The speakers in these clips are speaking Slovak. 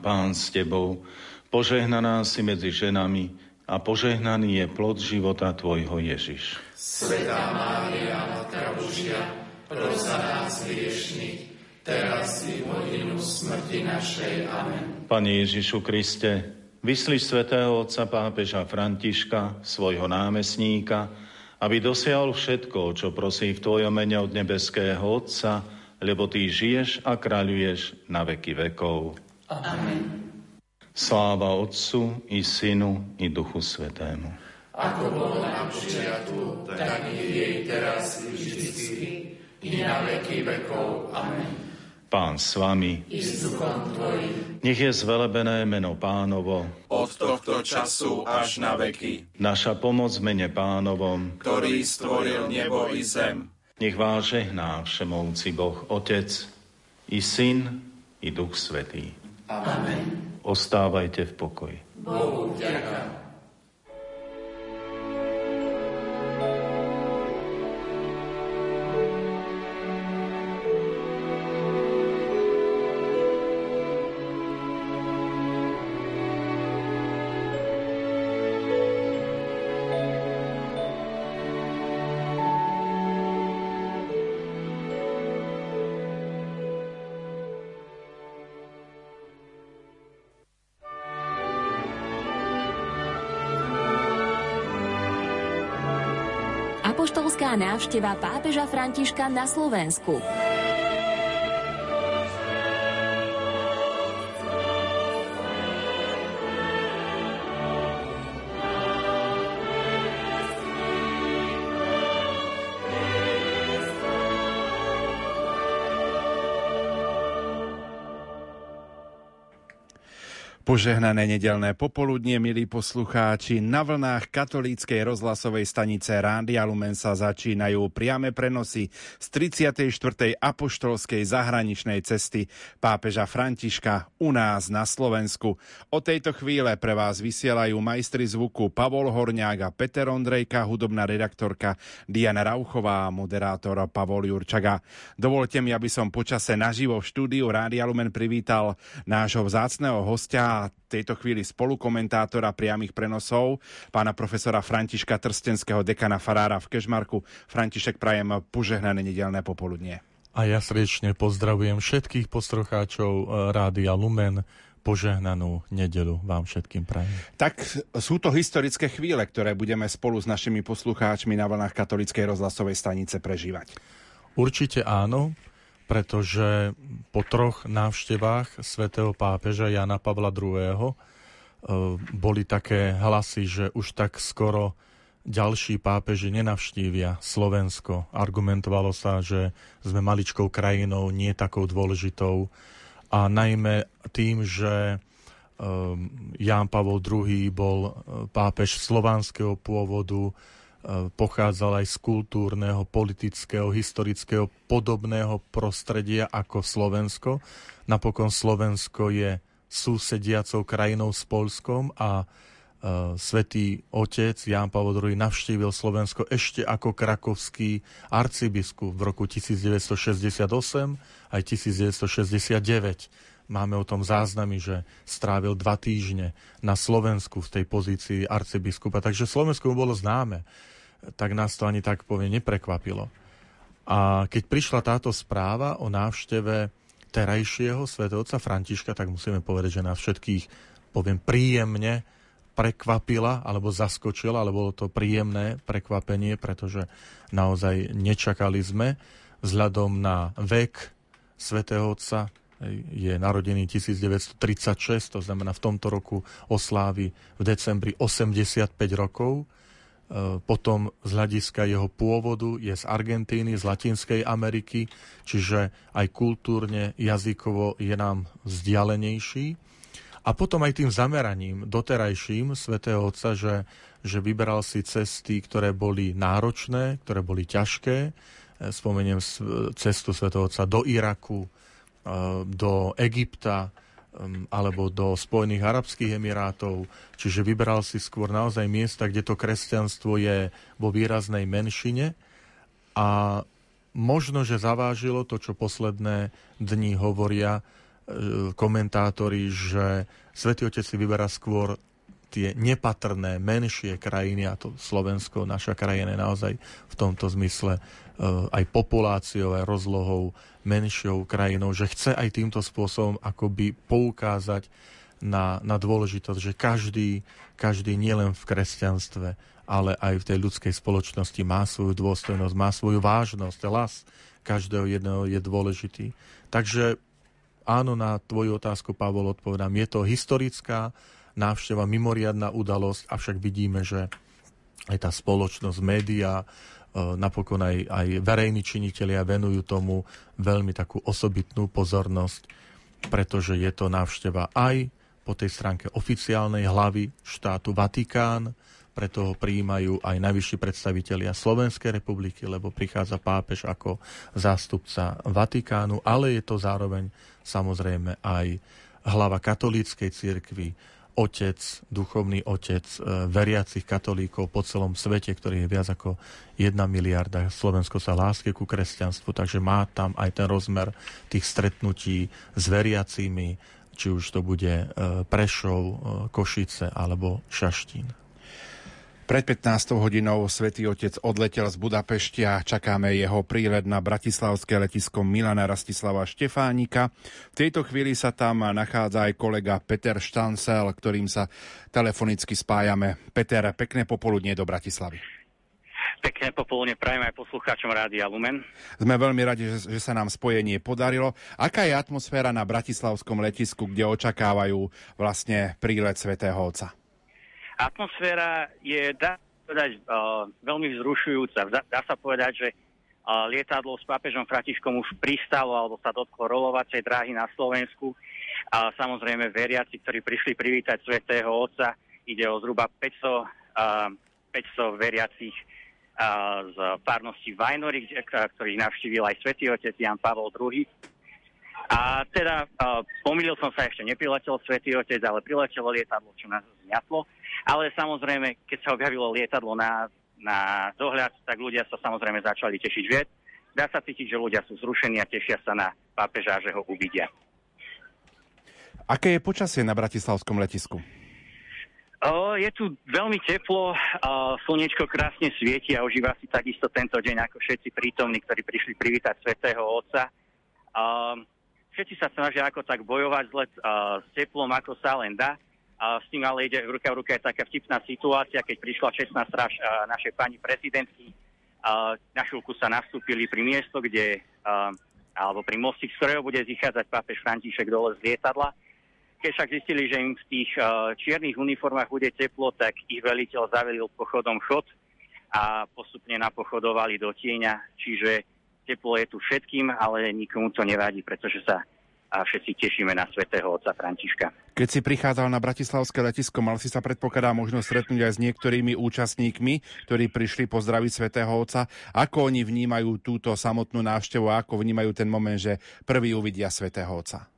Pán s Tebou, požehnaná si medzi ženami a požehnaný je plod života Tvojho Ježiš. Svetá Mária, Matka Božia, pros za nás hriešných, teraz i v hodinu smrti našej. Amen. Pane Ježišu Kriste, vyslíš svätého otca pápeža Františka, svojho námestníka, aby dosiahol všetko, čo prosí v Tvojom mene od nebeského Otca, lebo Ty žiješ a kráľuješ na veky vekov. Amen. Sláva Otcu i Synu i Duchu Svetému. Ako bolo na počiatku, tak i jej teraz i vždycky, i na veky vekov. Amen. Pán s vami. I s duchom Tvojim. Nech je zvelebené meno pánovo. Od tohto času až na veky. Naša pomoc mene pánovom. Ktorý stvoril nebo i zem. Nech vás žehná všemovci Boh Otec, i Syn, i Duch Svetý. Amen. Ostávajte v pokoji. Bohu vďaka. Návšteva pápeža Františka na Slovensku. Požehnané nedelné popoludnie, milí poslucháči, na vlnách katolíckej rozhlasovej stanice Rádia Lumen sa začínajú priame prenosy z 34. apoštolskej zahraničnej cesty pápeža Františka u nás na Slovensku. O tejto chvíle pre vás vysielajú majstri zvuku Pavol Horňák a Peter Ondrejka, hudobná redaktorka Diana Rauchová a moderátor Pavol Jurčaga. Dovolte mi, aby som počase naživo v štúdiu Rádia Lumen privítal nášho vzácného hostia tejto chvíli spolukomentátora priamých prenosov, pána profesora Františka Trstenského, dekana Farára v Kešmarku. František, prajem požehnané nedelné popoludnie. A ja srdečne pozdravujem všetkých postrocháčov eh, Rádia Lumen, požehnanú nedelu vám všetkým prajem. Tak sú to historické chvíle, ktoré budeme spolu s našimi poslucháčmi na vlnách katolickej rozhlasovej stanice prežívať. Určite áno pretože po troch návštevách svätého pápeža Jana Pavla II. E, boli také hlasy, že už tak skoro ďalší pápeži nenavštívia Slovensko. Argumentovalo sa, že sme maličkou krajinou, nie takou dôležitou. A najmä tým, že e, Ján Pavol II bol e, pápež slovanského pôvodu, pochádzal aj z kultúrneho, politického, historického, podobného prostredia ako Slovensko. Napokon Slovensko je susediacou krajinou s Polskom a uh, svätý otec Ján Pavel II navštívil Slovensko ešte ako krakovský arcibiskup v roku 1968 aj 1969. Máme o tom záznamy, že strávil dva týždne na Slovensku v tej pozícii arcibiskupa, takže Slovensko mu bolo známe tak nás to ani tak povie neprekvapilo. A keď prišla táto správa o návšteve terajšieho svetovca Františka, tak musíme povedať, že nás všetkých, poviem, príjemne prekvapila alebo zaskočila, alebo bolo to príjemné prekvapenie, pretože naozaj nečakali sme vzhľadom na vek svätého Otca, je narodený 1936, to znamená v tomto roku oslávi v decembri 85 rokov potom z hľadiska jeho pôvodu je z Argentíny, z Latinskej Ameriky, čiže aj kultúrne, jazykovo je nám vzdialenejší. A potom aj tým zameraním doterajším svätého Otca, že, že vyberal si cesty, ktoré boli náročné, ktoré boli ťažké. E, spomeniem cestu svätého Otca do Iraku, e, do Egypta, alebo do Spojených Arabských Emirátov, čiže vyberal si skôr naozaj miesta, kde to kresťanstvo je vo výraznej menšine. A možno, že zavážilo to, čo posledné dni hovoria, komentátori, že Svetý Otec si vyberá skôr tie nepatrné, menšie krajiny, a to Slovensko, naša krajina je naozaj v tomto zmysle e, aj populáciou, aj rozlohou menšou krajinou, že chce aj týmto spôsobom akoby poukázať na, na dôležitosť, že každý, každý nielen v kresťanstve, ale aj v tej ľudskej spoločnosti má svoju dôstojnosť, má svoju vážnosť. Hlas každého jedného je dôležitý. Takže áno, na tvoju otázku, Pavol, odpovedám. Je to historická návšteva, mimoriadná udalosť, avšak vidíme, že aj tá spoločnosť, média, e, napokon aj, aj verejní činitelia venujú tomu veľmi takú osobitnú pozornosť, pretože je to návšteva aj po tej stránke oficiálnej hlavy štátu Vatikán, preto ho prijímajú aj najvyšší predstavitelia Slovenskej republiky, lebo prichádza pápež ako zástupca Vatikánu, ale je to zároveň samozrejme aj hlava katolíckej cirkvi, otec, duchovný otec e, veriacich katolíkov po celom svete, ktorý je viac ako 1 miliarda. Slovensko sa láske ku kresťanstvu, takže má tam aj ten rozmer tých stretnutí s veriacimi, či už to bude e, Prešov, e, Košice alebo Šaštín. Pred 15 hodinou svätý Otec odletel z Budapešti a čakáme jeho prílet na bratislavské letisko Milana Rastislava Štefánika. V tejto chvíli sa tam nachádza aj kolega Peter Štancel, ktorým sa telefonicky spájame. Peter, pekné popoludnie do Bratislavy. Pekné popoludne prajem aj poslucháčom Rádia Lumen. Sme veľmi radi, že, že sa nám spojenie podarilo. Aká je atmosféra na bratislavskom letisku, kde očakávajú vlastne prílet svätého Otca? Atmosféra je, dá povedať, uh, veľmi vzrušujúca. Dá, dá sa povedať, že uh, lietadlo s pápežom Františkom už pristalo alebo sa dotklo rolovacej dráhy na Slovensku. A samozrejme veriaci, ktorí prišli privítať svätého Otca, ide o zhruba 500, uh, 500 veriacich uh, z párnosti Vajnory, ktorých navštívil aj svätý Otec Jan Pavel II. A teda uh, pomýlil som sa, ešte nepriletel Svetý Otec, ale priletelo lietadlo, čo nás zmiatlo. Ale samozrejme, keď sa objavilo lietadlo na, na dohľad, tak ľudia sa samozrejme začali tešiť viac. Dá sa cítiť, že ľudia sú zrušení a tešia sa na pápeža, že ho uvidia. Aké je počasie na bratislavskom letisku? O, je tu veľmi teplo, o, slnečko krásne svieti a užíva si takisto tento deň ako všetci prítomní, ktorí prišli privítať svätého Otca. O, všetci sa snažia ako tak bojovať let, o, s teplom, ako sa len dá. A s tým ale ide ruka v ruke taká vtipná situácia, keď prišla čestná stráž našej pani prezidentky. Na chvíľku sa nastúpili pri miesto, kde, alebo pri mosti, z ktorého bude zichádzať pápež František dole z lietadla. Keď však zistili, že im v tých čiernych uniformách bude teplo, tak ich veliteľ zavelil pochodom chod a postupne napochodovali do tieňa. Čiže teplo je tu všetkým, ale nikomu to nevadí, pretože sa a všetci tešíme na svätého otca Františka. Keď si prichádzal na Bratislavské letisko, mal si sa predpokladá možnosť stretnúť aj s niektorými účastníkmi, ktorí prišli pozdraviť svätého Otca. Ako oni vnímajú túto samotnú návštevu a ako vnímajú ten moment, že prvý uvidia svätého Otca?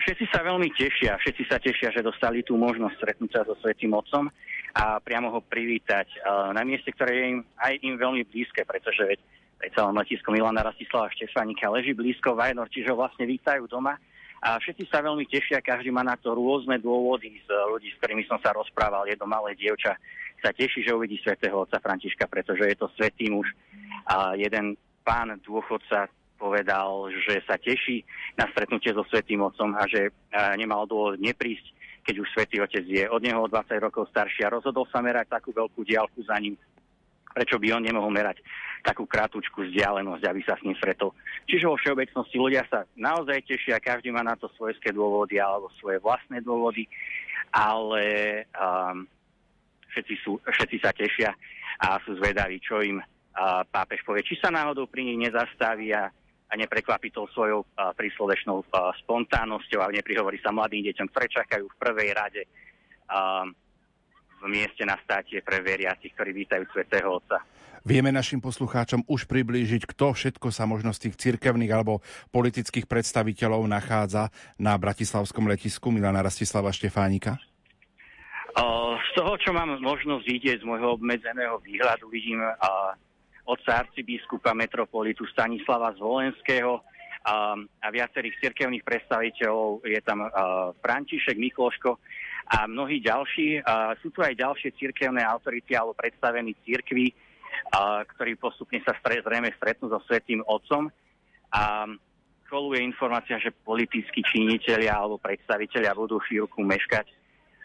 Všetci sa veľmi tešia, všetci sa tešia, že dostali tú možnosť stretnúť sa so Svetým Otcom a priamo ho privítať na mieste, ktoré je im aj im veľmi blízke, pretože veď predsa len letisko Milana Rastislava Štefánika leží blízko Vajnor, čiže ho vlastne vítajú doma. A všetci sa veľmi tešia, každý má na to rôzne dôvody z ľudí, s ktorými som sa rozprával. Jedno malé dievča sa teší, že uvidí svätého otca Františka, pretože je to svetý muž. A jeden pán dôchodca povedal, že sa teší na stretnutie so svetým otcom a že nemal dôvod neprísť, keď už svätý otec je od neho 20 rokov starší a rozhodol sa merať takú veľkú diálku za ním. Prečo by on nemohol merať takú krátku vzdialenosť, aby sa s ním stretol. Čiže vo všeobecnosti ľudia sa naozaj tešia, každý má na to svoje dôvody alebo svoje vlastné dôvody, ale um, všetci, sú, všetci sa tešia a sú zvedaví, čo im uh, pápež povie. Či sa náhodou pri nich nezastaví a, a neprekvapí to svojou uh, príslovečnou uh, spontánnosťou a neprihovorí sa mladým deťom, ktoré čakajú v prvej rade um, v mieste na státie pre veriacich, ktorí vítajú Svetého Otca. Vieme našim poslucháčom už priblížiť, kto všetko sa možno z tých cirkevných alebo politických predstaviteľov nachádza na bratislavskom letisku Milana Rastislava Štefánika? Z toho, čo mám možnosť vidieť z môjho obmedzeného výhľadu, vidím otca arcibiskupa metropolitu Stanislava Zvolenského, a viacerých cirkevných predstaviteľov. Je tam František, Mikloško a mnohí ďalší. Sú tu aj ďalšie cirkevné autority alebo predstavení cirkvi, ktorí postupne sa zrejme stretnú so Svetým Otcom. A koluje informácia, že politickí činiteľia alebo predstaviteľia budú chvíľku meškať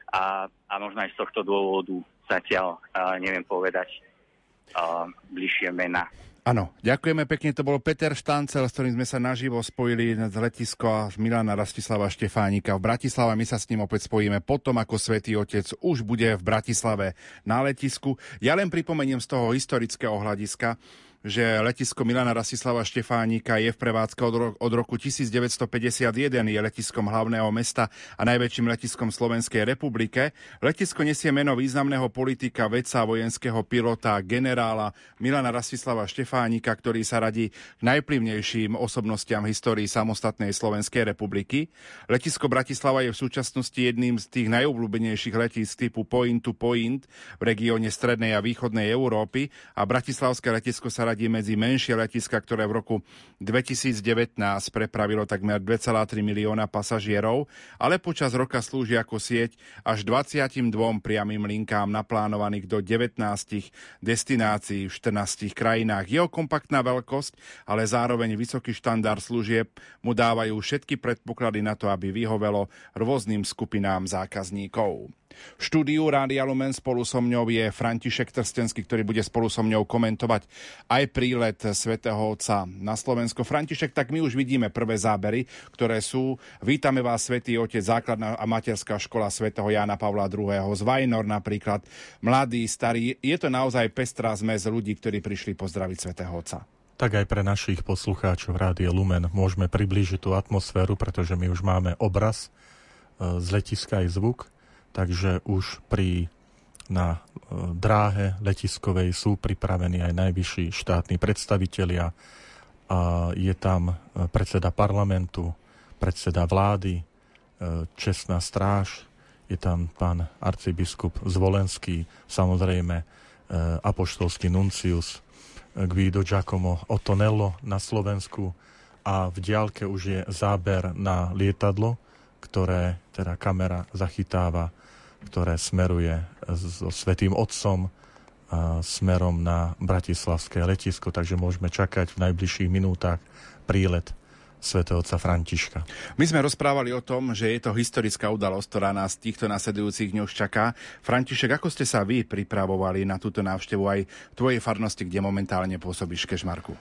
a, a možno aj z tohto dôvodu zatiaľ neviem povedať bližšie mena. Áno, ďakujeme pekne. To bol Peter Štancel, s ktorým sme sa naživo spojili z letisko Milana Rastislava Štefánika v Bratislave. My sa s ním opäť spojíme potom, ako Svetý Otec už bude v Bratislave na letisku. Ja len pripomeniem z toho historického hľadiska, že letisko Milana Rasislava Štefánika je v prevádzke od, ro- od roku 1951, je letiskom hlavného mesta a najväčším letiskom Slovenskej republike. Letisko nesie meno významného politika, vedca, vojenského pilota, generála Milana Rasislava Štefánika, ktorý sa radí k najplivnejším osobnostiam histórii samostatnej Slovenskej republiky. Letisko Bratislava je v súčasnosti jedným z tých najobľúbenejších letísk typu point to point v regióne strednej a východnej Európy a Bratislavské letisko sa zaradí medzi menšie letiska, ktoré v roku 2019 prepravilo takmer 2,3 milióna pasažierov, ale počas roka slúži ako sieť až 22 priamým linkám naplánovaných do 19 destinácií v 14 krajinách. Jeho kompaktná veľkosť, ale zároveň vysoký štandard služieb mu dávajú všetky predpoklady na to, aby vyhovelo rôznym skupinám zákazníkov. V štúdiu Rádia Lumen spolu so mňou je František Trstenský, ktorý bude spolu so mňou komentovať aj prílet svätého Otca na Slovensko. František, tak my už vidíme prvé zábery, ktoré sú. Vítame vás, Svetý Otec, základná a materská škola svätého Jána Pavla II. Z Vajnor napríklad, mladí, starí. Je to naozaj pestrá zmes ľudí, ktorí prišli pozdraviť svätého Otca tak aj pre našich poslucháčov Rádia Lumen môžeme priblížiť tú atmosféru, pretože my už máme obraz e, z letiska aj zvuk takže už pri na e, dráhe letiskovej sú pripravení aj najvyšší štátni predstavitelia. A je tam e, predseda parlamentu, predseda vlády, e, čestná stráž, je tam pán arcibiskup Zvolenský, samozrejme apoštolský nuncius Guido Giacomo Otonello na Slovensku a v diálke už je záber na lietadlo, ktoré teda kamera zachytáva ktoré smeruje so Svetým Otcom smerom na Bratislavské letisko, takže môžeme čakať v najbližších minútach prílet svätého otca Františka. My sme rozprávali o tom, že je to historická udalosť, ktorá nás v týchto nasledujúcich dňoch čaká. František, ako ste sa vy pripravovali na túto návštevu aj tvojej farnosti, kde momentálne pôsobíš Kešmarku?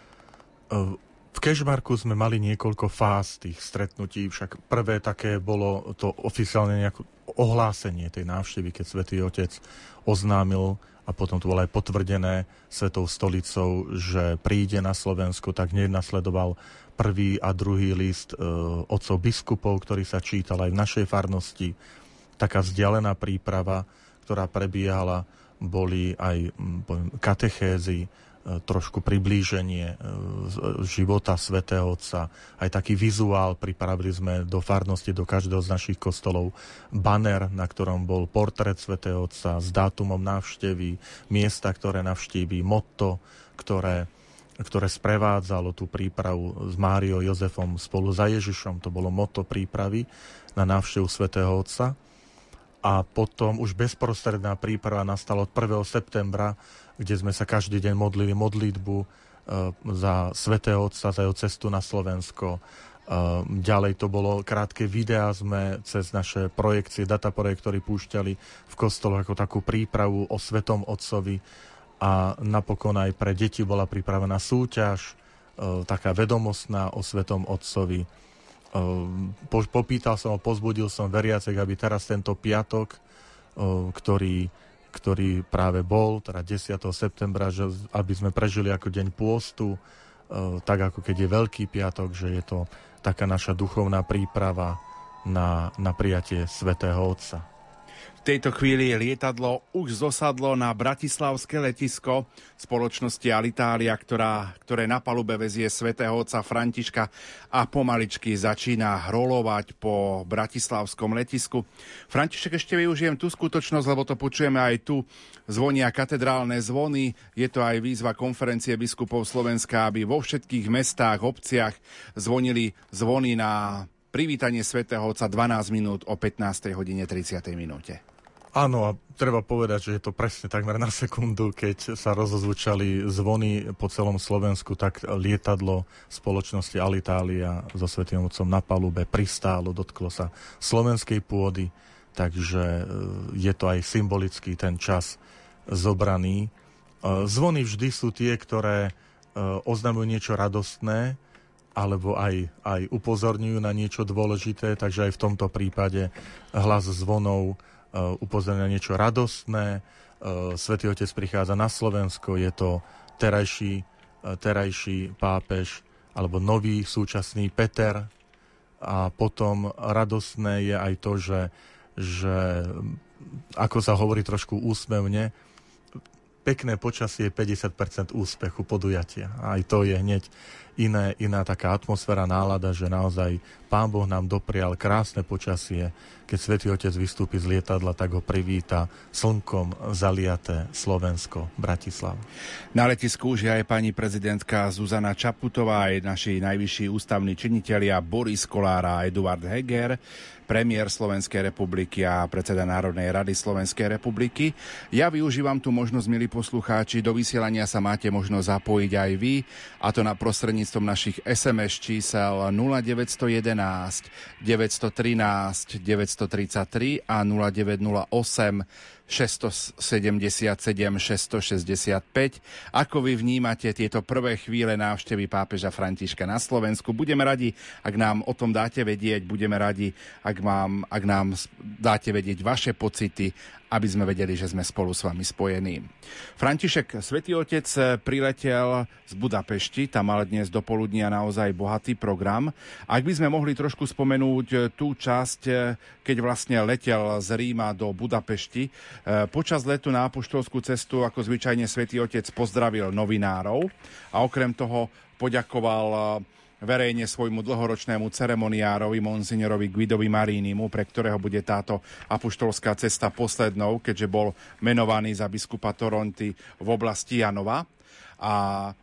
V Kešmarku sme mali niekoľko fáz tých stretnutí, však prvé také bolo to oficiálne nejakú ohlásenie tej návštevy, keď Svetý Otec oznámil a potom to bolo aj potvrdené Svetou stolicou, že príde na Slovensko, tak hneď nasledoval prvý a druhý list e, otcov biskupov, ktorý sa čítal aj v našej farnosti. Taká vzdialená príprava, ktorá prebiehala, boli aj poviem, katechézy, trošku priblíženie e, života svätého Otca. Aj taký vizuál pripravili sme do farnosti, do každého z našich kostolov banner, na ktorom bol portrét svätého Otca s dátumom návštevy, miesta, ktoré navštíví, motto, ktoré ktoré sprevádzalo tú prípravu s Máriou Jozefom spolu za Ježišom. To bolo moto prípravy na návštevu svätého Otca. A potom už bezprostredná príprava nastala od 1. septembra kde sme sa každý deň modlili modlitbu e, za svätého Otca, za jeho cestu na Slovensko. E, ďalej to bolo krátke videá, sme cez naše projekcie, dataprojektory púšťali v kostoloch ako takú prípravu o Svetom Otcovi a napokon aj pre deti bola pripravená súťaž, e, taká vedomostná o Svetom Otcovi. Popýtal som, pozbudil som veriacek, aby teraz tento piatok, ktorý ktorý práve bol, teda 10. septembra, že aby sme prežili ako deň pôstu, e, tak ako keď je Veľký piatok, že je to taká naša duchovná príprava na, na prijatie Svetého Otca. Tejto chvíli lietadlo už zosadlo na bratislavské letisko spoločnosti Alitalia, ktorá, ktoré na palube vezie svätého otca Františka a pomaličky začína hrolovať po bratislavskom letisku. František, ešte využijem tú skutočnosť, lebo to počujeme aj tu. Zvonia katedrálne zvony. Je to aj výzva konferencie biskupov Slovenska, aby vo všetkých mestách, obciach zvonili zvony na privítanie svätého Otca 12 minút o 15. hodine 30. minúte. Áno, a treba povedať, že je to presne takmer na sekundu, keď sa rozozvučali zvony po celom Slovensku, tak lietadlo spoločnosti Alitalia so Svetým Otcom na palube pristálo, dotklo sa slovenskej pôdy, takže e, je to aj symbolický ten čas zobraný. E, zvony vždy sú tie, ktoré e, oznamujú niečo radostné, alebo aj, aj upozorňujú na niečo dôležité, takže aj v tomto prípade hlas zvonov upozorňuje na niečo radostné. Eh, Svetý Otec prichádza na Slovensko, je to terajší, eh, terajší pápež alebo nový súčasný Peter. A potom radostné je aj to, že, že ako sa hovorí trošku úsmevne, pekné počasie je 50% úspechu podujatia. Aj to je hneď iné, iná taká atmosféra, nálada, že naozaj Pán Boh nám doprial krásne počasie. Keď Svetý Otec vystúpi z lietadla, tak ho privíta slnkom zaliaté Slovensko, Bratislava. Na letisku už je aj pani prezidentka Zuzana Čaputová, aj naši najvyšší ústavní činitelia Boris Kolára a Eduard Heger premiér Slovenskej republiky a predseda Národnej rady Slovenskej republiky. Ja využívam tú možnosť, milí poslucháči, do vysielania sa máte možnosť zapojiť aj vy, a to na prostredníctvom našich SMS čísel 0911 913 933 a 0908 677 665. Ako vy vnímate tieto prvé chvíle návštevy pápeža Františka na Slovensku? Budeme radi, ak nám o tom dáte vedieť, budeme radi, ak, mám, ak nám dáte vedieť vaše pocity aby sme vedeli, že sme spolu s vami spojení. František, Svetý Otec priletel z Budapešti, tam mal dnes do poludnia naozaj bohatý program. Ak by sme mohli trošku spomenúť tú časť, keď vlastne letel z Ríma do Budapešti, počas letu na apoštolskú cestu, ako zvyčajne Svetý Otec pozdravil novinárov a okrem toho poďakoval verejne svojmu dlhoročnému ceremoniárovi, monsignorovi Guidovi Marínimu, pre ktorého bude táto apoštolská cesta poslednou, keďže bol menovaný za biskupa Toronty v oblasti Janova. A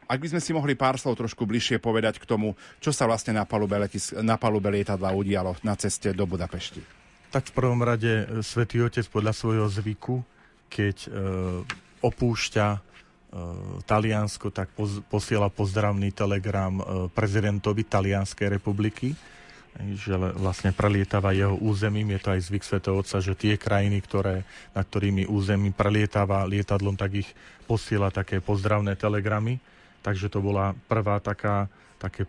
ak by sme si mohli pár slov trošku bližšie povedať k tomu, čo sa vlastne na palube, letis- na palube lietadla udialo na ceste do Budapešti. Tak v prvom rade e, Svetý Otec podľa svojho zvyku, keď e, opúšťa Taliansko, tak poz, posiela pozdravný telegram e, prezidentovi Talianskej republiky, že vlastne prelietáva jeho územím. Je to aj zvyk Svetého Otca, že tie krajiny, ktoré, na ktorými území prelietáva lietadlom, tak ich posiela také pozdravné telegramy. Takže to bola prvá taká, také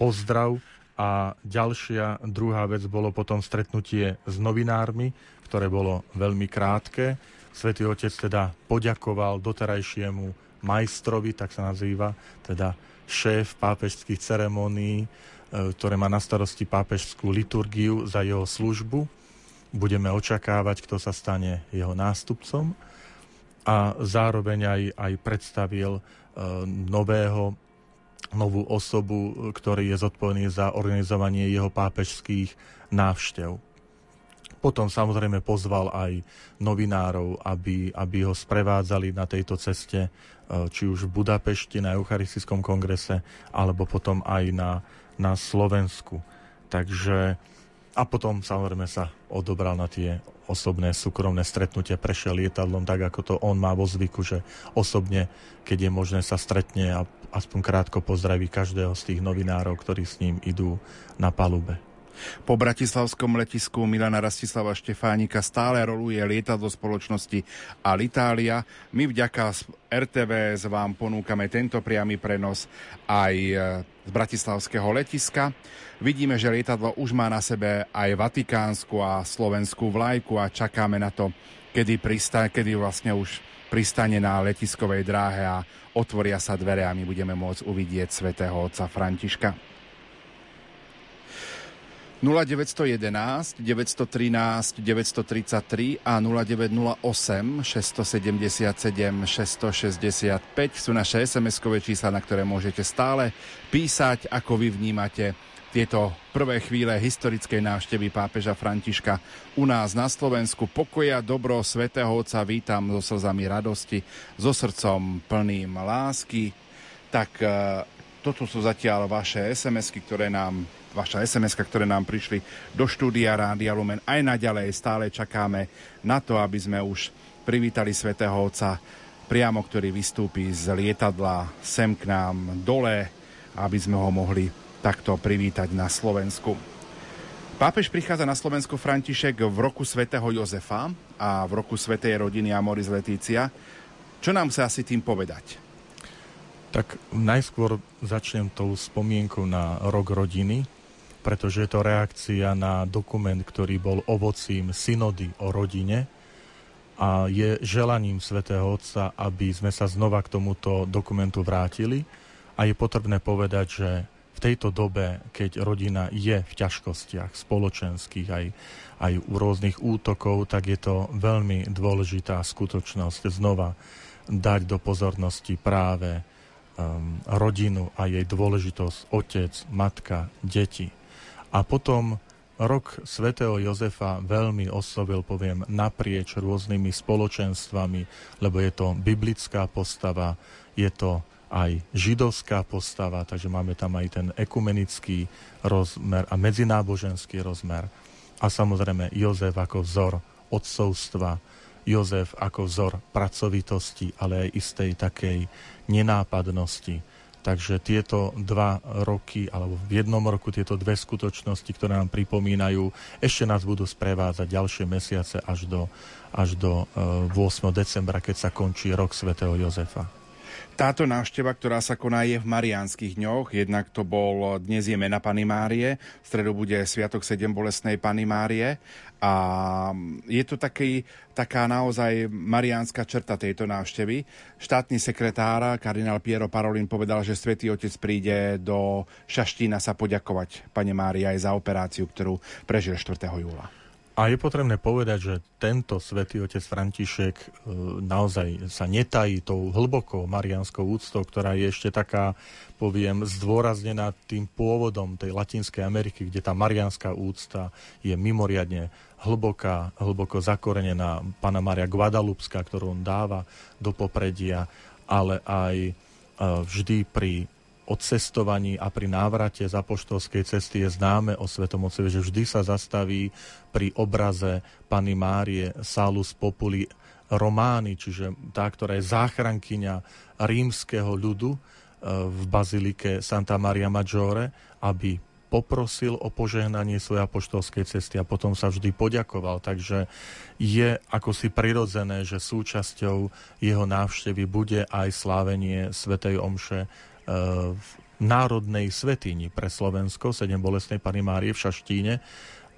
pozdrav. A ďalšia, druhá vec bolo potom stretnutie s novinármi, ktoré bolo veľmi krátke Svetý Otec teda poďakoval doterajšiemu majstrovi, tak sa nazýva, teda šéf pápežských ceremonií, e, ktoré má na starosti pápežskú liturgiu za jeho službu. Budeme očakávať, kto sa stane jeho nástupcom. A zároveň aj, aj predstavil e, nového, novú osobu, ktorý je zodpovedný za organizovanie jeho pápežských návštev. Potom samozrejme pozval aj novinárov, aby, aby ho sprevádzali na tejto ceste, e, či už v Budapešti na Eucharistickom kongrese, alebo potom aj na, na Slovensku. Takže a potom samozrejme sa odobral na tie osobné súkromné stretnutie, prešiel lietadlom tak, ako to on má vo zvyku, že osobne, keď je možné, sa stretne a aspoň krátko pozdraví každého z tých novinárov, ktorí s ním idú na palube. Po bratislavskom letisku Milana Rastislava Štefánika stále roluje lietadlo spoločnosti Alitalia. My vďaka RTVS vám ponúkame tento priamy prenos aj e, z bratislavského letiska. Vidíme, že lietadlo už má na sebe aj vatikánsku a slovenskú vlajku a čakáme na to, kedy, pristá, kedy vlastne už pristane na letiskovej dráhe a otvoria sa dvere a my budeme môcť uvidieť svätého otca Františka. 0911 913 933 a 0908 677 665 sú naše SMS-kové čísla, na ktoré môžete stále písať, ako vy vnímate tieto prvé chvíle historickej návštevy pápeža Františka u nás na Slovensku. Pokoja, dobro, svätého Otca vítam so slzami radosti, so srdcom plným lásky. Tak e, toto sú zatiaľ vaše SMS-ky, ktoré nám vaša sms ktoré nám prišli do štúdia Rádia Lumen. Aj naďalej stále čakáme na to, aby sme už privítali svätého Otca priamo, ktorý vystúpi z lietadla sem k nám dole, aby sme ho mohli takto privítať na Slovensku. Pápež prichádza na Slovensku František v roku svätého Jozefa a v roku svätej rodiny Amoris Letícia. Čo nám sa asi tým povedať? Tak najskôr začnem tou spomienkou na rok rodiny, pretože je to reakcia na dokument, ktorý bol ovocím synody o rodine a je želaním svätého Otca, aby sme sa znova k tomuto dokumentu vrátili a je potrebné povedať, že v tejto dobe, keď rodina je v ťažkostiach spoločenských aj, aj u rôznych útokov, tak je to veľmi dôležitá skutočnosť znova dať do pozornosti práve um, rodinu a jej dôležitosť otec, matka, deti. A potom rok svätého Jozefa veľmi oslovil, poviem, naprieč rôznymi spoločenstvami, lebo je to biblická postava, je to aj židovská postava, takže máme tam aj ten ekumenický rozmer a medzináboženský rozmer. A samozrejme Jozef ako vzor odcovstva, Jozef ako vzor pracovitosti, ale aj istej takej nenápadnosti. Takže tieto dva roky, alebo v jednom roku tieto dve skutočnosti, ktoré nám pripomínajú, ešte nás budú sprevádzať ďalšie mesiace až do, až do 8. Eh, decembra, keď sa končí rok svätého Jozefa. Táto návšteva, ktorá sa koná je v Mariánskych dňoch, jednak to bol dnes je mena Pany Márie, v stredu bude Sviatok 7 bolestnej Pany Márie a je to taký, taká naozaj mariánska črta tejto návštevy. Štátny sekretár, kardinál Piero Parolin, povedal, že Svetý Otec príde do Šaštína sa poďakovať Pane Márii aj za operáciu, ktorú prežil 4. júla. A je potrebné povedať, že tento svätý otec František e, naozaj sa netají tou hlbokou marianskou úctou, ktorá je ešte taká, poviem, zdôraznená tým pôvodom tej Latinskej Ameriky, kde tá marianská úcta je mimoriadne hlboká, hlboko zakorenená. Pana Maria Guadalupská, ktorú on dáva do popredia, ale aj e, vždy pri odcestovaní a pri návrate z apoštolskej cesty je známe o Svetom Otcovi, že vždy sa zastaví pri obraze Pany Márie Salus Populi Romány, čiže tá, ktorá je záchrankyňa rímskeho ľudu e, v bazilike Santa Maria Maggiore, aby poprosil o požehnanie svojej apoštolskej cesty a potom sa vždy poďakoval. Takže je ako si prirodzené, že súčasťou jeho návštevy bude aj slávenie Svetej Omše v Národnej svetini pre Slovensko, 7 bolestnej Pany Márie v Šaštíne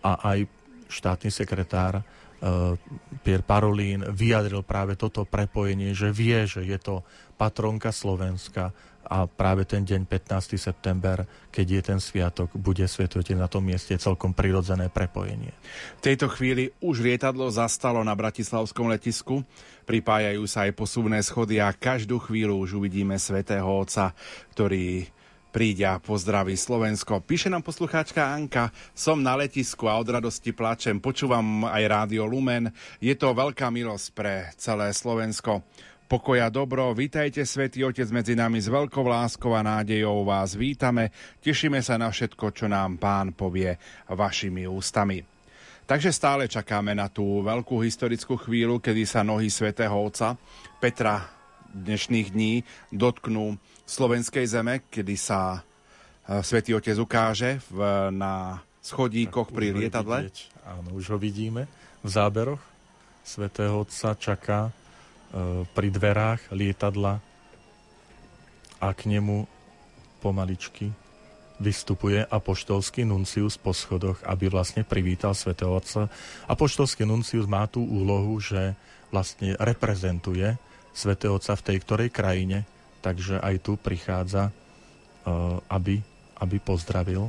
a aj štátny sekretár uh, Pier Parolín vyjadril práve toto prepojenie, že vie, že je to patronka Slovenska a práve ten deň 15. september, keď je ten sviatok, bude svetujete na tom mieste celkom prirodzené prepojenie. V tejto chvíli už lietadlo zastalo na Bratislavskom letisku, pripájajú sa aj posuvné schody a každú chvíľu už uvidíme svätého Otca, ktorý príde a pozdraví Slovensko. Píše nám poslucháčka Anka, som na letisku a od radosti plačem, počúvam aj Rádio Lumen. Je to veľká milosť pre celé Slovensko. Pokoja dobro, vítajte Svetý Otec medzi nami s veľkou láskou a nádejou vás vítame. Tešíme sa na všetko, čo nám Pán povie vašimi ústami. Takže stále čakáme na tú veľkú historickú chvíľu, kedy sa nohy svätého Otca Petra dnešných dní dotknú slovenskej zeme, kedy sa e, Svetý Otec ukáže v, na schodíkoch pri lietadle. Vidieť. Áno, už ho vidíme v záberoch. Svetého Otca čaká pri dverách lietadla a k nemu pomaličky vystupuje apoštolský nuncius po schodoch, aby vlastne privítal svätého Otca. Apoštolský nuncius má tú úlohu, že vlastne reprezentuje svätého Otca v tej ktorej krajine, takže aj tu prichádza, e, aby, aby pozdravil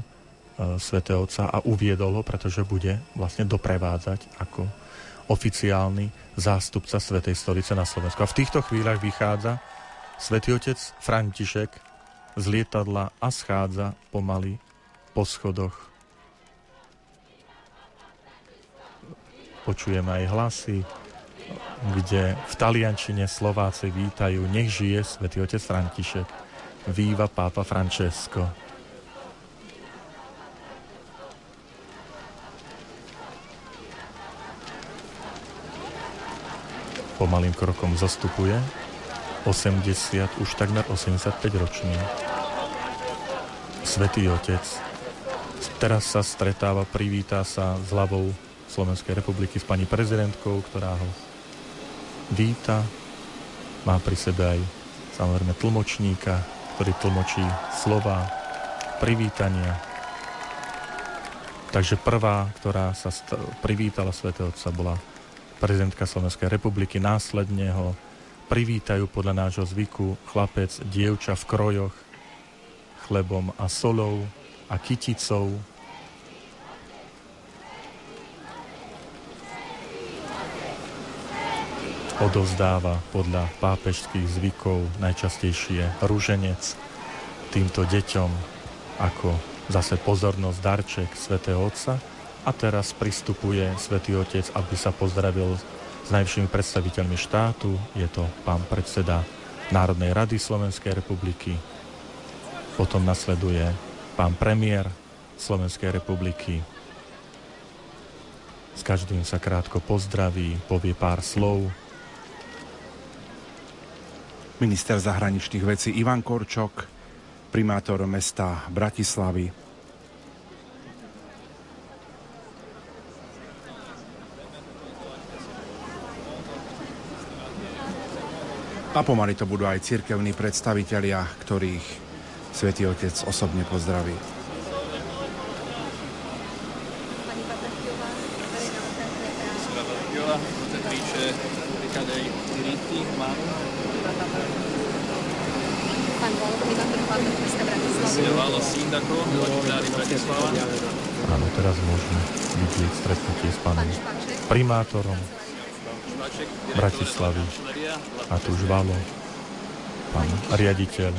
E, svätého Otca a uviedol ho, pretože bude vlastne doprevádzať ako oficiálny zástupca Svetej stolice na Slovensku. A v týchto chvíľach vychádza Svetý Otec František z lietadla a schádza pomaly po schodoch. Počujeme aj hlasy, kde v taliančine Slováci vítajú Nech žije Svetý Otec František. Víva Pápa Francesco. Pomalým krokom zastupuje 80, už takmer 85 ročný. Svetý Otec teraz sa stretáva, privítá sa s hlavou Slovenskej republiky s pani prezidentkou, ktorá ho víta. Má pri sebe aj samozrejme tlmočníka, ktorý tlmočí slova privítania. Takže prvá, ktorá sa privítala svätého Otca, bola prezidentka Slovenskej republiky. Následne ho privítajú podľa nášho zvyku chlapec, dievča v krojoch, chlebom a solou a kyticou. Odovzdáva podľa pápežských zvykov najčastejšie rúženec týmto deťom ako zase pozornosť darček svätého Otca a teraz pristupuje Svetý Otec, aby sa pozdravil s najvyššími predstaviteľmi štátu. Je to pán predseda Národnej rady Slovenskej republiky. Potom nasleduje pán premiér Slovenskej republiky. S každým sa krátko pozdraví, povie pár slov. Minister zahraničných vecí Ivan Korčok, primátor mesta Bratislavy, A pomaly to budú aj cirkevní predstavitelia, ktorých Svetý Otec osobne pozdraví. Áno, teraz môžeme vidieť stretnutie s pánom primátorom Bratislavy a tu žvalo pán riaditeľ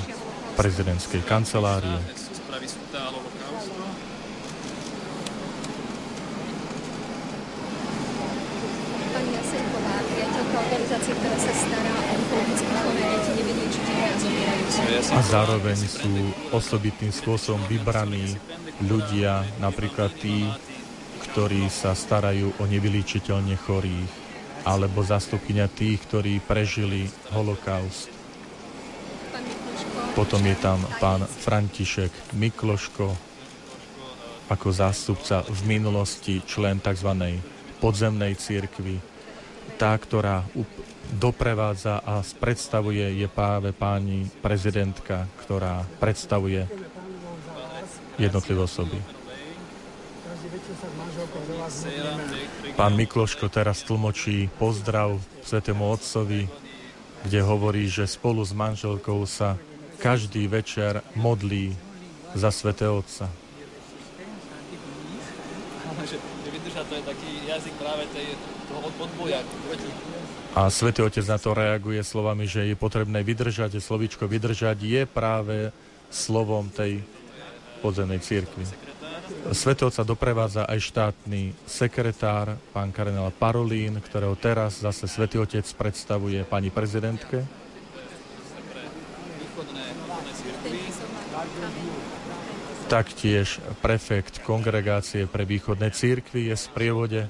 prezidentskej kancelárie. a zároveň sú osobitným spôsobom vybraní ľudia, napríklad tí, ktorí sa starajú o nevyličiteľne chorých, alebo zastupkynia tých, ktorí prežili holokaust. Potom je tam pán František Mikloško ako zástupca v minulosti člen tzv. podzemnej církvy. Tá, ktorá doprevádza a predstavuje, je práve páni prezidentka, ktorá predstavuje jednotlivé osoby. Pán Mikloško teraz tlmočí pozdrav Svetému Otcovi, kde hovorí, že spolu s manželkou sa každý večer modlí za Sveté Otca. A Svetý Otec na to reaguje slovami, že je potrebné vydržať, slovičko vydržať je práve slovom tej podzemnej církvy. Svetovca doprevádza aj štátny sekretár, pán kardinál Parolín, ktorého teraz zase Svetý Otec predstavuje pani prezidentke. Taktiež prefekt kongregácie pre východné církvy je v sprievode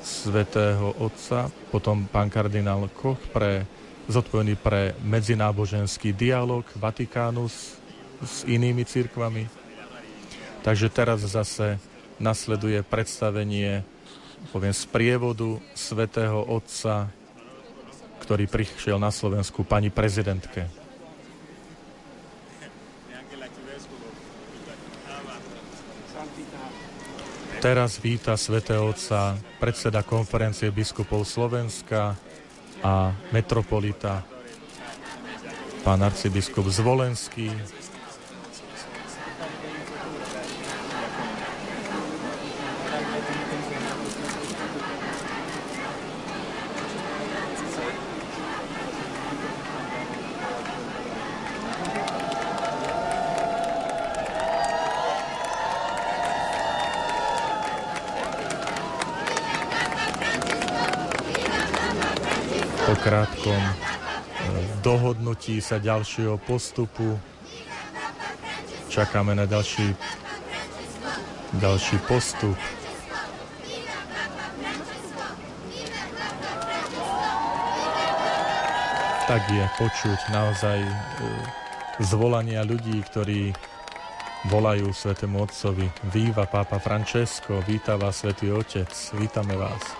Svetého Otca, potom pán kardinál Koch pre, zodpovedný pre medzináboženský dialog Vatikánu s, s inými církvami Takže teraz zase nasleduje predstavenie poviem, z prievodu svätého Otca, ktorý prišiel na Slovensku pani prezidentke. Teraz víta svätého Otca predseda konferencie biskupov Slovenska a metropolita pán arcibiskup Zvolenský, krátkom e, dohodnutí sa ďalšieho postupu čakáme na ďalší, ďalší postup. Tak je počuť naozaj e, zvolania ľudí, ktorí volajú Svetému Otcovi. Víva Pápa Francesco, víta vás Svetý Otec, vítame vás.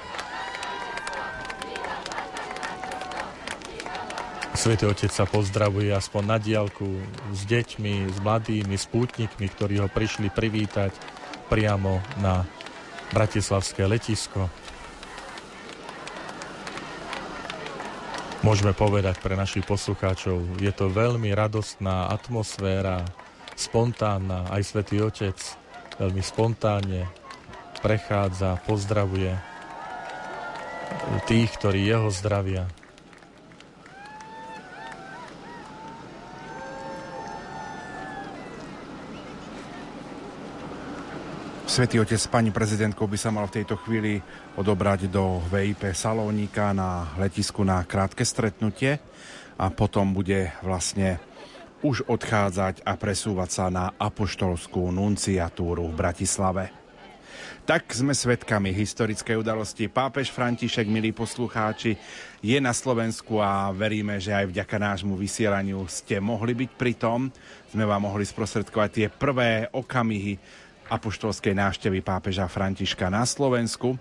Svetý Otec sa pozdravuje aspoň na diálku s deťmi, s mladými, s pútnikmi, ktorí ho prišli privítať priamo na Bratislavské letisko. Môžeme povedať pre našich poslucháčov, je to veľmi radostná atmosféra, spontánna, aj Svetý Otec veľmi spontánne prechádza, pozdravuje tých, ktorí jeho zdravia. Svetý otec, pani prezidentkou by sa mal v tejto chvíli odobrať do VIP salónika na letisku na krátke stretnutie a potom bude vlastne už odchádzať a presúvať sa na apoštolskú nunciatúru v Bratislave. Tak sme svedkami historickej udalosti. Pápež František, milí poslucháči, je na Slovensku a veríme, že aj vďaka nášmu vysielaniu ste mohli byť pri tom. Sme vám mohli sprostredkovať tie prvé okamihy apoštolskej návštevy pápeža Františka na Slovensku.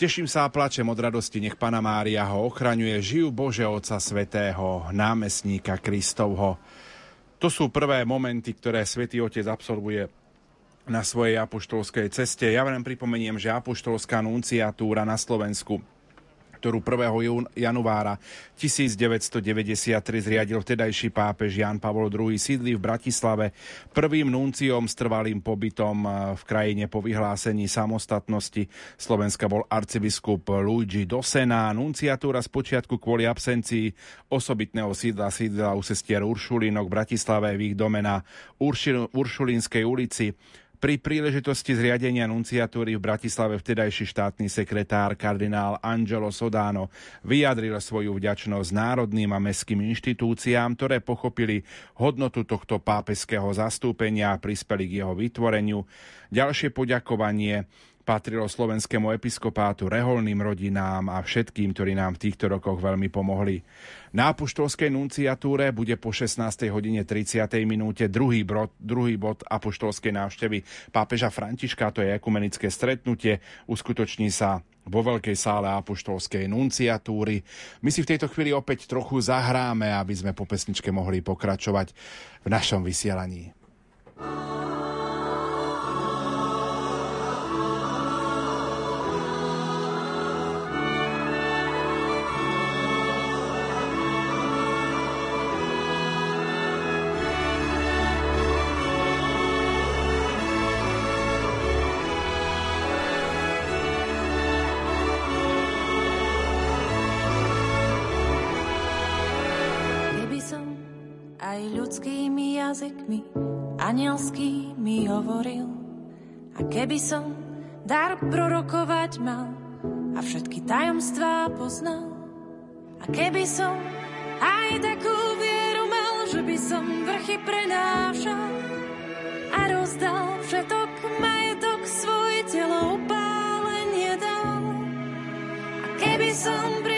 Teším sa a plačem od radosti, nech Pana Mária ho ochraňuje. Žijú Bože Otca Svetého, námestníka Kristovho. To sú prvé momenty, ktoré Svetý Otec absolvuje na svojej apoštolskej ceste. Ja len pripomeniem, že apoštolská nunciatúra na Slovensku ktorú 1. januára 1993 zriadil vtedajší pápež Jan Pavol II, sídli v Bratislave prvým nunciom s trvalým pobytom eh, v krajine po vyhlásení samostatnosti. Slovenska bol arcibiskup Luigi Dosena. Nunciatúra spočiatku kvôli absencii osobitného sídla sídla u sestier Uršulínok v Bratislave v ich dome na Uršulínskej ulici. Pri príležitosti zriadenia nunciatúry v Bratislave vtedajší štátny sekretár kardinál Angelo Sodano vyjadril svoju vďačnosť národným a mestským inštitúciám, ktoré pochopili hodnotu tohto pápeského zastúpenia a prispeli k jeho vytvoreniu. Ďalšie poďakovanie patrilo slovenskému episkopátu, reholným rodinám a všetkým, ktorí nám v týchto rokoch veľmi pomohli. Na apoštolskej nunciatúre bude po 16. hodine 30. minúte druhý, bod, druhý bod apoštolskej návštevy pápeža Františka, to je ekumenické stretnutie, uskutoční sa vo veľkej sále apoštolskej nunciatúry. My si v tejto chvíli opäť trochu zahráme, aby sme po pesničke mohli pokračovať v našom vysielaní. Jazykmi anielský mi hovoril. A keby som dar prorokovať mal a všetky tajomstvá poznal, a keby som aj takú vieru mal, že by som vrchy prenášal a rozdal všetok majetok svoj telo upálenie dal. A keby som pritom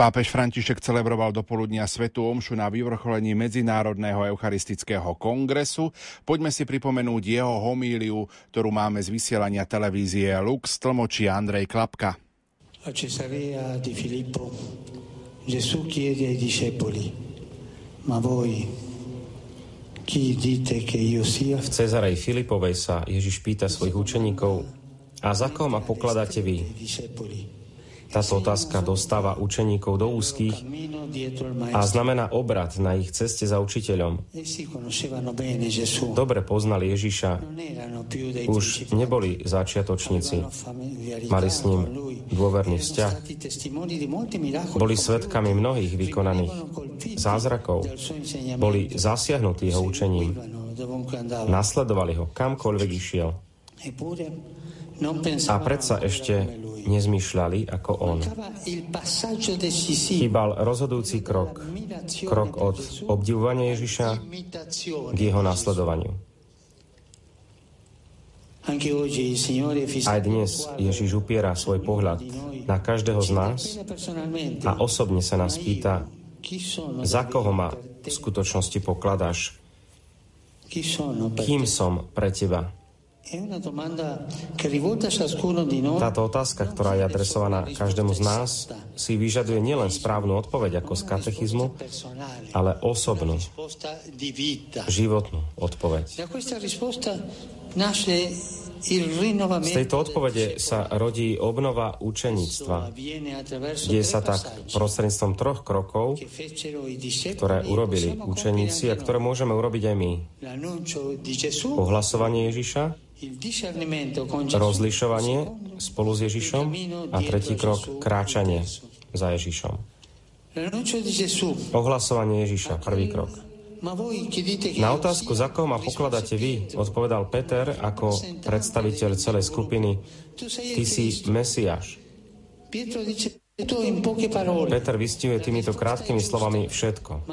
Pápež František celebroval do poludnia Svetu Omšu na vyvrcholení Medzinárodného eucharistického kongresu. Poďme si pripomenúť jeho homíliu, ktorú máme z vysielania televízie Lux, tlmočí Andrej Klapka. A Cesarea di Filippo Gesù chiede ai discepoli, ma voi chi dite che io sia? V Cezarej Filipovej sa Ježiš pýta svojich učeníkov, a za koho ma pokladáte vy? Táto otázka dostáva učeníkov do úzkých a znamená obrad na ich ceste za učiteľom. Dobre poznali Ježiša, už neboli začiatočníci, mali s ním dôverný vzťah, boli svetkami mnohých vykonaných zázrakov, boli zasiahnutí jeho učením, nasledovali ho kamkoľvek išiel. A predsa ešte nezmýšľali ako on. Chýbal rozhodujúci krok, krok od obdivovania Ježiša k jeho nasledovaniu. Aj dnes Ježiš upiera svoj pohľad na každého z nás a osobne sa nás pýta, za koho ma v skutočnosti pokladáš, kým som pre teba. Táto otázka, ktorá je adresovaná každému z nás, si vyžaduje nielen správnu odpoveď ako z katechizmu, ale osobnú, životnú odpoveď. Z tejto odpovede sa rodí obnova učeníctva. tre sa tak prostredníctvom troch krokov, ktoré e urobili učeníci a ktoré môžeme urobiť aj my. Ohlasovanie Ježiša, rozlišovanie spolu s Ježišom a tretí krok kráčanie za Ježišom. Ohlasovanie Ježiša, prvý krok. Na otázku, za koho ma pokladáte vy, odpovedal Peter ako predstaviteľ celej skupiny, ty si. Mesiáš. Peter vystihuje týmito krátkými slovami všetko.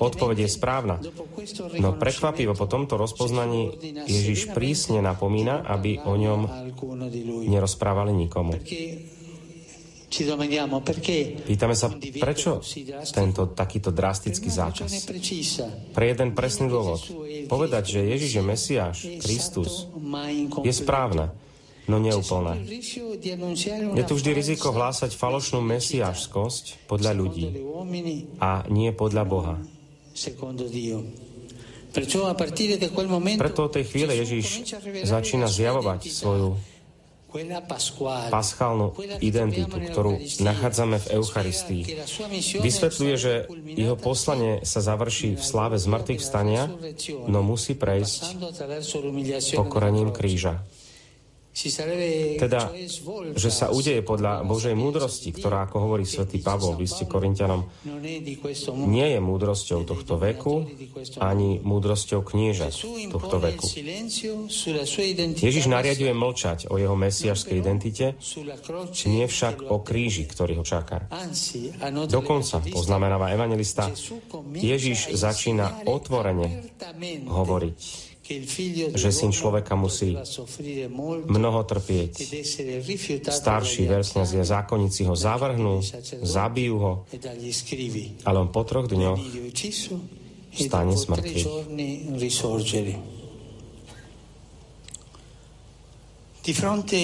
Odpoveď je správna. No prekvapivo po tomto rozpoznaní Ježiš prísne napomína, aby o ňom nerozprávali nikomu. Pýtame sa, prečo tento takýto drastický zákaz? Pre jeden presný dôvod. Povedať, že Ježiš je Mesiáš, Kristus, je správne, no neúplné. Je tu vždy riziko hlásať falošnú mesiášskosť podľa ľudí a nie podľa Boha. Preto od tej chvíle Ježiš začína zjavovať svoju paschálnu identitu, ktorú nachádzame v Eucharistii. Vysvetľuje, že jeho poslanie sa završí v sláve zmrtvých vstania, no musí prejsť pokorením kríža. Teda, že sa udeje podľa Božej múdrosti, ktorá, ako hovorí svätý Pavol v liste Korintianom, mondo. nie je múdrosťou tohto veku, ani múdrosťou Gesù tohto veku. Ježiš nariaduje mlčať o jeho mesiašskej identite, nie však o kríži, ktorý ho čaká. Dokonca, poznamenáva evangelista, Ježiš začína otvorene hovoriť, že syn človeka musí mnoho trpieť. Starší veľkňazi a zákonníci ho zavrhnú, zabijú ho, ale on po troch dňoch Stane risorgere. Di fronte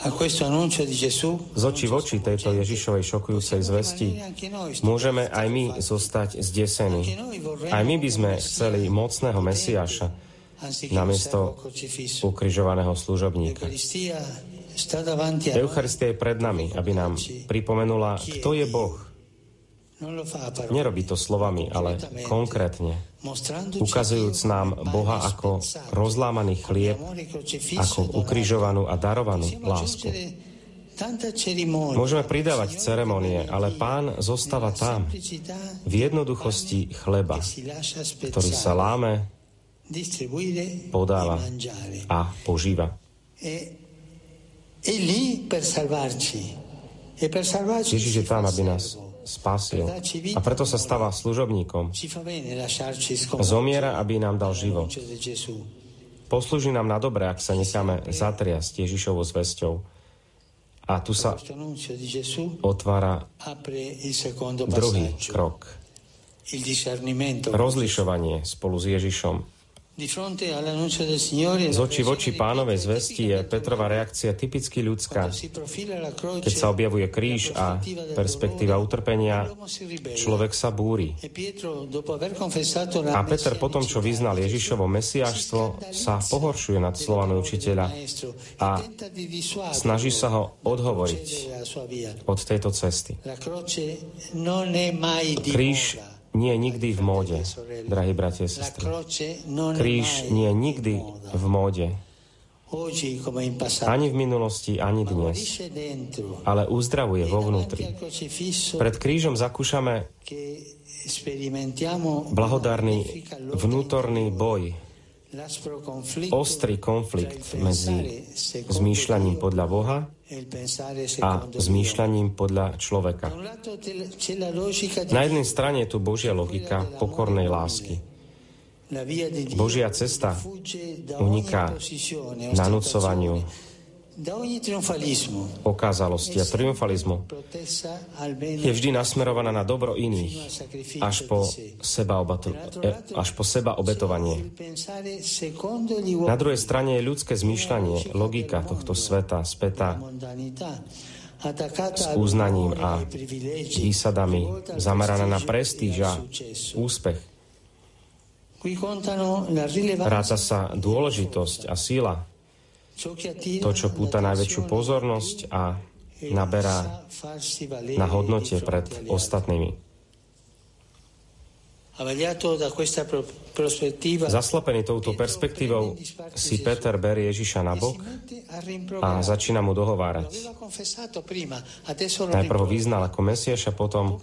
Z očí v oči tejto Ježišovej šokujúcej zvesti môžeme aj my zostať zdesení. Aj my by sme chceli mocného Mesiáša namiesto ukrižovaného služobníka. Eucharistia je pred nami, aby nám pripomenula, kto je Boh. Nerobí to slovami, ale konkrétne, ukazujúc nám Boha ako rozlámaný chlieb, ako ukrižovanú a darovanú lásku. Môžeme pridávať ceremonie, ale pán zostáva tam, v jednoduchosti chleba, ktorý sa láme, podáva a požíva. Ježiš je tam, aby nás spasil. A preto sa stáva služobníkom. Zomiera, aby nám dal život. Poslúži nám na dobre, ak sa necháme zatriasť Ježišovou zväzťou. A tu sa otvára druhý krok. Rozlišovanie spolu s Ježišom. Z oči voči pánovej zvesti je Petrova reakcia typicky ľudská. Keď sa objavuje kríž a perspektíva utrpenia, človek sa búri. A Peter potom, čo vyznal Ježišovo mesiáštvo, sa pohoršuje nad slovami učiteľa a snaží sa ho odhovoriť od tejto cesty. Kríž nie je nikdy v móde, drahí bratia a sestry. Kríž nie je nikdy v móde. Ani v minulosti, ani dnes. Ale uzdravuje vo vnútri. Pred krížom zakúšame blahodárny vnútorný boj, ostrý konflikt medzi zmýšľaním podľa Boha a zmýšľaním podľa človeka. Na jednej strane je tu Božia logika pokornej lásky. Božia cesta uniká nanúcovaniu, okázalosti a triumfalizmu je vždy nasmerovaná na dobro iných až po seba, obato, e, až po seba obetovanie. Na druhej strane je ľudské zmýšľanie, logika tohto sveta spätá s uznaním a výsadami zameraná na prestíž a úspech. Ráta sa dôležitosť a síla to, čo púta najväčšiu pozornosť a naberá na hodnote pred ostatnými. Zaslepený touto perspektívou si Peter berie Ježiša na bok a začína mu dohovárať. Najprv ho vyznal ako Mesiaša, potom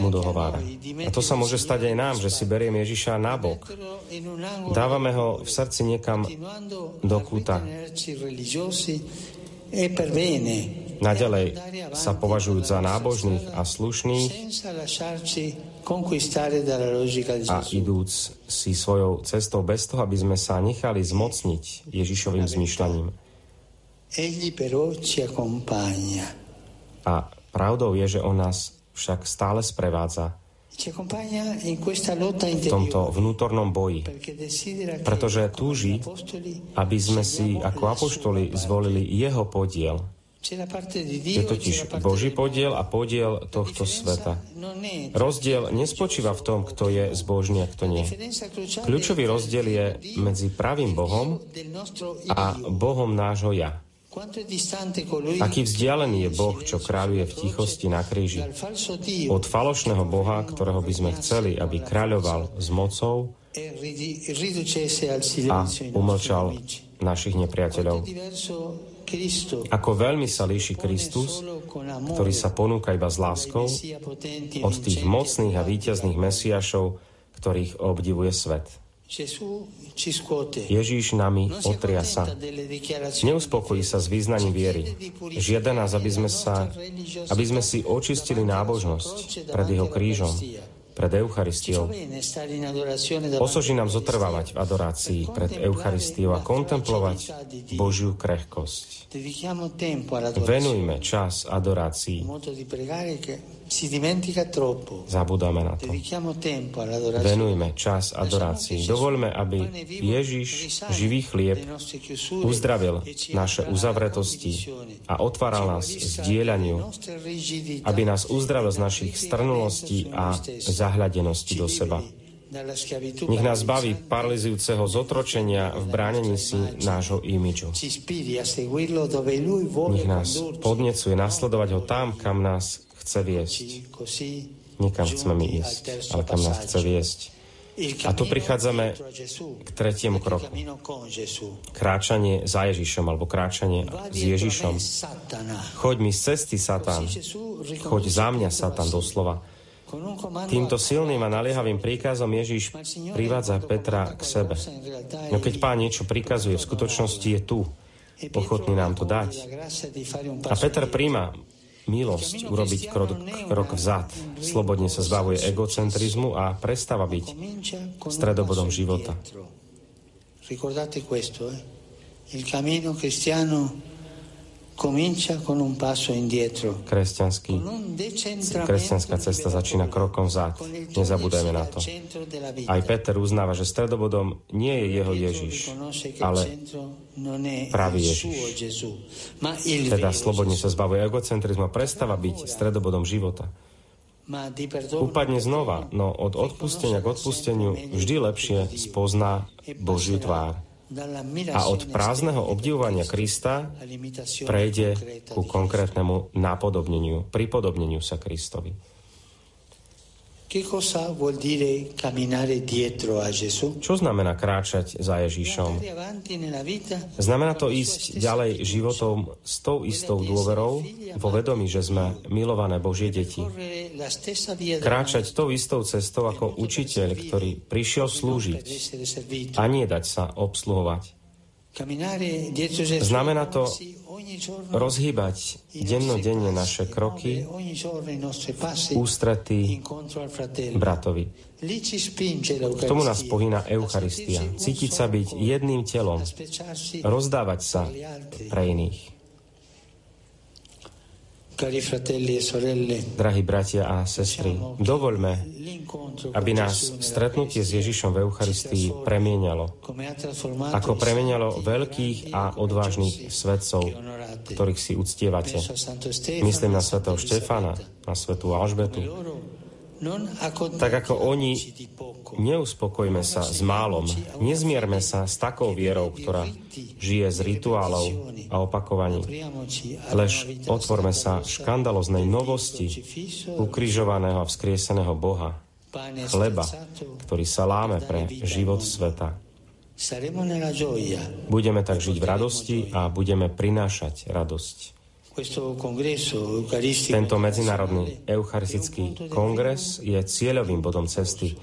mu dohovára. A to sa môže stať aj nám, že si beriem Ježiša na bok. Dávame ho v srdci niekam do kúta. Naďalej sa považujú za nábožných a slušných a idúc si svojou cestou bez toho, aby sme sa nechali zmocniť Ježišovým zmýšľaním. A pravdou je, že on nás však stále sprevádza v tomto vnútornom boji, pretože túži, aby sme si ako apoštoli zvolili jeho podiel. Je totiž Boží podiel a podiel tohto sveta. Rozdiel nespočíva v tom, kto je zbožný a kto nie. Kľúčový rozdiel je medzi pravým Bohom a Bohom nášho ja. Aký vzdialený je Boh, čo kráľuje v tichosti na kríži. Od falošného Boha, ktorého by sme chceli, aby kráľoval s mocou a umlčal našich nepriateľov. Ako veľmi sa líši Kristus, ktorý sa ponúka iba s láskou, od tých mocných a víťazných mesiašov, ktorých obdivuje svet. Ježíš nami otriasa. Neuspokojí sa s význaním viery. Žiada nás, aby sme, sa, aby sme si očistili nábožnosť pred jeho krížom, pred Eucharistiou. Osoží nám zotrvávať v adorácii pred Eucharistiou a kontemplovať Božiu krehkosť. Venujme čas adorácii Zabudáme na to. Venujme čas adorácii. Dovoľme, aby Ježiš, živý chlieb, uzdravil naše uzavretosti a otváral nás zdieľaniu, aby nás uzdravil z našich strnulostí a zahľadenosti do seba. Nech nás baví paralizujúceho zotročenia v bránení si nášho imidžu. Nech nás podnecuje nasledovať ho tam, kam nás chce viesť. Nikam chceme my ísť, ale kam nás chce viesť. A tu prichádzame k tretiemu kroku. Kráčanie za Ježišom, alebo kráčanie s Ježišom. Choď mi z cesty, Satan. Choď za mňa, Satan, doslova. Týmto silným a naliehavým príkazom Ježíš privádza Petra k sebe. No keď pán niečo prikazuje, v skutočnosti je tu, ochotný nám to dať. A Peter príjma milosť urobiť krok, krok vzad. Slobodne sa zbavuje egocentrizmu a prestáva byť stredobodom života. Ricordate questo, eh? Il cammino cristiano Kresťanský, kresťanská cesta začína krokom vzad. Nezabudajme na to. Aj Peter uznáva, že stredobodom nie je jeho Ježiš, ale pravý Ježiš. Teda slobodne sa zbavuje egocentrizmu a prestáva byť stredobodom života. Upadne znova, no od odpustenia k odpusteniu vždy lepšie spozná Božiu tvár a od prázdneho obdivovania Krista prejde ku konkrétnemu napodobneniu, pripodobneniu sa Kristovi. Čo znamená kráčať za Ježíšom? Znamená to ísť ďalej životom s tou istou dôverou, vo vedomí, že sme milované Božie deti. Kráčať tou istou cestou ako učiteľ, ktorý prišiel slúžiť a nie dať sa obsluhovať. Znamená to rozhýbať dennodenne naše kroky ústretí bratovi. K tomu nás pohýna Eucharistia. Cítiť sa byť jedným telom, rozdávať sa pre iných. E Drahí bratia a sestry, dovoľme, aby nás stretnutie s Ježišom v Eucharistii premienialo. Ako premienialo veľkých a odvážnych svetcov, ktorých si uctievate. Myslím na svetého Štefana, na svetú Alžbetu, tak ako oni, neuspokojme sa s málom, nezmierme sa s takou vierou, ktorá žije z rituálov a opakovaní. Lež otvorme sa škandaloznej novosti ukrižovaného a vzkrieseného Boha, chleba, ktorý sa láme pre život sveta. Budeme tak žiť v radosti a budeme prinášať radosť. Tento medzinárodný eucharistický kongres je cieľovým bodom cesty,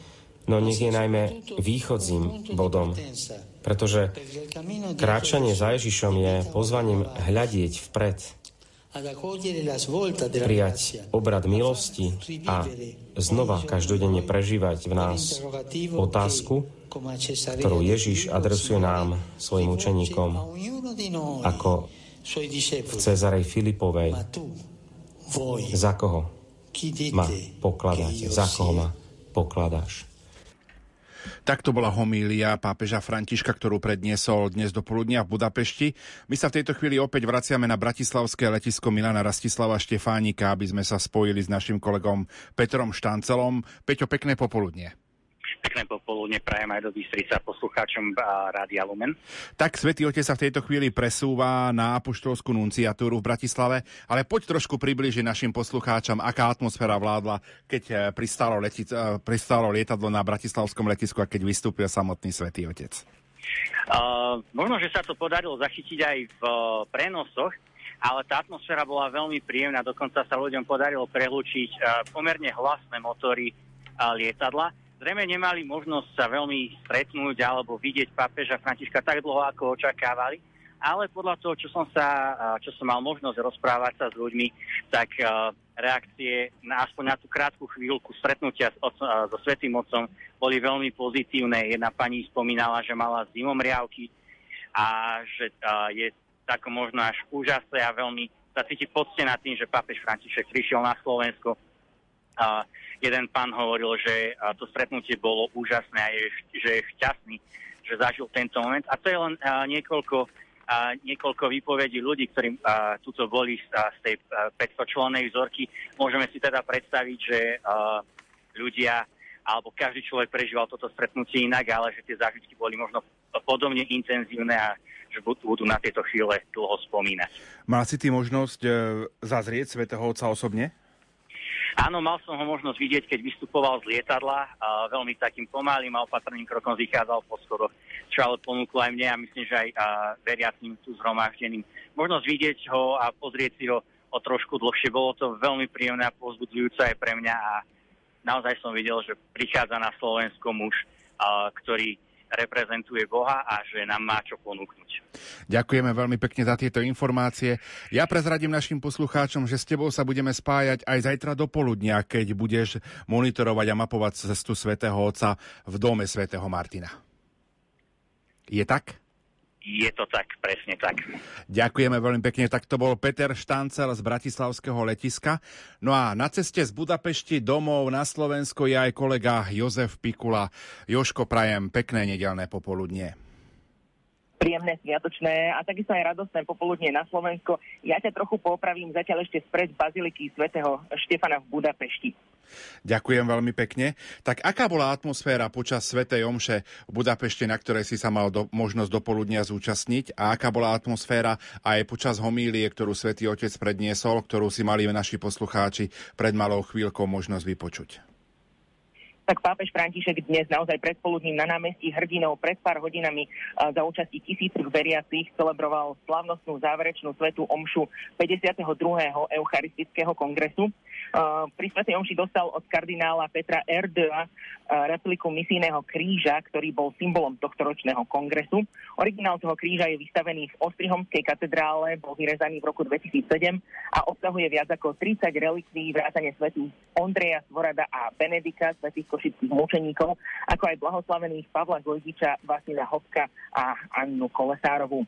no nech je najmä východzím bodom, pretože kráčanie za Ježišom je pozvaním hľadieť vpred, prijať obrad milosti a znova každodenne prežívať v nás otázku, ktorú Ježiš adresuje nám, svojim učeníkom, ako v Cezarej Filipovej. Za koho ma pokladáte? Za koho ma pokladáš? Takto bola homília pápeža Františka, ktorú predniesol dnes do poludnia v Budapešti. My sa v tejto chvíli opäť vraciame na bratislavské letisko Milana Rastislava Štefánika, aby sme sa spojili s našim kolegom Petrom Štancelom. Peťo, pekné popoludnie. Pekné popoludne prajem aj do Bystrica poslucháčom Rádia Lumen. Tak Svetý Otec sa v tejto chvíli presúva na apoštolskú nunciatúru v Bratislave, ale poď trošku približiť našim poslucháčom, aká atmosféra vládla, keď eh, pristalo, letic, eh, pristalo lietadlo na bratislavskom letisku a keď vystúpil samotný Svetý Otec. Uh, možno, že sa to podarilo zachytiť aj v uh, prenosoch, ale tá atmosféra bola veľmi príjemná, dokonca sa ľuďom podarilo prelúčiť uh, pomerne hlasné motory uh, lietadla zrejme nemali možnosť sa veľmi stretnúť alebo vidieť pápeža Františka tak dlho, ako očakávali, ale podľa toho, čo som, sa, čo som mal možnosť rozprávať sa s ľuďmi, tak reakcie na aspoň na tú krátku chvíľku stretnutia so, so Svetým Otcom boli veľmi pozitívne. Jedna pani spomínala, že mala zimomriavky a že je tak možno až úžasné a veľmi sa cíti poctená tým, že pápež František prišiel na Slovensko A jeden pán hovoril, že to stretnutie bolo úžasné a je, že je šťastný, že zažil tento moment. A to je len niekoľko, niekoľko výpovedí ľudí, ktorí tuto boli z tej 500 člennej vzorky. Môžeme si teda predstaviť, že ľudia alebo každý človek prežíval toto stretnutie inak, ale že tie zážitky boli možno podobne intenzívne a že budú na tieto chvíle dlho spomínať. Mal si ty možnosť e, zazrieť Svetého Otca osobne? Áno, mal som ho možnosť vidieť, keď vystupoval z lietadla. A veľmi takým pomalým a opatrným krokom vychádzal po schodoch, čo ale ponúklo aj mne a myslím, že aj a, veriacím tu zhromaždeným. Možnosť vidieť ho a pozrieť si ho o trošku dlhšie. Bolo to veľmi príjemné a pozbudzujúce aj pre mňa a naozaj som videl, že prichádza na Slovensko muž, ktorý reprezentuje Boha a že nám má čo ponúknuť. Ďakujeme veľmi pekne za tieto informácie. Ja prezradím našim poslucháčom, že s tebou sa budeme spájať aj zajtra do poludnia, keď budeš monitorovať a mapovať cestu svätého Otca v dome svätého Martina. Je tak? Je to tak, presne tak. Ďakujeme veľmi pekne. Tak to bol Peter Štancel z Bratislavského letiska. No a na ceste z Budapešti domov na Slovensko je aj kolega Jozef Pikula. Joško, prajem pekné nedelné popoludnie príjemné, sviatočné a takisto aj radostné popoludne na Slovensko. Ja ťa trochu popravím zatiaľ ešte spred Baziliky svätého Štefana v Budapešti. Ďakujem veľmi pekne. Tak aká bola atmosféra počas Svetej Omše v Budapešte, na ktorej si sa mal do, možnosť dopoludnia zúčastniť? A aká bola atmosféra aj počas homílie, ktorú Svetý Otec predniesol, ktorú si mali naši poslucháči pred malou chvíľkou možnosť vypočuť? Tak pápež František dnes naozaj predpoludním na námestí hrdinov pred pár hodinami za účasti tisícich veriacich celebroval slavnostnú záverečnú svetú omšu 52. Eucharistického kongresu. Pri Svetej Omši dostal od kardinála Petra Erdea repliku misijného kríža, ktorý bol symbolom tohto ročného kongresu. Originál toho kríža je vystavený v Ostrihomskej katedrále, bol vyrezaný v roku 2007 a obsahuje viac ako 30 relikví vrátane svetých Ondreja Svorada a Benedika, svetých košických mučeníkov, ako aj blahoslavených Pavla Gojdiča, Vasila Hopka a Annu Kolesárovú.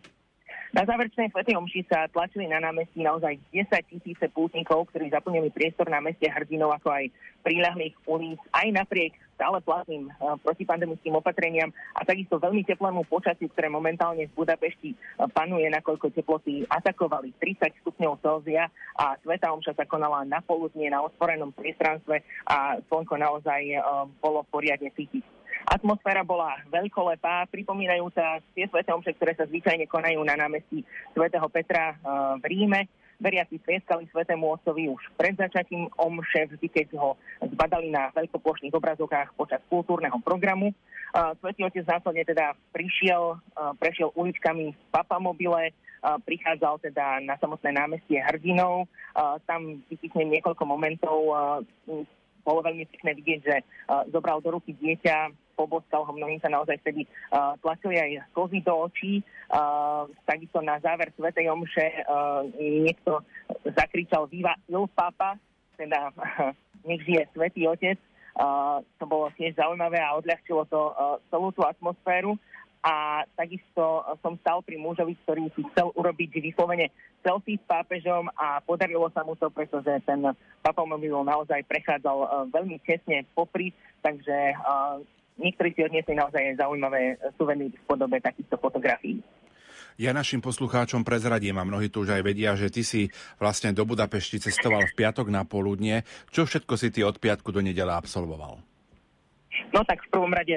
Na záverečnej svetej omši sa tlačili na námestí naozaj 10 tisíce pútnikov, ktorí zaplnili priestor na meste hrdinov, ako aj príľahlých ulic, aj napriek stále platným uh, protipandemickým opatreniam a takisto veľmi teplému počasiu, ktoré momentálne v Budapešti uh, panuje, nakoľko teploty atakovali 30 stupňov Celzia a Sveta Omša sa konala na poludnie na otvorenom priestranstve a slnko naozaj uh, bolo poriadne cítiť. Atmosféra bola veľkolepá, pripomínajúca tie sveté omše, ktoré sa zvyčajne konajú na námestí svätého Petra eh, v Ríme. Veriaci tlieskali svetému otcovi už pred začatím omše, vždy keď ho zbadali na veľkoplošných obrazovkách počas kultúrneho programu. Eh, Svetý otec následne teda prišiel, eh, prešiel uličkami v papamobile, prichádzal teda na samotné námestie hrdinov. Tam vypísnem niekoľko momentov. Bolo veľmi pekné vidieť, že zobral do ruky dieťa, poboskal ho, mnohým sa naozaj vtedy uh, tlačili aj slzy do očí. Uh, takisto na záver Svetej Omše uh, niekto zakričal Viva Il Papa, teda nech žije Svetý Otec. Uh, to bolo tiež zaujímavé a odľahčilo to uh, celú tú atmosféru. A takisto som stal pri mužovi, ktorý si chcel urobiť vyslovene selfie s pápežom a podarilo sa mu to, pretože ten papamobil naozaj prechádzal veľmi tesne popri, takže niektorí si odniesli naozaj zaujímavé suveníry v podobe takýchto fotografií. Ja našim poslucháčom prezradím a mnohí tu už aj vedia, že ty si vlastne do Budapešti cestoval v piatok na poludne. Čo všetko si ty od piatku do nedela absolvoval? No tak v prvom rade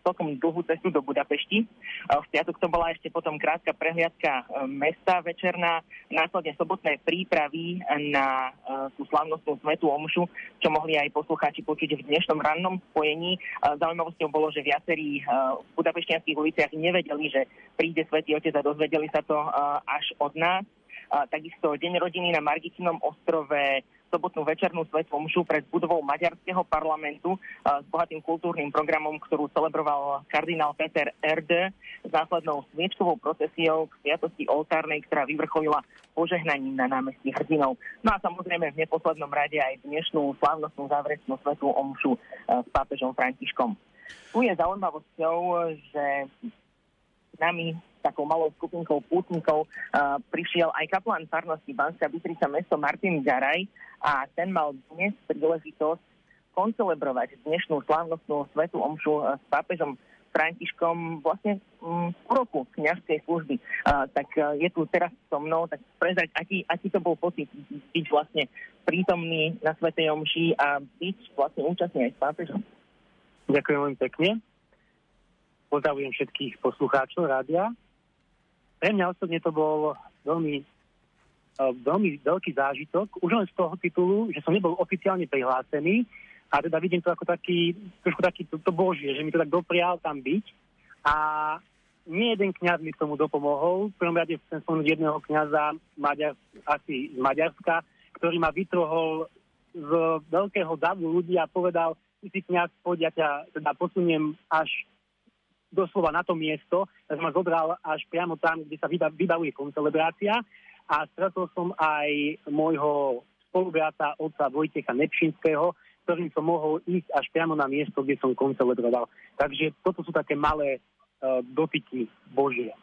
celkom dlhú cestu do Budapešti. V piatok to bola ešte potom krátka prehliadka e, mesta večerná, následne sobotné prípravy na e, tú slavnostnú svetú omšu, čo mohli aj poslucháči počuť v dnešnom rannom spojení. E, zaujímavosťou bolo, že viacerí v budapešťanských uliciach nevedeli, že príde Svetý Otec a dozvedeli sa to až od nás. Takisto Deň rodiny na Margitinom ostrove sobotnú večernú svetú omšu pred budovou Maďarského parlamentu s bohatým kultúrnym programom, ktorú celebroval kardinál Peter Erde s následnou sviečkovou procesiou k sviatosti oltárnej, ktorá vyvrcholila požehnaním na námestí hrdinov. No a samozrejme v neposlednom rade aj dnešnú slávnostnú záverečnú svetú omšu s pápežom Františkom. Tu je zaujímavosťou, že nami takou malou skupinkou pútnikov uh, prišiel aj kaplán farnosti Banská Bystrica mesto Martin Garaj a ten mal dnes príležitosť koncelebrovať dnešnú slávnostnú svetu omšu s pápežom Františkom vlastne um, po roku kniažskej služby. Uh, tak uh, je tu teraz so mnou, tak prezrať, aký, aký to bol pocit byť vlastne prítomný na Svetej Omši a byť vlastne účastný aj s pápežom. Ďakujem veľmi pekne. Pozdravujem všetkých poslucháčov rádia. Pre mňa osobne to bol veľmi, uh, veľmi veľký zážitok, už len z toho titulu, že som nebol oficiálne prihlásený, a teda vidím to ako taký, trošku taký to, to božie, že mi to tak doprial tam byť. A nie jeden kňaz mi k tomu dopomohol. V prvom rade chcem spomenúť jedného kňaza Maďar, asi z Maďarska, ktorý ma vytrohol z veľkého davu ľudí a povedal, ty si kňaz, poď, ja ťa teda posuniem až doslova na to miesto, tak ma zobral až priamo tam, kde sa vybavuje koncelebrácia a stretol som aj môjho spolubrata otca Vojtecha Nepšinského, ktorým som mohol ísť až priamo na miesto, kde som koncelebroval. Takže toto sú také malé uh, dotyky Božie.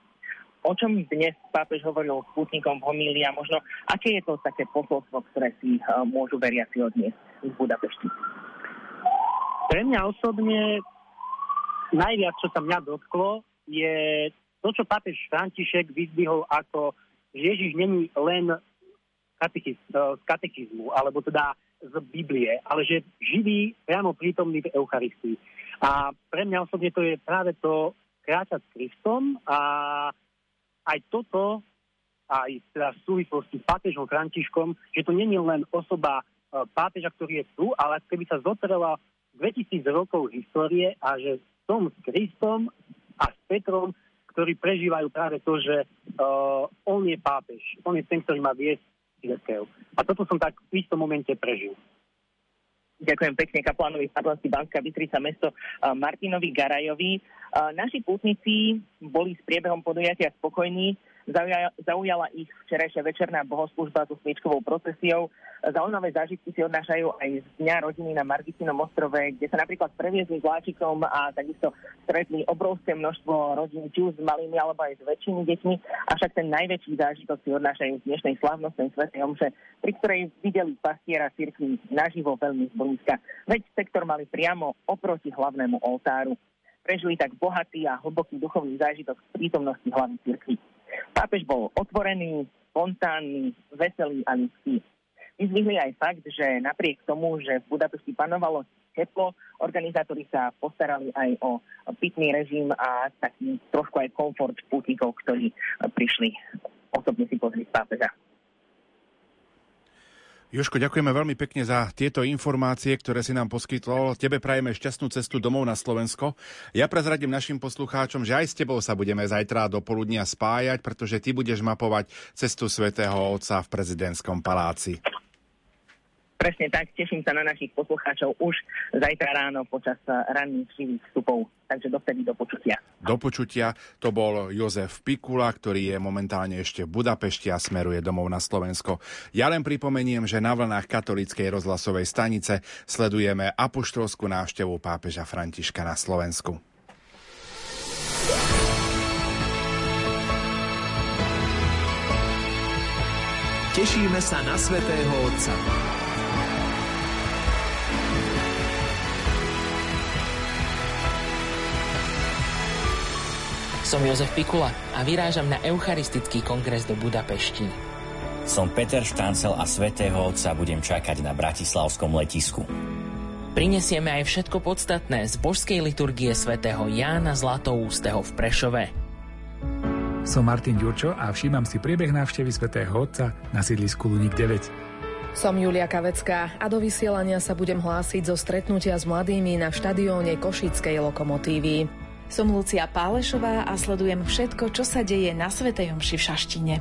O čom dnes pápež hovoril s pútnikom v homílii a možno aké je to také posolstvo, ktoré si uh, môžu veriaci odniesť z Budapešti? Pre mňa osobne najviac, čo sa mňa dotklo, je to, čo pápež František vyzdvihol ako, že Ježiš není len katechiz, z katechizmu, alebo teda z Biblie, ale že živý, priamo prítomný v Eucharistii. A pre mňa osobne to je práve to kráčať s Kristom a aj toto, aj teda v súvislosti s pápežom Františkom, že to je len osoba e, pápeža, ktorý je tu, ale keby sa zotrela 2000 rokov histórie a že som s Kristom a s Petrom, ktorí prežívajú práve to, že uh, on je pápež. On je ten, ktorý má viesť církev. A toto som tak v istom momente prežil. Ďakujem pekne kaplánovi farnosti Banská Bystrica mesto Martinovi Garajovi. Naši pútnici boli s priebehom podujatia spokojní, Zaujala ich včerajšia večerná bohoslužba so sviečkovou procesiou. Zaujímavé zážitky si odnášajú aj z Dňa rodiny na Margitinom ostrove, kde sa napríklad previezli vláčikom a takisto stretli obrovské množstvo rodín, či už s malými alebo aj s väčšími deťmi. Avšak ten najväčší zážitok si odnášajú z dnešnej slávnostnej svetej omše, pri ktorej videli pastiera cirkvi naživo veľmi zblízka. Veď sektor mali priamo oproti hlavnému oltáru. Prežili tak bohatý a hlboký duchovný zážitok z prítomnosti hlavy cirkvi. Pápež bol otvorený, spontánny, veselý a ľudský. Vyzvihli aj fakt, že napriek tomu, že v Budapešti panovalo teplo, organizátori sa postarali aj o pitný režim a taký trošku aj komfort pútnikov, ktorí prišli osobne si pozrieť pápeža. Joško, ďakujeme veľmi pekne za tieto informácie, ktoré si nám poskytol. Tebe prajeme šťastnú cestu domov na Slovensko. Ja prezradím našim poslucháčom, že aj s tebou sa budeme zajtra do poludnia spájať, pretože ty budeš mapovať cestu svätého Otca v prezidentskom paláci. Presne tak, teším sa na našich poslucháčov už zajtra ráno počas eh, ranných živých vstupov. Takže dovtedy do počutia. Do počutia to bol Jozef Pikula, ktorý je momentálne ešte v Budapešti a smeruje domov na Slovensko. Ja len pripomeniem, že na vlnách katolíckej rozhlasovej stanice sledujeme apoštolskú návštevu pápeža Františka na Slovensku. Tešíme sa na svätého Otca. Som Jozef Pikula a vyrážam na Eucharistický kongres do Budapešti. Som Peter Štancel a svätého Otca budem čakať na Bratislavskom letisku. Prinesieme aj všetko podstatné z božskej liturgie svätého Jána Zlatoústeho v Prešove. Som Martin Ďurčo a všímam si priebeh návštevy svätého Otca na sídlisku Luník 9. Som Julia Kavecká a do vysielania sa budem hlásiť zo stretnutia s mladými na štadióne Košickej lokomotívy. Som Lucia Pálešová a sledujem všetko, čo sa deje na Svetej Omši v Šaštine.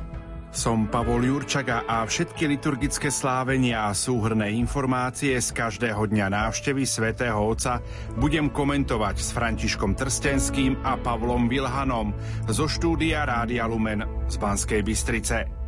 Som Pavol Jurčaga a všetky liturgické slávenia a súhrné informácie z každého dňa návštevy svätého Otca budem komentovať s Františkom Trstenským a Pavlom Vilhanom zo štúdia Rádia Lumen z Banskej Bystrice.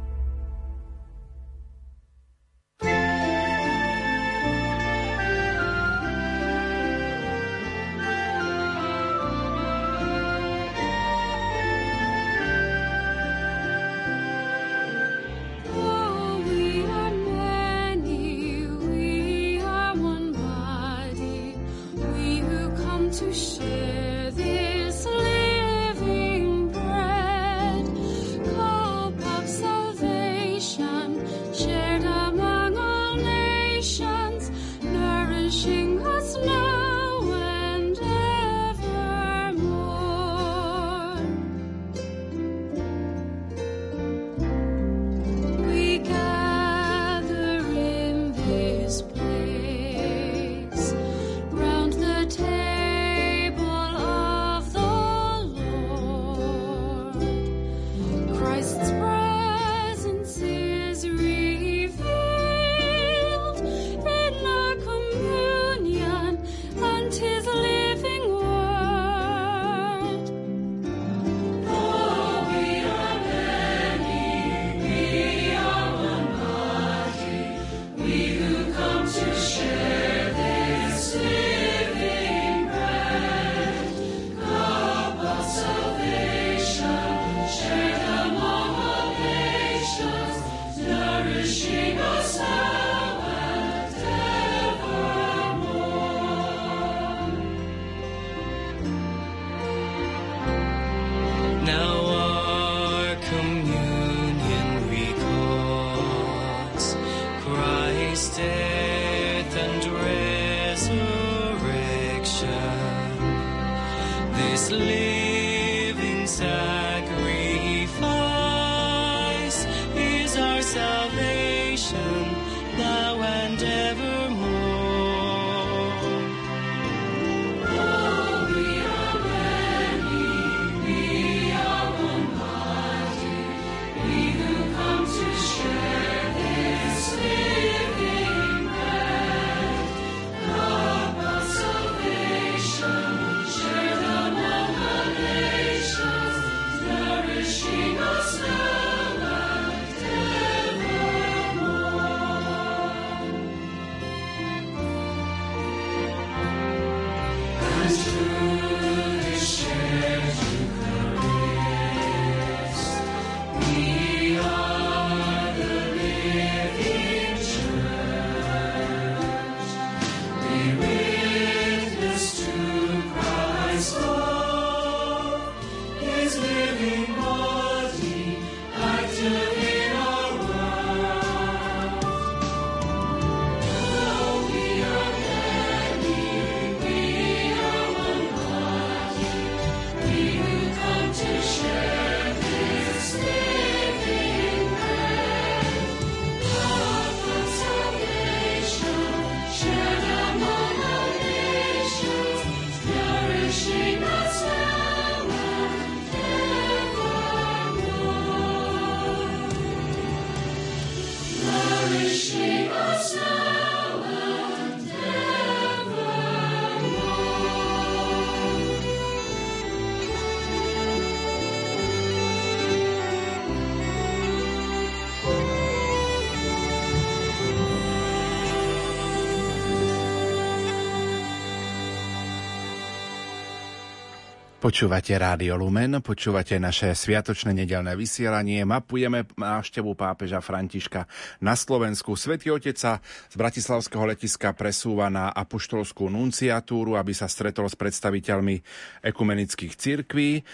Počúvate Rádio Lumen, počúvate naše sviatočné nedelné vysielanie, mapujeme návštevu pápeža Františka na Slovensku. Svetý Otec sa z Bratislavského letiska presúva na apoštolskú nunciatúru, aby sa stretol s predstaviteľmi ekumenických cirkví.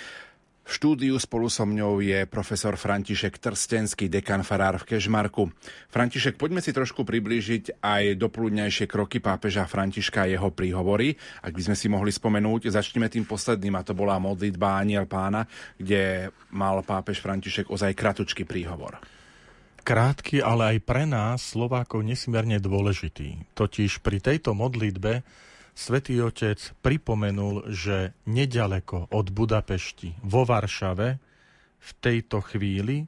V štúdiu spolu so mňou je profesor František Trstenský, dekan farár v Kežmarku. František, poďme si trošku priblížiť aj doplúdnejšie kroky pápeža Františka a jeho príhovory. Ak by sme si mohli spomenúť, začneme tým posledným, a to bola modlitba Aniel pána, kde mal pápež František ozaj kratučký príhovor. Krátky, ale aj pre nás, Slovákov, nesmierne dôležitý. Totiž pri tejto modlitbe Svetý Otec pripomenul, že nedaleko od Budapešti vo Varšave v tejto chvíli e,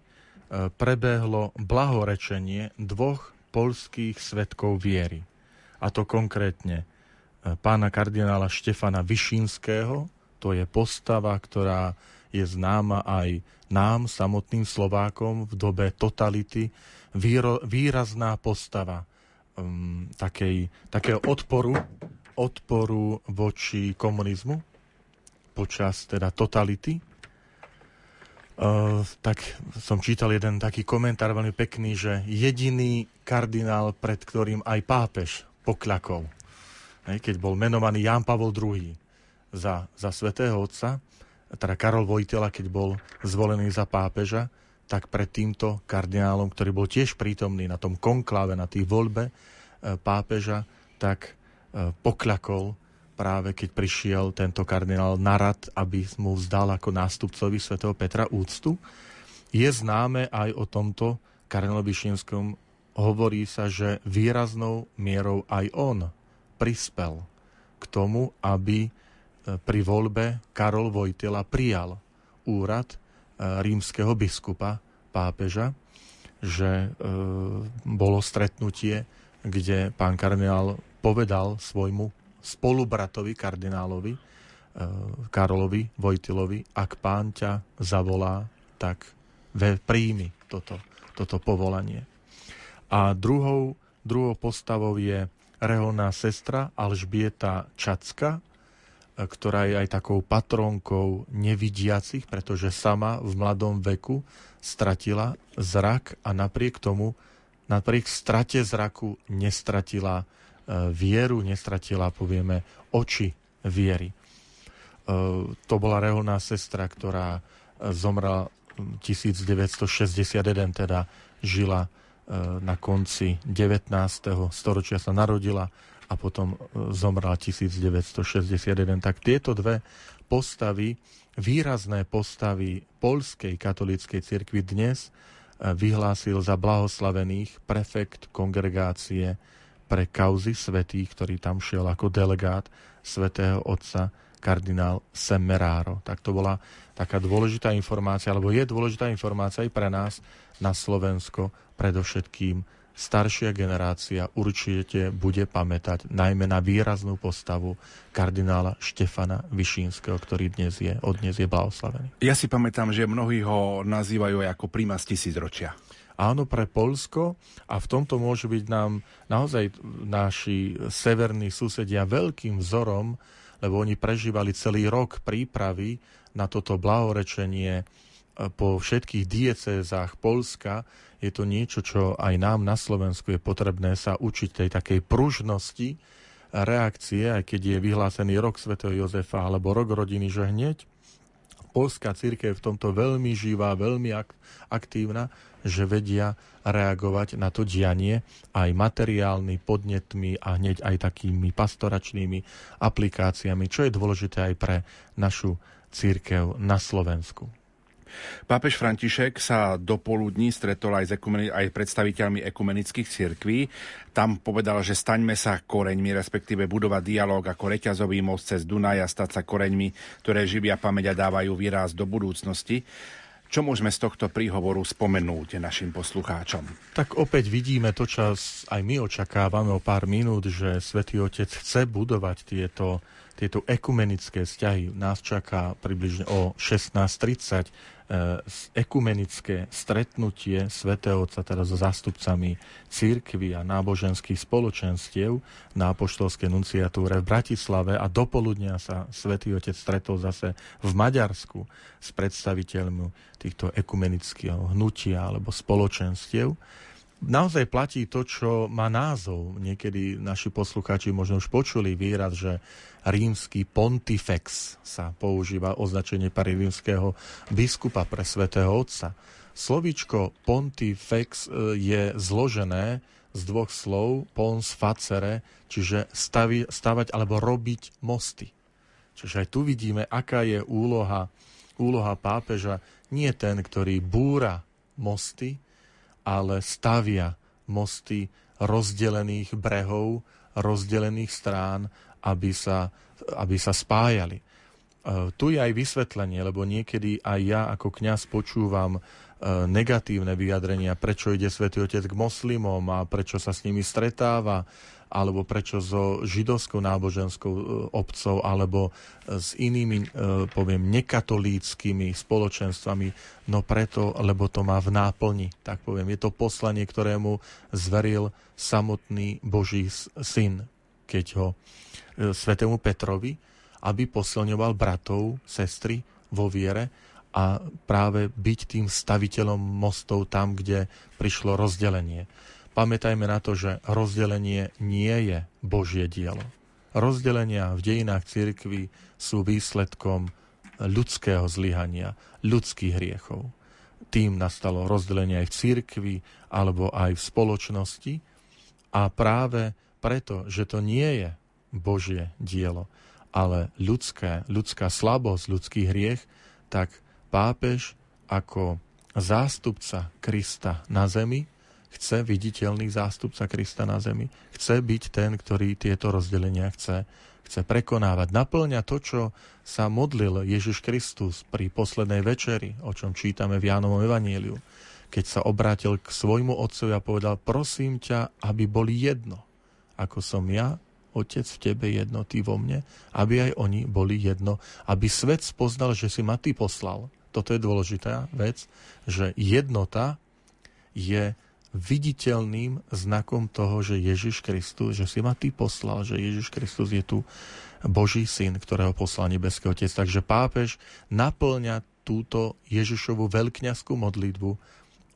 prebehlo blahorečenie dvoch polských svetkov viery. A to konkrétne e, pána kardinála Štefana Vyšinského, to je postava, ktorá je známa aj nám, samotným Slovákom v dobe totality, výrazná postava um, takej, takého odporu odporu voči komunizmu počas teda totality. Uh, tak som čítal jeden taký komentár veľmi pekný, že jediný kardinál, pred ktorým aj pápež pokľakol, hej, keď bol menovaný Ján Pavol II za, za svätého Otca, teda Karol Vojtela, keď bol zvolený za pápeža, tak pred týmto kardinálom, ktorý bol tiež prítomný na tom konkláve, na tých voľbe e, pápeža, tak pokľakol práve keď prišiel tento kardinál na rad, aby mu vzdal ako nástupcovi svätého Petra úctu. Je známe aj o tomto kardinálovi Šínskom, hovorí sa, že výraznou mierou aj on prispel k tomu, aby e, pri voľbe Karol Vojtila prijal úrad rímskeho biskupa, pápeža, že e, bolo stretnutie, kde pán kardinál povedal svojmu spolubratovi kardinálovi, e, Karolovi Vojtilovi, ak pán ťa zavolá, tak príjmi toto, toto povolanie. A druhou, druhou postavou je reholná sestra Alžbieta Čacka, ktorá je aj takou patronkou nevidiacich, pretože sama v mladom veku stratila zrak a napriek tomu, napriek strate zraku nestratila vieru, nestratila, povieme, oči viery. E, to bola reholná sestra, ktorá e, zomrela 1961, teda žila na konci 19. storočia sa narodila a potom e, zomrela 1961. Tak tieto dve postavy, výrazné postavy polskej katolíckej cirkvi dnes e, vyhlásil za blahoslavených prefekt kongregácie pre kauzy svetých, ktorý tam šiel ako delegát svätého otca kardinál Semeraro. Tak to bola taká dôležitá informácia, alebo je dôležitá informácia aj pre nás na Slovensko, predovšetkým staršia generácia určite bude pamätať najmä na výraznú postavu kardinála Štefana Vyšínskeho, ktorý dnes je, od dnes je blahoslavený. Ja si pamätám, že mnohí ho nazývajú aj ako z tisícročia. Áno, pre Polsko a v tomto môžu byť nám naozaj naši severní susedia veľkým vzorom, lebo oni prežívali celý rok prípravy na toto blahorečenie po všetkých diecézách Polska, je to niečo, čo aj nám na Slovensku je potrebné sa učiť tej takej pružnosti reakcie, aj keď je vyhlásený rok svätého Jozefa alebo rok rodiny, že hneď polská církev v tomto veľmi živá, veľmi ak- aktívna, že vedia reagovať na to dianie aj materiálny podnetmi a hneď aj takými pastoračnými aplikáciami, čo je dôležité aj pre našu církev na Slovensku. Pápež František sa do poludní stretol aj s ekumeni- aj predstaviteľmi ekumenických cirkví. Tam povedal, že staňme sa koreňmi, respektíve budovať dialog ako reťazový most cez Dunaj a stať sa koreňmi, ktoré živia pamäť a dávajú výraz do budúcnosti. Čo môžeme z tohto príhovoru spomenúť našim poslucháčom? Tak opäť vidíme to, čo aj my očakávame o pár minút, že Svetý Otec chce budovať tieto, tieto ekumenické vzťahy. Nás čaká približne o 16.30 E, ekumenické stretnutie svätého Otca teda so zástupcami církvy a náboženských spoločenstiev na apoštolskej nunciatúre v Bratislave a dopoludnia sa svätý Otec stretol zase v Maďarsku s predstaviteľmi týchto ekumenického hnutia alebo spoločenstiev naozaj platí to, čo má názov. Niekedy naši poslucháči možno už počuli výraz, že rímsky pontifex sa používa označenie pre rímskeho biskupa pre svätého Otca. Slovíčko pontifex e, je zložené z dvoch slov pons facere, čiže stavi, stavať alebo robiť mosty. Čiže aj tu vidíme, aká je úloha, úloha pápeža. Nie ten, ktorý búra mosty, ale stavia mosty rozdelených brehov, rozdelených strán, aby sa, aby sa spájali. E, tu je aj vysvetlenie, lebo niekedy aj ja ako kňaz počúvam e, negatívne vyjadrenia, prečo ide svätý Otec k moslimom a prečo sa s nimi stretáva alebo prečo so židovskou náboženskou e, obcov, alebo e, s inými, e, poviem, nekatolíckými spoločenstvami, no preto, lebo to má v náplni, tak poviem. Je to poslanie, ktorému zveril samotný Boží syn, keď ho svetému Petrovi, aby posilňoval bratov, sestry vo viere a práve byť tým staviteľom mostov tam, kde prišlo rozdelenie. Pamätajme na to, že rozdelenie nie je Božie dielo. rozdelenia v dejinách cirkvi sú výsledkom ľudského zlyhania, ľudských hriechov. Tým nastalo rozdelenie aj v cirkvi alebo aj v spoločnosti a práve preto, že to nie je Božie dielo, ale ľudské, ľudská slabosť, ľudský hriech, tak pápež ako zástupca Krista na zemi, chce viditeľný zástupca Krista na zemi, chce byť ten, ktorý tieto rozdelenia chce, chce prekonávať. Naplňa to, čo sa modlil Ježiš Kristus pri poslednej večeri, o čom čítame v Jánovom evaníliu, keď sa obrátil k svojmu otcovi a povedal, prosím ťa, aby boli jedno, ako som ja, Otec v tebe jedno, ty vo mne, aby aj oni boli jedno, aby svet spoznal, že si ma ty poslal toto je dôležitá vec, že jednota je viditeľným znakom toho, že Ježiš Kristus, že si ma ty poslal, že Ježiš Kristus je tu Boží syn, ktorého poslal nebeský Otec. Takže pápež naplňa túto Ježišovu veľkňaskú modlitbu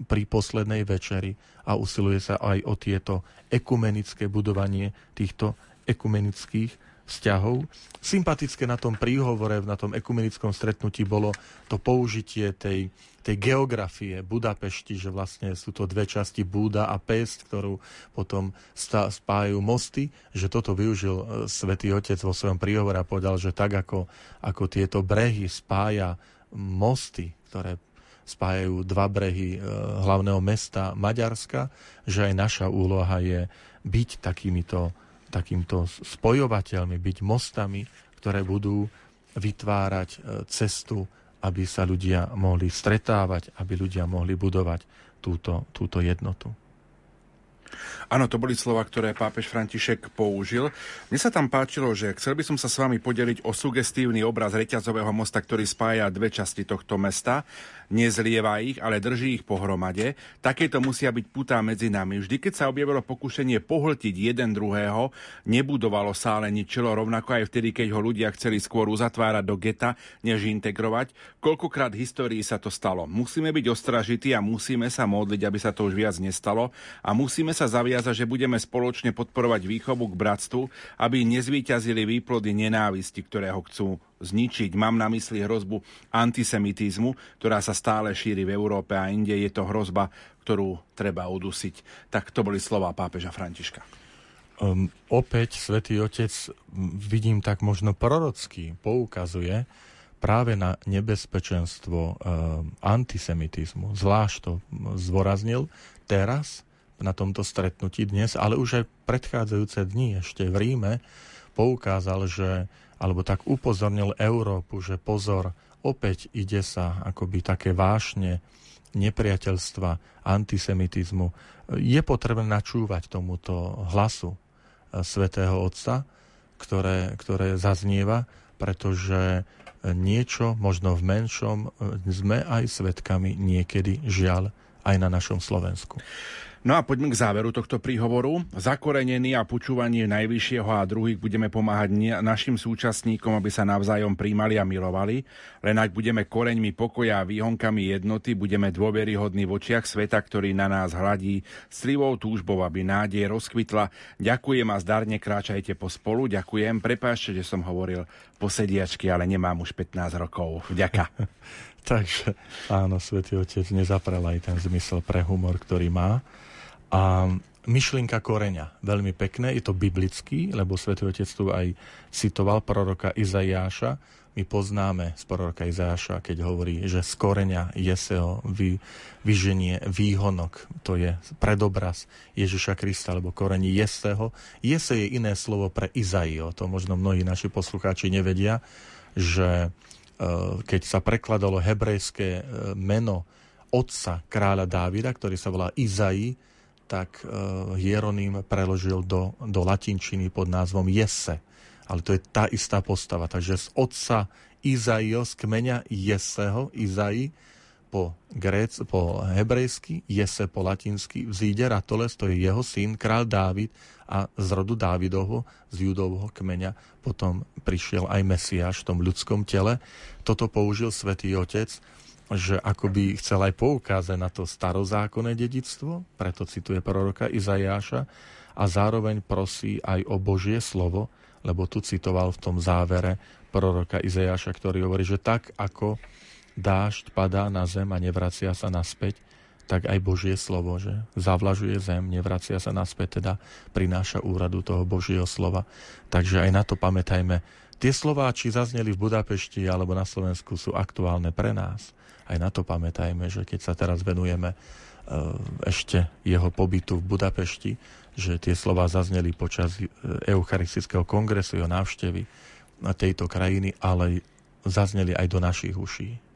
pri poslednej večeri a usiluje sa aj o tieto ekumenické budovanie týchto ekumenických vzťahov. Sympatické na tom príhovore, na tom ekumenickom stretnutí bolo to použitie tej, tej geografie Budapešti, že vlastne sú to dve časti Búda a Pest, ktorú potom spájajú mosty, že toto využil e, svätý Otec vo svojom príhovore a povedal, že tak ako, ako tieto brehy spája mosty, ktoré spájajú dva brehy e, hlavného mesta Maďarska, že aj naša úloha je byť takýmito takýmto spojovateľmi, byť mostami, ktoré budú vytvárať e, cestu, aby sa ľudia mohli stretávať, aby ľudia mohli budovať túto, túto jednotu. Áno, to boli slova, ktoré pápež František použil. Mne sa tam páčilo, že chcel by som sa s vami podeliť o sugestívny obraz reťazového mosta, ktorý spája dve časti tohto mesta nezlieva ich, ale drží ich pohromade. Takéto musia byť putá medzi nami. Vždy, keď sa objavilo pokušenie pohltiť jeden druhého, nebudovalo sa ale ničilo, rovnako aj vtedy, keď ho ľudia chceli skôr uzatvárať do geta, než integrovať. Koľkokrát v histórii sa to stalo. Musíme byť ostražití a musíme sa modliť, aby sa to už viac nestalo a musíme sa zaviazať, že budeme spoločne podporovať výchovu k bratstvu, aby nezvýťazili výplody nenávisti, ktoré ho chcú zničiť. Mám na mysli hrozbu antisemitizmu, ktorá sa stále šíri v Európe a inde. Je to hrozba, ktorú treba udusiť. Tak to boli slova pápeža Františka. Um, opäť svätý Otec, vidím tak možno prorocky, poukazuje práve na nebezpečenstvo um, antisemitizmu. Zvlášť to zdôraznil teraz na tomto stretnutí dnes, ale už aj predchádzajúce dni ešte v Ríme poukázal, že alebo tak upozornil Európu, že pozor, opäť ide sa akoby také vášne nepriateľstva, antisemitizmu. Je potrebné načúvať tomuto hlasu e, svätého Otca, ktoré, ktoré zaznieva, pretože niečo, možno v menšom, e, sme aj svetkami niekedy žiaľ aj na našom Slovensku. No a poďme k záveru tohto príhovoru. Zakorenení a počúvanie najvyššieho a druhých budeme pomáhať našim súčasníkom, aby sa navzájom príjmali a milovali. Len ak budeme koreňmi pokoja a výhonkami jednoty, budeme dôveryhodní v očiach sveta, ktorý na nás hladí strivou túžbou, aby nádej rozkvitla. Ďakujem a zdarne kráčajte po spolu. Ďakujem. Prepáčte, že som hovoril po sediačky, ale nemám už 15 rokov. Vďaka. Takže áno, Svetý Otec nezaprel aj ten zmysel pre humor, ktorý má. A myšlienka koreňa, veľmi pekné, je to biblický, lebo Svetý Otec tu aj citoval proroka Izajáša. My poznáme z proroka Izajáša, keď hovorí, že z koreňa Jeseho vy, vyženie výhonok, to je predobraz Ježiša Krista, alebo korení Jeseho. Jese je iné slovo pre Izaio, to možno mnohí naši poslucháči nevedia, že e, keď sa prekladalo hebrejské e, meno otca kráľa Dávida, ktorý sa volá Izai, tak uh, Hieronym preložil do, do latinčiny pod názvom Jesse. Ale to je tá istá postava. Takže z otca Izaiho, z kmeňa Jeseho, Izai, po, gréc, po hebrejsky, Jese po latinsky, vzíde Ratoles, to je jeho syn, král Dávid a z rodu Dávidovho, z judovho kmeňa, potom prišiel aj Mesiáš v tom ľudskom tele. Toto použil svätý Otec že akoby chcel aj poukázať na to starozákonné dedictvo, preto cituje proroka Izajáša a zároveň prosí aj o Božie slovo, lebo tu citoval v tom závere proroka Izeáša, ktorý hovorí, že tak ako dážď padá na zem a nevracia sa naspäť, tak aj Božie slovo, že zavlažuje zem, nevracia sa naspäť, teda prináša úradu toho Božieho slova. Takže aj na to pamätajme. Tie slová, či zazneli v Budapešti alebo na Slovensku, sú aktuálne pre nás. Aj na to pamätajme, že keď sa teraz venujeme e, ešte jeho pobytu v Budapešti, že tie slova zazneli počas e, Eucharistického kongresu, jeho návštevy tejto krajiny, ale zazneli aj do našich uší.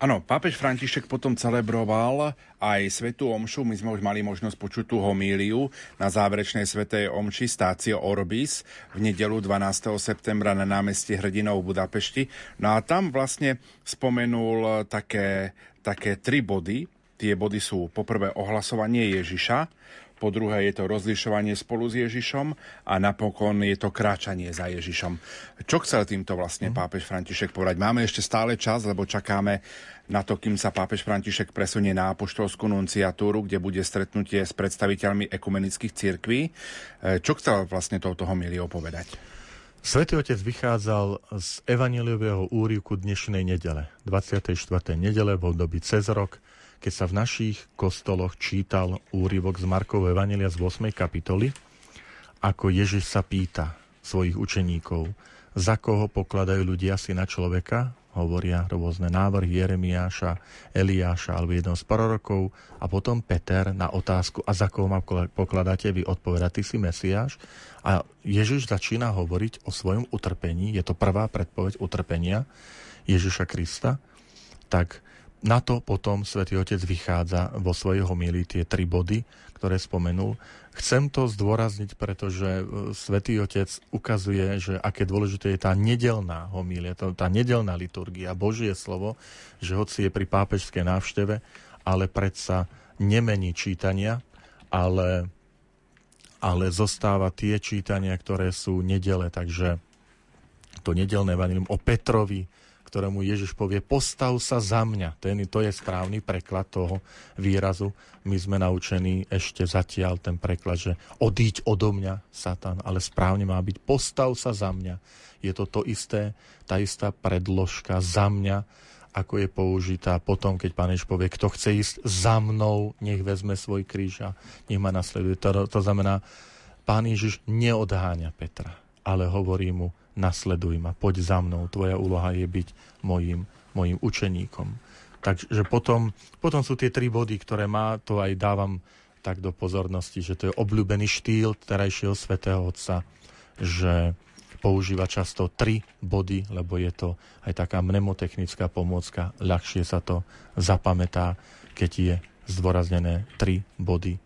Áno, pápež František potom celebroval aj svetú omšu. My sme už mali možnosť počuť tú homíliu na záverečnej svetej omši Stácio Orbis v nedelu 12. septembra na námestí hrdinov v Budapešti. No a tam vlastne spomenul také, také tri body. Tie body sú poprvé ohlasovanie Ježiša, po druhé je to rozlišovanie spolu s Ježišom a napokon je to kráčanie za Ježišom. Čo chcel týmto vlastne mhm. pápež František povedať? Máme ešte stále čas, lebo čakáme na to, kým sa pápež František presunie na apoštolskú nunciatúru, kde bude stretnutie s predstaviteľmi ekumenických cirkví. E, čo chcel vlastne touto homíliou povedať? Svetý Otec vychádzal z evaneliového úrivku dnešnej nedele, 24. nedele v období cez rok, keď sa v našich kostoloch čítal úryvok z Markovho Evangelia z 8. kapitoly, ako Ježiš sa pýta svojich učeníkov, za koho pokladajú ľudia si na človeka, hovoria rôzne návrhy Jeremiáša, Eliáša alebo jedného z prorokov a potom Peter na otázku, a za koho ma pokladáte vy odpovedať, ty si Mesiáš. A Ježiš začína hovoriť o svojom utrpení, je to prvá predpoveď utrpenia Ježiša Krista, tak na to potom svätý Otec vychádza vo svojej homílii tie tri body, ktoré spomenul. Chcem to zdôrazniť, pretože e, svätý Otec ukazuje, že aké dôležité je tá nedelná homília, tá nedelná liturgia, Božie slovo, že hoci je pri pápežskej návšteve, ale predsa nemení čítania, ale, ale zostáva tie čítania, ktoré sú nedele. Takže to nedelné evanilium o Petrovi, ktorému Ježiš povie, postav sa za mňa. Ten, to je správny preklad toho výrazu. My sme naučení ešte zatiaľ ten preklad, že odíď odo mňa, Satan, ale správne má byť, postav sa za mňa. Je to to isté, tá istá predložka za mňa, ako je použitá potom, keď Pán Ježiš povie, kto chce ísť za mnou, nech vezme svoj kríž a nech ma nasleduje. To, to znamená, Pán Ježiš neodháňa Petra, ale hovorí mu, nasleduj ma, poď za mnou, tvoja úloha je byť mojim, mojim učeníkom. Takže potom, potom sú tie tri body, ktoré má, to aj dávam tak do pozornosti, že to je obľúbený štýl terajšieho svätého Otca, že používa často tri body, lebo je to aj taká mnemotechnická pomôcka, ľahšie sa to zapamätá, keď je zdôraznené tri body eh,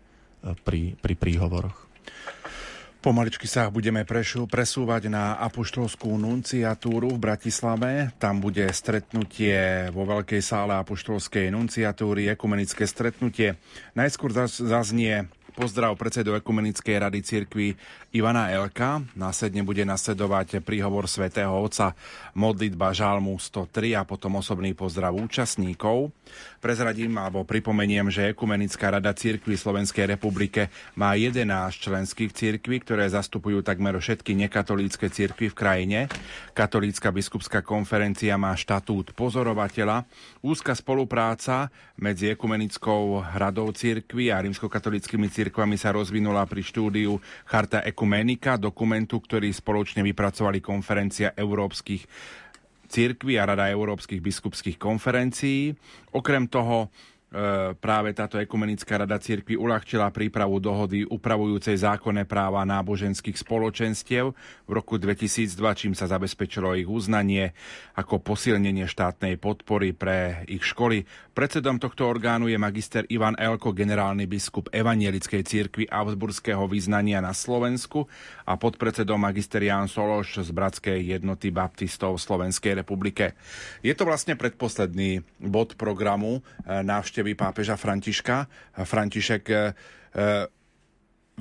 pri, pri príhovoroch. Pomaličky sa budeme presúvať na apoštolskú nunciatúru v Bratislave. Tam bude stretnutie vo veľkej sále apoštolskej nunciatúry, ekumenické stretnutie. Najskôr zaznie pozdrav predsedu Ekumenickej rady cirkvi Ivana Elka. Následne bude nasledovať príhovor svätého Otca, modlitba Žalmu 103 a potom osobný pozdrav účastníkov. Prezradím alebo pripomeniem, že Ekumenická rada cirkvi Slovenskej republike má 11 členských cirkví, ktoré zastupujú takmer všetky nekatolícke cirkvy v krajine. Katolícka biskupská konferencia má štatút pozorovateľa. Úzka spolupráca medzi Ekumenickou radou cirkvi a rímskokatolickými cirkvami sa rozvinula pri štúdiu Charta Ekumenika, dokumentu, ktorý spoločne vypracovali konferencia európskych cirkví a Rada európskych biskupských konferencií. Okrem toho práve táto ekumenická rada cirkvi uľahčila prípravu dohody upravujúcej zákonné práva náboženských spoločenstiev v roku 2002, čím sa zabezpečilo ich uznanie ako posilnenie štátnej podpory pre ich školy. Predsedom tohto orgánu je magister Ivan Elko, generálny biskup Evanielickej cirkvi Augsburského vyznania na Slovensku a podpredsedom magister Jan Sološ z Bratskej jednoty baptistov v Slovenskej republike. Je to vlastne predposledný bod programu e, návštevy pápeža Františka. František e,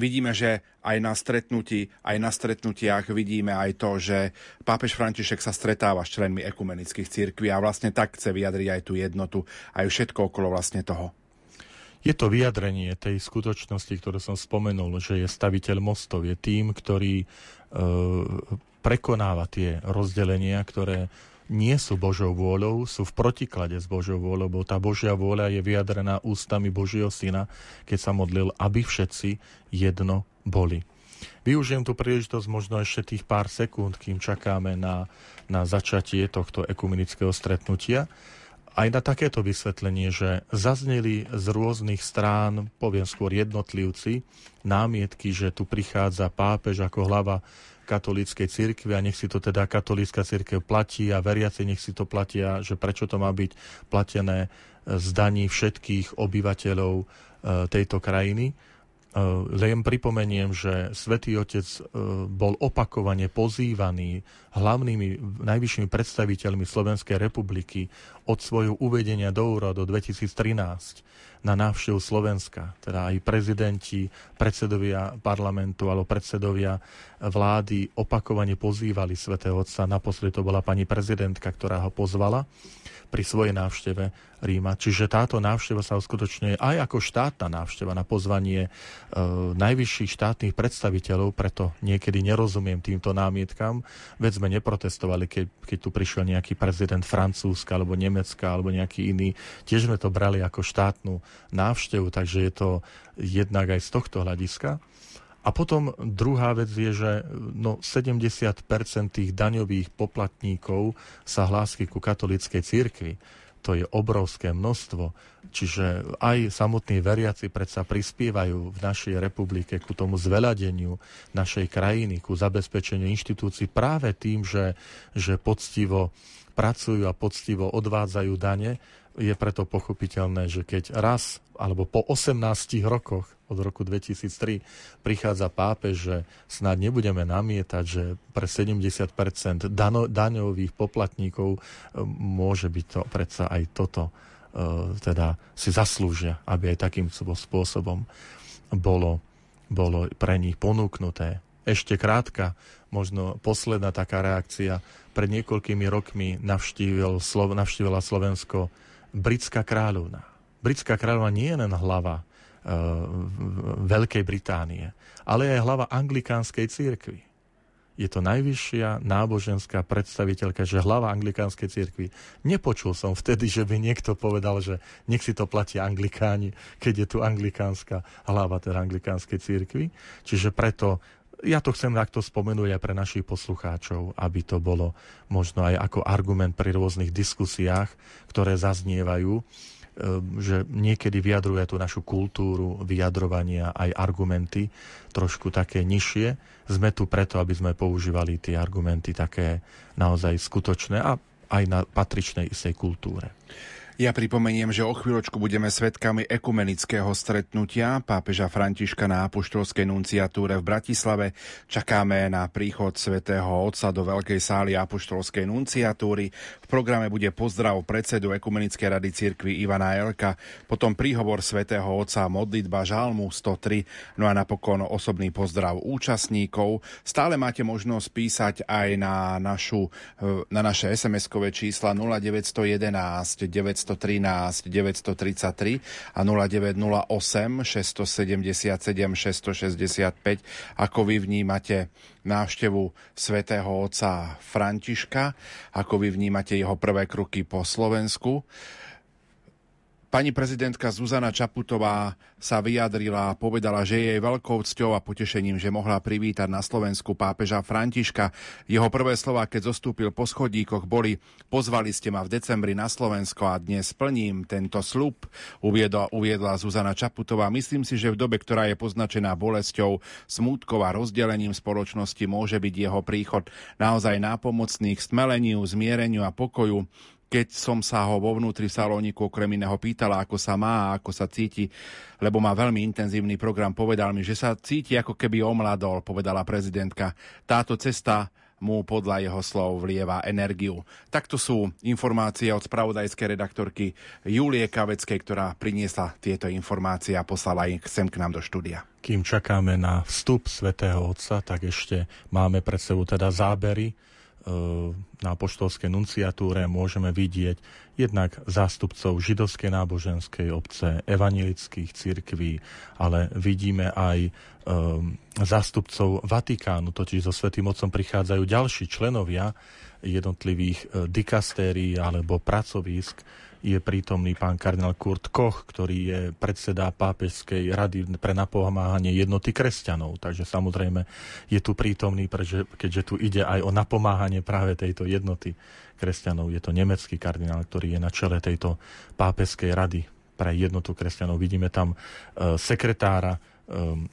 vidíme, že aj na stretnutí, aj na stretnutiach vidíme aj to, že pápež František sa stretáva s členmi ekumenických cirkví a vlastne tak chce vyjadriť aj tú jednotu, aj všetko okolo vlastne toho. Je to vyjadrenie tej skutočnosti, ktorú som spomenul, že je staviteľ mostov, je tým, ktorý e, prekonáva tie rozdelenia, ktoré nie sú Božou vôľou, sú v protiklade s Božou vôľou, bo tá Božia vôľa je vyjadrená ústami Božieho Syna, keď sa modlil, aby všetci jedno boli. Využijem tu príležitosť možno ešte tých pár sekúnd, kým čakáme na, na začatie tohto ekumenického stretnutia. Aj na takéto vysvetlenie, že zazneli z rôznych strán, poviem skôr jednotlivci, námietky, že tu prichádza pápež ako hlava katolíckej cirkvi a nech si to teda katolícka cirkev platí a veriaci nech si to platia, že prečo to má byť platené z daní všetkých obyvateľov e, tejto krajiny. Eh, len pripomeniem, že Svetý Otec bol opakovane pozývaný hlavnými najvyššími predstaviteľmi Slovenskej republiky od svojho uvedenia do úradu 2013 na návštevu Slovenska. Teda aj prezidenti, predsedovia parlamentu alebo predsedovia vlády opakovane pozývali Svetého Otca. Naposledy to bola pani prezidentka, ktorá ho pozvala pri svojej návšteve Ríma. Čiže táto návšteva sa uskutočňuje aj ako štátna návšteva na pozvanie e, najvyšších štátnych predstaviteľov, preto niekedy nerozumiem týmto námietkam. Veď sme neprotestovali, keď, keď tu prišiel nejaký prezident Francúzska alebo Nemecka alebo nejaký iný. Tiež sme to brali ako štátnu návštevu, takže je to jednak aj z tohto hľadiska. A potom druhá vec je, že no, 70% tých daňových poplatníkov sa hlási ku katolíckej cirkvi. To je obrovské množstvo. Čiže aj samotní veriaci predsa prispievajú v našej republike ku tomu zveladeniu našej krajiny, ku zabezpečeniu inštitúcií práve tým, že, že poctivo pracujú a poctivo odvádzajú dane je preto pochopiteľné, že keď raz alebo po 18 rokoch od roku 2003 prichádza pápež, že snad nebudeme namietať, že pre 70% dano, daňových poplatníkov e, môže byť to predsa aj toto, e, teda si zaslúžia, aby aj takým spôsobom bolo, bolo pre nich ponúknuté. Ešte krátka, možno posledná taká reakcia. Pred niekoľkými rokmi navštívil, navštívila Slovensko britská kráľovna. Britská kráľovna nie je len hlava uh, Veľkej Británie, ale aj hlava anglikánskej církvy. Je to najvyššia náboženská predstaviteľka, že hlava anglikánskej církvy. Nepočul som vtedy, že by niekto povedal, že nech si to platia anglikáni, keď je tu anglikánska hlava teda anglikánskej církvy. Čiže preto ja to chcem takto spomenúť aj pre našich poslucháčov, aby to bolo možno aj ako argument pri rôznych diskusiách, ktoré zaznievajú Ehm, že niekedy vyjadruje tú našu kultúru vyjadrovania aj argumenty trošku také nižšie. Sme tu preto, aby sme používali tie argumenty také naozaj skutočné a aj na patričnej istej kultúre. Ja pripomeniem, že o chvíľočku budeme svetkami ekumenického stretnutia pápeža Františka na apoštolskej nunciatúre v Bratislave. Čakáme na príchod svätého Otca do veľkej sály apoštolskej nunciatúry. V programe bude pozdrav predsedu Ekumenickej rady cirkvi Ivana Elka, potom príhovor svätého Otca modlitba Žalmu 103, no a napokon osobný pozdrav účastníkov. Stále máte možnosť písať aj na, našu, na naše SMS-kové čísla 0911 900 913 933 a 0908 677 665. Ako vy vnímate návštevu svätého otca Františka, ako vy vnímate jeho prvé kroky po Slovensku. Pani prezidentka Zuzana Čaputová sa vyjadrila a povedala, že je jej veľkou cťou a potešením, že mohla privítať na Slovensku pápeža Františka. Jeho prvé slova, keď zostúpil po schodíkoch, boli pozvali ste ma v decembri na Slovensko a dnes splním tento slub, uviedla, uviedla Zuzana Čaputová. Myslím si, že v dobe, ktorá je poznačená bolesťou, smútkov a rozdelením spoločnosti môže byť jeho príchod naozaj nápomocný k stmeleniu, zmiereniu a pokoju keď som sa ho vo vnútri salóniku okrem iného pýtala, ako sa má, ako sa cíti, lebo má veľmi intenzívny program, povedal mi, že sa cíti ako keby omladol, povedala prezidentka. Táto cesta mu podľa jeho slov vlieva energiu. Takto sú informácie od spravodajskej redaktorky Julie Kaveckej, ktorá priniesla tieto informácie a poslala ich sem k nám do štúdia. Kým čakáme na vstup svätého Otca, tak ešte máme pred sebou teda zábery na apoštolskej nunciatúre môžeme vidieť jednak zástupcov židovskej náboženskej obce, evanilických církví, ale vidíme aj um, zástupcov Vatikánu, totiž so Svetým Otcom prichádzajú ďalší členovia jednotlivých uh, dikastérií alebo pracovísk, je prítomný pán kardinál Kurt Koch, ktorý je predseda pápežskej rady pre napomáhanie jednoty kresťanov. Takže samozrejme je tu prítomný, pretože, keďže tu ide aj o napomáhanie práve tejto jednoty kresťanov. Je to nemecký kardinál, ktorý je na čele tejto pápežskej rady pre jednotu kresťanov. Vidíme tam e, sekretára, e,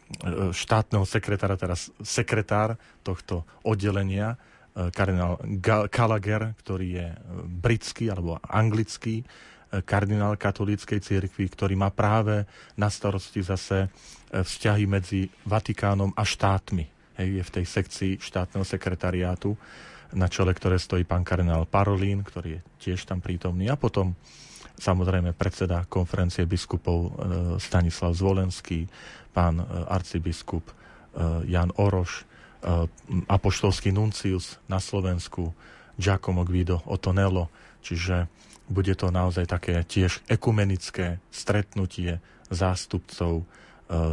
štátneho sekretára, teraz sekretár tohto oddelenia, kardinál Gallagher, ktorý je eh, britský alebo anglický eh, kardinál katolíckej cirkvi, ktorý má práve na starosti zase vzťahy medzi Vatikánom a štátmi. Hej, je v tej sekcii štátneho sekretariátu, na čele ktoré stojí pán kardinál Parolín, ktorý je tiež tam prítomný. A potom samozrejme predseda konferencie biskupov Stanislav Zvolenský, pán arcibiskup Jan Oroš, Eh, apoštolský nuncius na Slovensku, Giacomo Guido Otonello, čiže bude to naozaj také tiež ekumenické stretnutie zástupcov eh,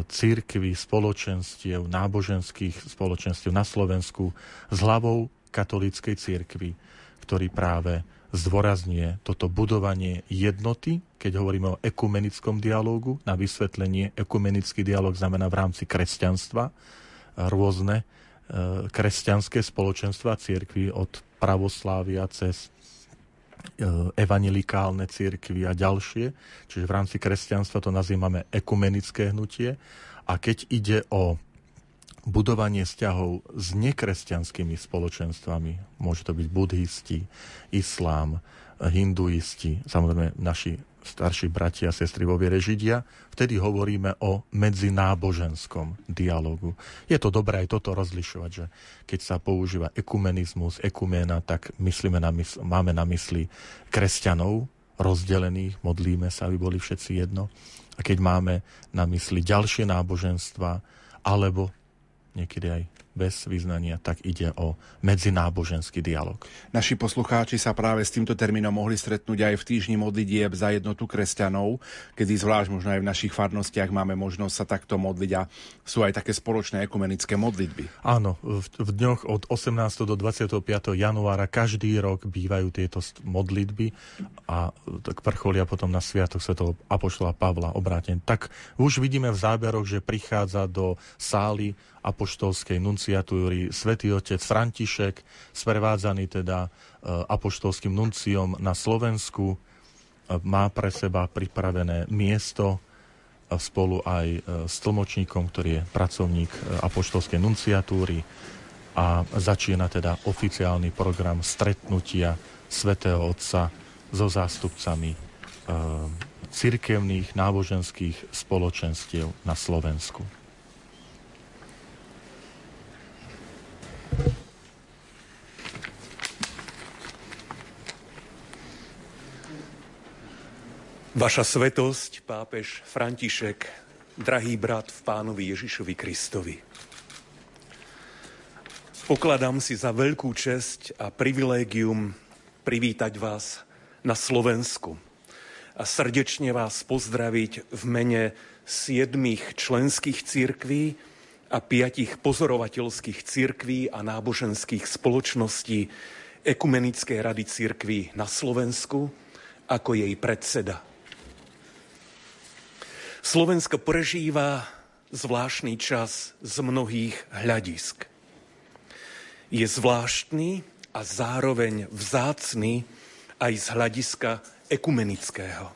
církvy, spoločenstiev, náboženských spoločenstiev na Slovensku s hlavou katolíckej církvy, ktorý práve zdôrazňuje toto budovanie jednoty, keď hovoríme o ekumenickom dialógu, na vysvetlenie ekumenický dialóg znamená v rámci kresťanstva rôzne kresťanské spoločenstva církvy od pravoslávia cez e, evangelikálne církvy a ďalšie. Čiže v rámci kresťanstva to nazývame ekumenické hnutie. A keď ide o budovanie vzťahov s nekresťanskými spoločenstvami, môže to byť buddhisti, islám, hinduisti, samozrejme naši starší bratia a sestry vo viere Židia, vtedy hovoríme o medzináboženskom dialogu. Je to dobré aj toto rozlišovať, že keď sa používa ekumenizmus, ekumena, tak myslíme na mysl, máme na mysli kresťanov rozdelených, modlíme sa, aby boli všetci jedno. A keď máme na mysli ďalšie náboženstva, alebo niekedy aj bez vyznania, tak ide o medzináboženský dialog. Naši poslucháči sa práve s týmto termínom mohli stretnúť aj v týždni modlitieb za jednotu kresťanov, kedy zvlášť možno aj v našich farnostiach máme možnosť sa takto modliť a sú aj také spoločné ekumenické modlitby. Áno, v, v dňoch od 18. do 25. januára každý rok bývajú tieto modlitby a tak vrcholia potom na sviatok svätého Apoštola Pavla obráteň. Tak už vidíme v záberoch, že prichádza do sály apoštolskej nunciatúry svätý otec František, sprevádzaný teda e, apoštolským nunciom na Slovensku, e, má pre seba pripravené miesto e, spolu aj s tlmočníkom, ktorý je pracovník apoštolskej nunciatúry a začína teda oficiálny program stretnutia svätého Otca so zástupcami cirkevných náboženských spoločenstiev na Slovensku. Vaša svetosť, pápež František, drahý brat v pánovi Ježišovi Kristovi. Pokladám si za veľkú česť a privilégium privítať vás na Slovensku a srdečne vás pozdraviť v mene siedmých členských církví a piatich pozorovateľských církví a náboženských spoločností Ekumenickej rady církví na Slovensku ako jej predseda. Slovensko prežíva zvláštny čas z mnohých hľadisk. Je zvláštny a zároveň vzácný aj z hľadiska ekumenického.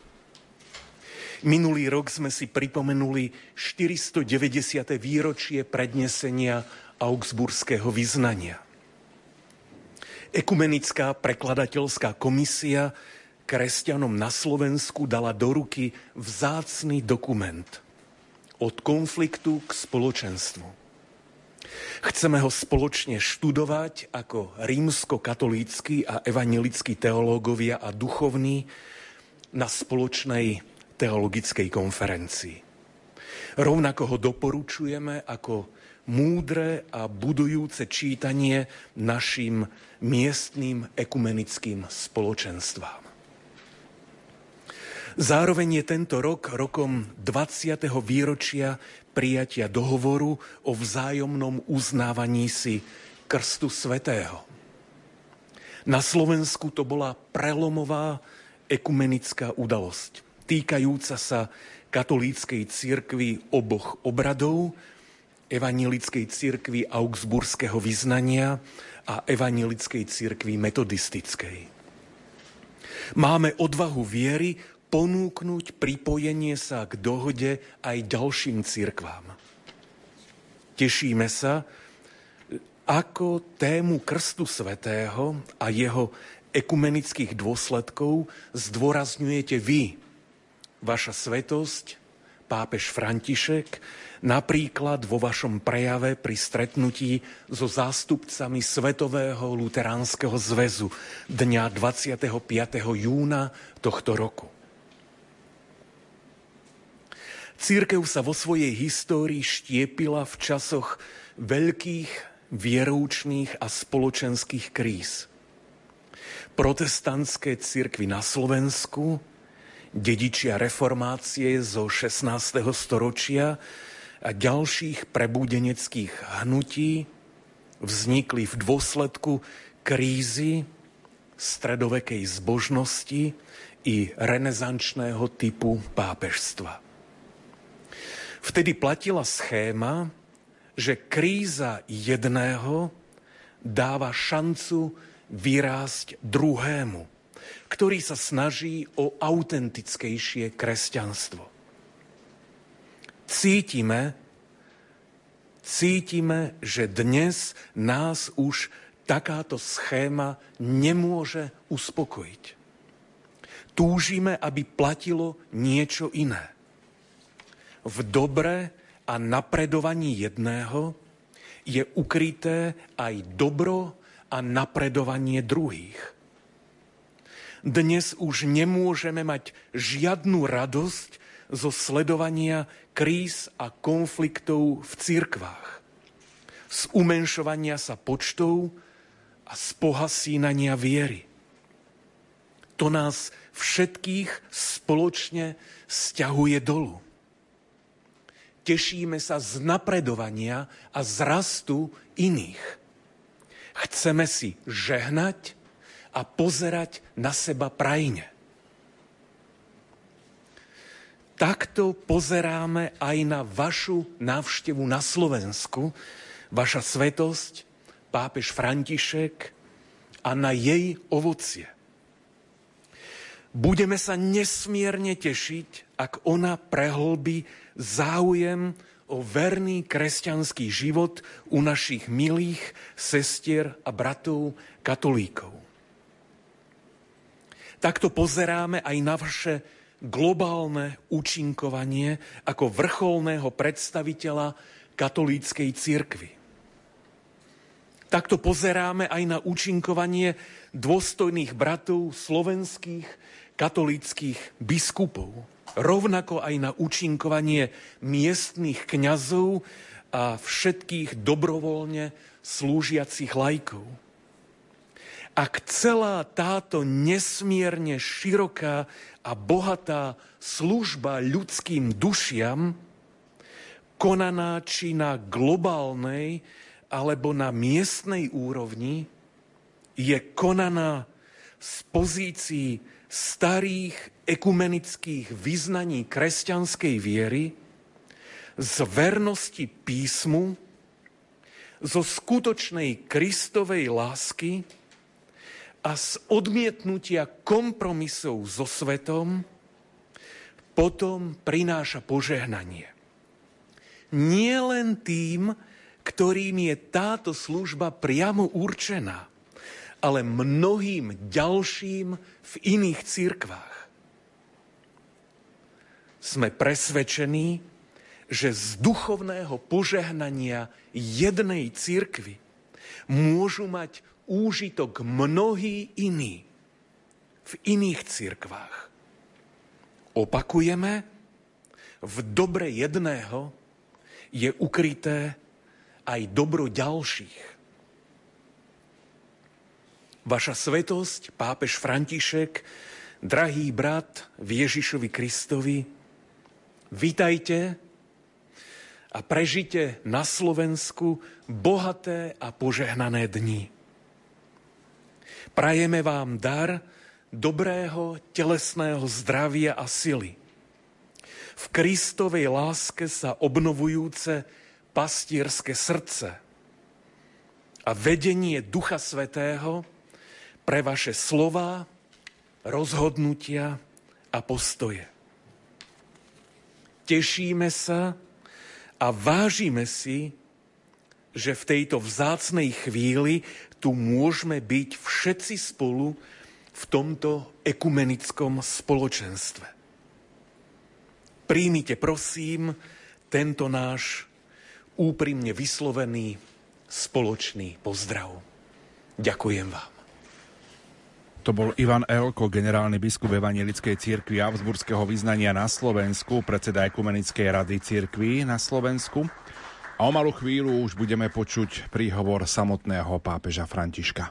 Minulý rok sme si pripomenuli 490. výročie prednesenia augsburského vyznania. Ekumenická prekladateľská komisia kresťanom na Slovensku dala do ruky vzácný dokument od konfliktu k spoločenstvu. Chceme ho spoločne študovať ako rímsko-katolícky a evangelickí teológovia a duchovní na spoločnej teologickej konferencii. Rovnako ho doporučujeme ako múdre a budujúce čítanie našim miestným ekumenickým spoločenstvám. Zároveň je tento rok rokom 20. výročia prijatia dohovoru o vzájomnom uznávaní si krstu svetého. Na Slovensku to bola prelomová ekumenická udalosť, týkajúca sa katolíckej cirkvi oboch obradov, evanilickej cirkvi augsburského vyznania a evanilickej cirkvi metodistickej. Máme odvahu viery ponúknuť pripojenie sa k dohode aj ďalším cirkvám. Tešíme sa, ako tému Krstu Svetého a jeho ekumenických dôsledkov zdôrazňujete vy, vaša svetosť, pápež František, napríklad vo vašom prejave pri stretnutí so zástupcami Svetového luteránskeho zväzu dňa 25. júna tohto roku. Církev sa vo svojej histórii štiepila v časoch veľkých vieroučných a spoločenských kríz. Protestantské církvy na Slovensku, dedičia reformácie zo 16. storočia a ďalších prebudeneckých hnutí vznikli v dôsledku krízy stredovekej zbožnosti i renesančného typu pápežstva. Vtedy platila schéma, že kríza jedného dáva šancu vyrásť druhému, ktorý sa snaží o autentickejšie kresťanstvo. Cítime, cítime, že dnes nás už takáto schéma nemôže uspokojiť. Túžime, aby platilo niečo iné v dobre a napredovaní jedného je ukryté aj dobro a napredovanie druhých. Dnes už nemôžeme mať žiadnu radosť zo sledovania kríz a konfliktov v cirkvách, z umenšovania sa počtov a z pohasínania viery. To nás všetkých spoločne stiahuje dolu. Tešíme sa z napredovania a z rastu iných. Chceme si žehnať a pozerať na seba prajne. Takto pozeráme aj na vašu návštevu na Slovensku, vaša svetosť, pápež František a na jej ovocie. Budeme sa nesmierne tešiť, ak ona prehlbí záujem o verný kresťanský život u našich milých sestier a bratov katolíkov. Takto pozeráme aj na vaše globálne účinkovanie ako vrcholného predstaviteľa katolíckej cirkvy. Takto pozeráme aj na účinkovanie dôstojných bratov slovenských katolíckých biskupov rovnako aj na účinkovanie miestných kňazov a všetkých dobrovoľne slúžiacich lajkov. Ak celá táto nesmierne široká a bohatá služba ľudským dušiam, konaná či na globálnej alebo na miestnej úrovni, je konaná z pozícií starých ekumenických vyznaní kresťanskej viery, z vernosti písmu, zo skutočnej Kristovej lásky a z odmietnutia kompromisov so svetom, potom prináša požehnanie. Nie len tým, ktorým je táto služba priamo určená, ale mnohým ďalším v iných církvách. Sme presvedčení, že z duchovného požehnania jednej církvy môžu mať úžitok mnohí iní v iných církvách. Opakujeme, v dobre jedného je ukryté aj dobro ďalších. Vaša svetosť, pápež František, drahý brat v Ježišovi Kristovi, vitajte a prežite na Slovensku bohaté a požehnané dni. Prajeme vám dar dobrého telesného zdravia a sily. V Kristovej láske sa obnovujúce pastierské srdce a vedenie Ducha Svetého pre vaše slova, rozhodnutia a postoje. Tešíme sa, a vážime si, že v tejto vzácnej chvíli tu môžeme byť všetci spolu v tomto ekumenickom spoločenstve. Príjmite prosím tento náš úprimne vyslovený spoločný pozdrav. Ďakujem vám. To bol Ivan Elko, generálny biskup Evangelickej cirkvi Augsburského vyznania na Slovensku, predseda Ekumenickej rady cirkvi na Slovensku. A o malú chvíľu už budeme počuť príhovor samotného pápeža Františka.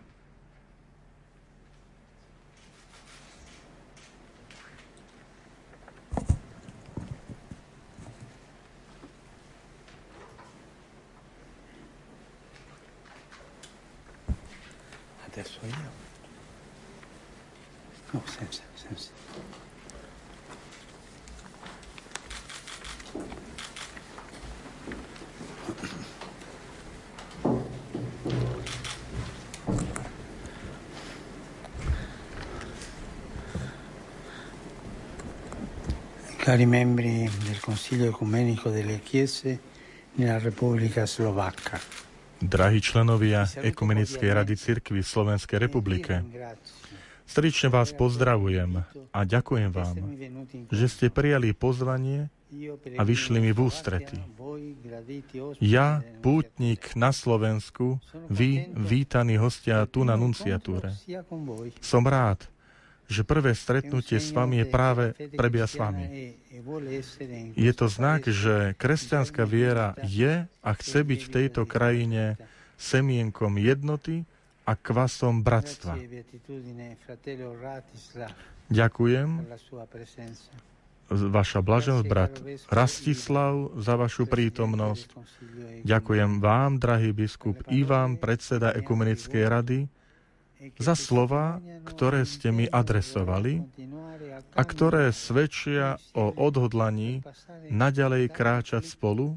Adesso io. No, senza, senza. Cari membri del Consiglio Ecumenico delle Chiese nella Repubblica Slovacca. Drahí členovia Ekumenickej rady cirkvi v Slovenskej republike, Srdečne vás pozdravujem a ďakujem vám, že ste prijali pozvanie a vyšli mi v ústrety. Ja, pútnik na Slovensku, vy, vítaní hostia tu na nunciatúre. Som rád, že prvé stretnutie s vami je práve prebia s vami. Je to znak, že kresťanská viera je a chce byť v tejto krajine semienkom jednoty a kvasom bratstva. Ďakujem, vaša blaženosť, brat Rastislav, za vašu prítomnosť. Ďakujem vám, drahý biskup Ivan, predseda Ekumenickej rady, za slova, ktoré ste mi adresovali a ktoré svedčia o odhodlaní naďalej kráčať spolu,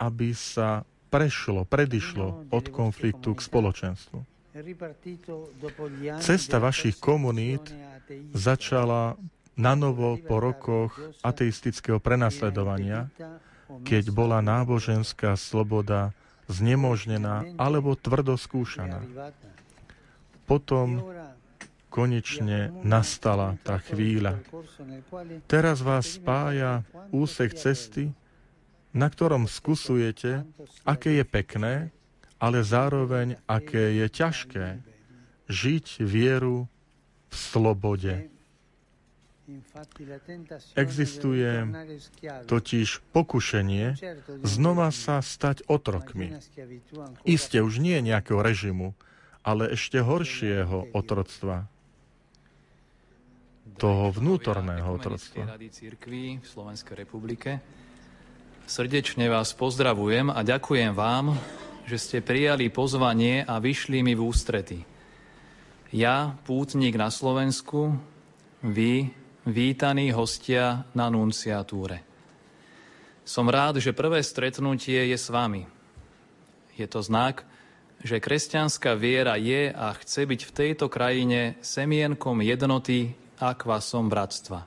aby sa prešlo, predišlo od konfliktu k spoločenstvu. Cesta vašich komunít začala na novo po rokoch ateistického prenasledovania, keď bola náboženská sloboda znemožnená alebo tvrdo skúšaná. Potom konečne nastala tá chvíľa. Teraz vás spája úsek cesty, na ktorom skúsujete, aké je pekné, ale zároveň aké je ťažké žiť vieru v slobode. Existuje totiž pokušenie znova sa stať otrokmi. Isté už nie nejakého režimu, ale ešte horšieho otroctva. Toho vnútorného otroctva. v Slovenskej republike Srdečne vás pozdravujem a ďakujem vám, že ste prijali pozvanie a vyšli mi v ústrety. Ja, pútnik na Slovensku, vy, vítaní hostia na nunciatúre. Som rád, že prvé stretnutie je s vami. Je to znak, že kresťanská viera je a chce byť v tejto krajine semienkom jednoty a kvasom bratstva.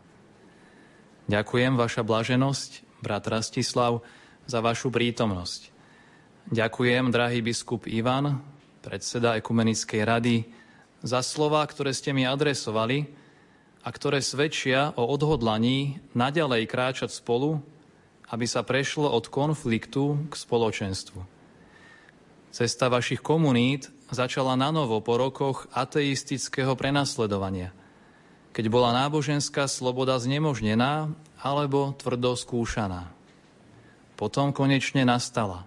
Ďakujem, vaša blaženosť, brat Rastislav, za vašu prítomnosť. Ďakujem, drahý biskup Ivan, predseda Ekumenickej rady, za slova, ktoré ste mi adresovali a ktoré svedčia o odhodlaní naďalej kráčať spolu, aby sa prešlo od konfliktu k spoločenstvu. Cesta vašich komunít začala na novo po rokoch ateistického prenasledovania, keď bola náboženská sloboda znemožnená alebo tvrdo skúšaná. Potom konečne nastala.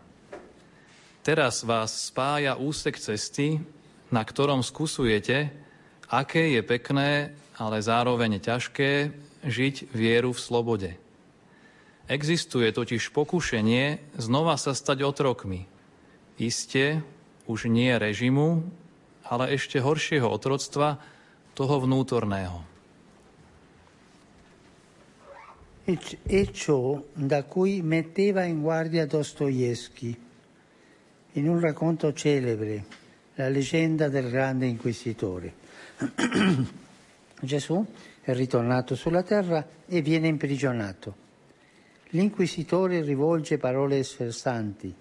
Teraz vás spája úsek cesty, na ktorom skúsujete, aké je pekné, ale zároveň ťažké žiť vieru v slobode. Existuje totiž pokušenie znova sa stať otrokmi. Isté, už nie režimu, ale ešte horšieho otroctva, toho vnútorného. E ciò da cui metteva in guardia Dostoevsky in un racconto celebre, la leggenda del grande inquisitore. Gesù è ritornato sulla terra e viene imprigionato. L'inquisitore rivolge parole sferzanti.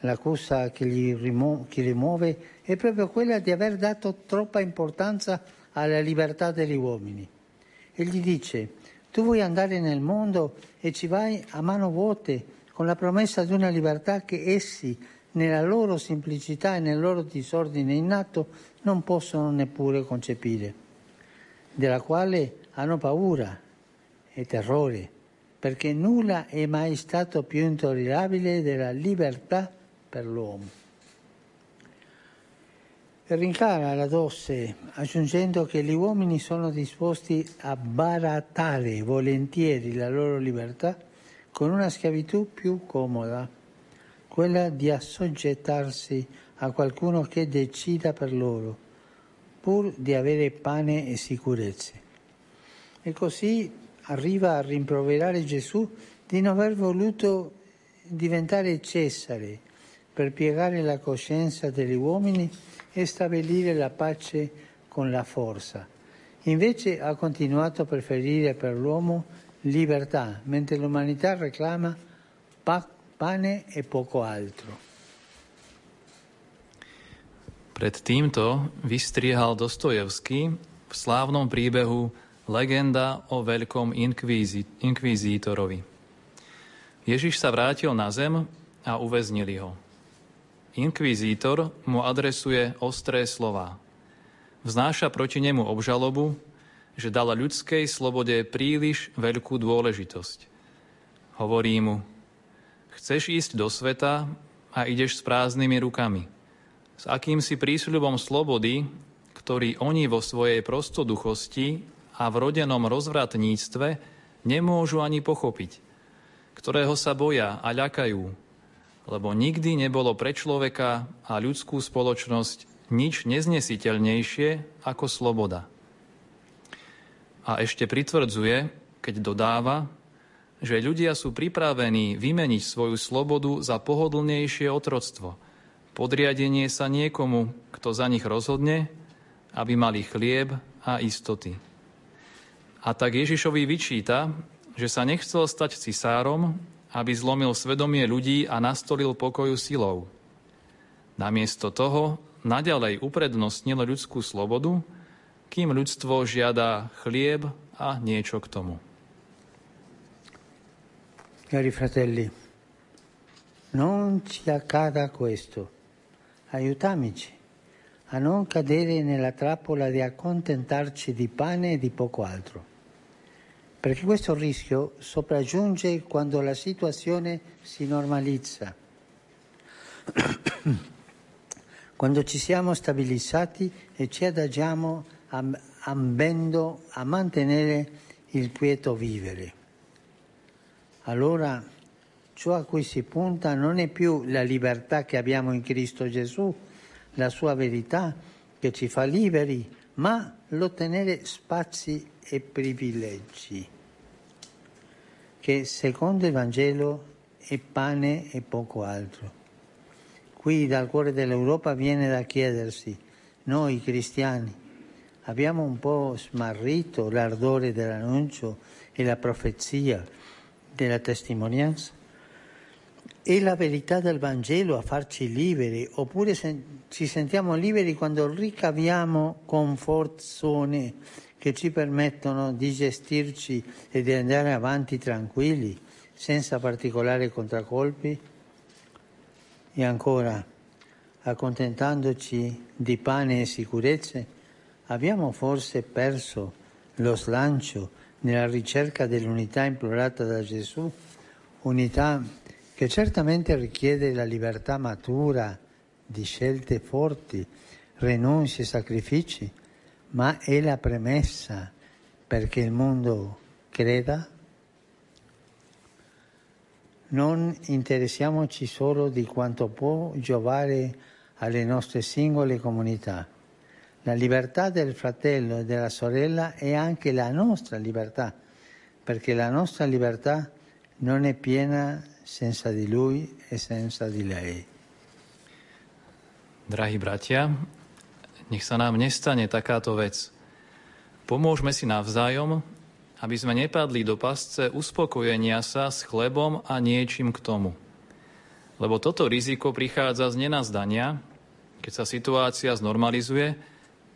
L'accusa che gli, rimu- che rimuove è proprio quella di aver dato troppa importanza alla libertà degli uomini. E gli dice, tu vuoi andare nel mondo e ci vai a mano vuote con la promessa di una libertà che essi, nella loro semplicità e nel loro disordine innato, non possono neppure concepire, della quale hanno paura e terrore, perché nulla è mai stato più intollerabile della libertà per l'uomo. Rincara la Dosse aggiungendo che gli uomini sono disposti a barattare volentieri la loro libertà con una schiavitù più comoda, quella di assoggettarsi a qualcuno che decida per loro, pur di avere pane e sicurezze. E così arriva a rimproverare Gesù di non aver voluto diventare Cesare per piegare la coscienza degli uomini e stabilire la pace con la forza. Invece ha continuato a preferire per l'uomo libertà, mentre l'umanità reclama pa- pane e poco altro. Pred týmto vystriehal Dostojevský v slávnom príbehu Legenda o veľkom inkvízi- inkvizítorovi. Ježiš sa vrátil na zem a uväznili ho. Inkvizítor mu adresuje ostré slova. Vznáša proti nemu obžalobu, že dala ľudskej slobode príliš veľkú dôležitosť. Hovorí mu, chceš ísť do sveta a ideš s prázdnymi rukami. S akýmsi prísľubom slobody, ktorý oni vo svojej prostoduchosti a v rodenom rozvratníctve nemôžu ani pochopiť, ktorého sa boja a ľakajú, lebo nikdy nebolo pre človeka a ľudskú spoločnosť nič neznesiteľnejšie ako sloboda. A ešte pritvrdzuje, keď dodáva, že ľudia sú pripravení vymeniť svoju slobodu za pohodlnejšie otroctvo, podriadenie sa niekomu, kto za nich rozhodne, aby mali chlieb a istoty. A tak Ježišovi vyčíta, že sa nechcel stať cisárom, aby zlomil svedomie ľudí a nastolil pokoju silou. Namiesto toho naďalej uprednostnil ľudskú slobodu, kým ľudstvo žiada chlieb a niečo k tomu. Cari fratelli, non ci accada questo. Aiutamici a non cadere nella trappola di accontentarci di pane e di poco altro perché questo rischio sopraggiunge quando la situazione si normalizza, quando ci siamo stabilizzati e ci adagiamo ambendo a mantenere il quieto vivere. Allora ciò a cui si punta non è più la libertà che abbiamo in Cristo Gesù, la sua verità che ci fa liberi, ma l'ottenere spazi e privilegi che secondo il Vangelo è pane e poco altro. Qui dal cuore dell'Europa viene da chiedersi, noi cristiani, abbiamo un po' smarrito l'ardore dell'annuncio e la profezia della testimonianza? È la verità del Vangelo a farci liberi, oppure ci sentiamo liberi quando ricaviamo confortone che ci permettono di gestirci e di andare avanti tranquilli, senza particolari contraccolpi? E ancora, accontentandoci di pane e sicurezze, abbiamo forse perso lo slancio nella ricerca dell'unità implorata da Gesù, unità che certamente richiede la libertà matura di scelte forti, rinunci e sacrifici, ma è la premessa perché il mondo creda? Non interessiamoci solo di quanto può giovare alle nostre singole comunità. La libertà del fratello e della sorella è anche la nostra libertà, perché la nostra libertà non è piena senza di lui e senza di lei. Drahí bratia, nech sa nám nestane takáto vec. Pomôžme si navzájom, aby sme nepadli do pasce uspokojenia sa s chlebom a niečím k tomu. Lebo toto riziko prichádza z nenazdania, keď sa situácia znormalizuje,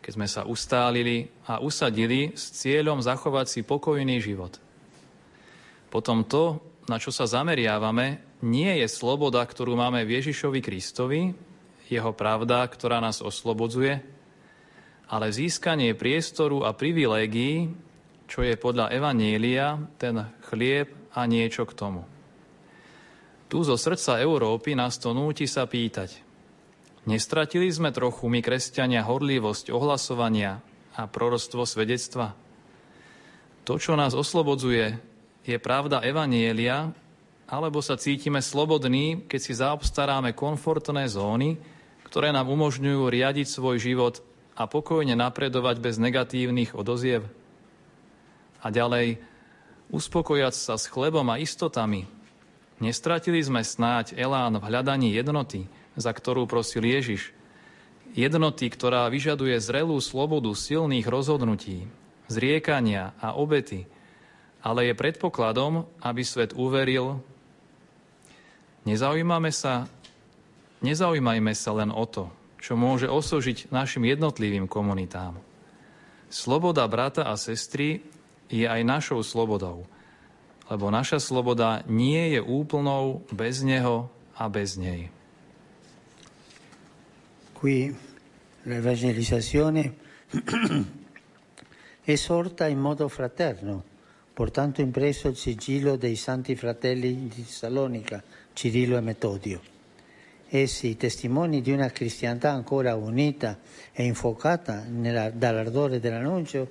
keď sme sa ustálili a usadili s cieľom zachovať si pokojný život. Potom to, na čo sa zameriavame, nie je sloboda, ktorú máme v Ježišovi Kristovi, jeho pravda, ktorá nás oslobodzuje, ale získanie priestoru a privilégií, čo je podľa Evanielia ten chlieb a niečo k tomu. Tu zo srdca Európy nás to núti sa pýtať. Nestratili sme trochu my, kresťania, horlivosť ohlasovania a prorostvo svedectva? To, čo nás oslobodzuje, je pravda Evanielia, alebo sa cítime slobodní, keď si zaobstaráme komfortné zóny, ktoré nám umožňujú riadiť svoj život a pokojne napredovať bez negatívnych odoziev. A ďalej, uspokojať sa s chlebom a istotami. Nestratili sme snáď elán v hľadaní jednoty, za ktorú prosil Ježiš. Jednoty, ktorá vyžaduje zrelú slobodu silných rozhodnutí, zriekania a obety, ale je predpokladom, aby svet uveril. Nezaujímame sa Nezaujímajme sa len o to, čo môže osožiť našim jednotlivým komunitám. Sloboda brata a sestry je aj našou slobodou, lebo naša sloboda nie je úplnou bez neho a bez nej. Qui l'evangelizzazione esorta in modo fraterno, portando impresso il sigillo dei santi fratelli di Salonica, Cirillo e Metodio. Essi testimoni di una cristianità ancora unita e infuocata nella, dall'ardore dell'annuncio,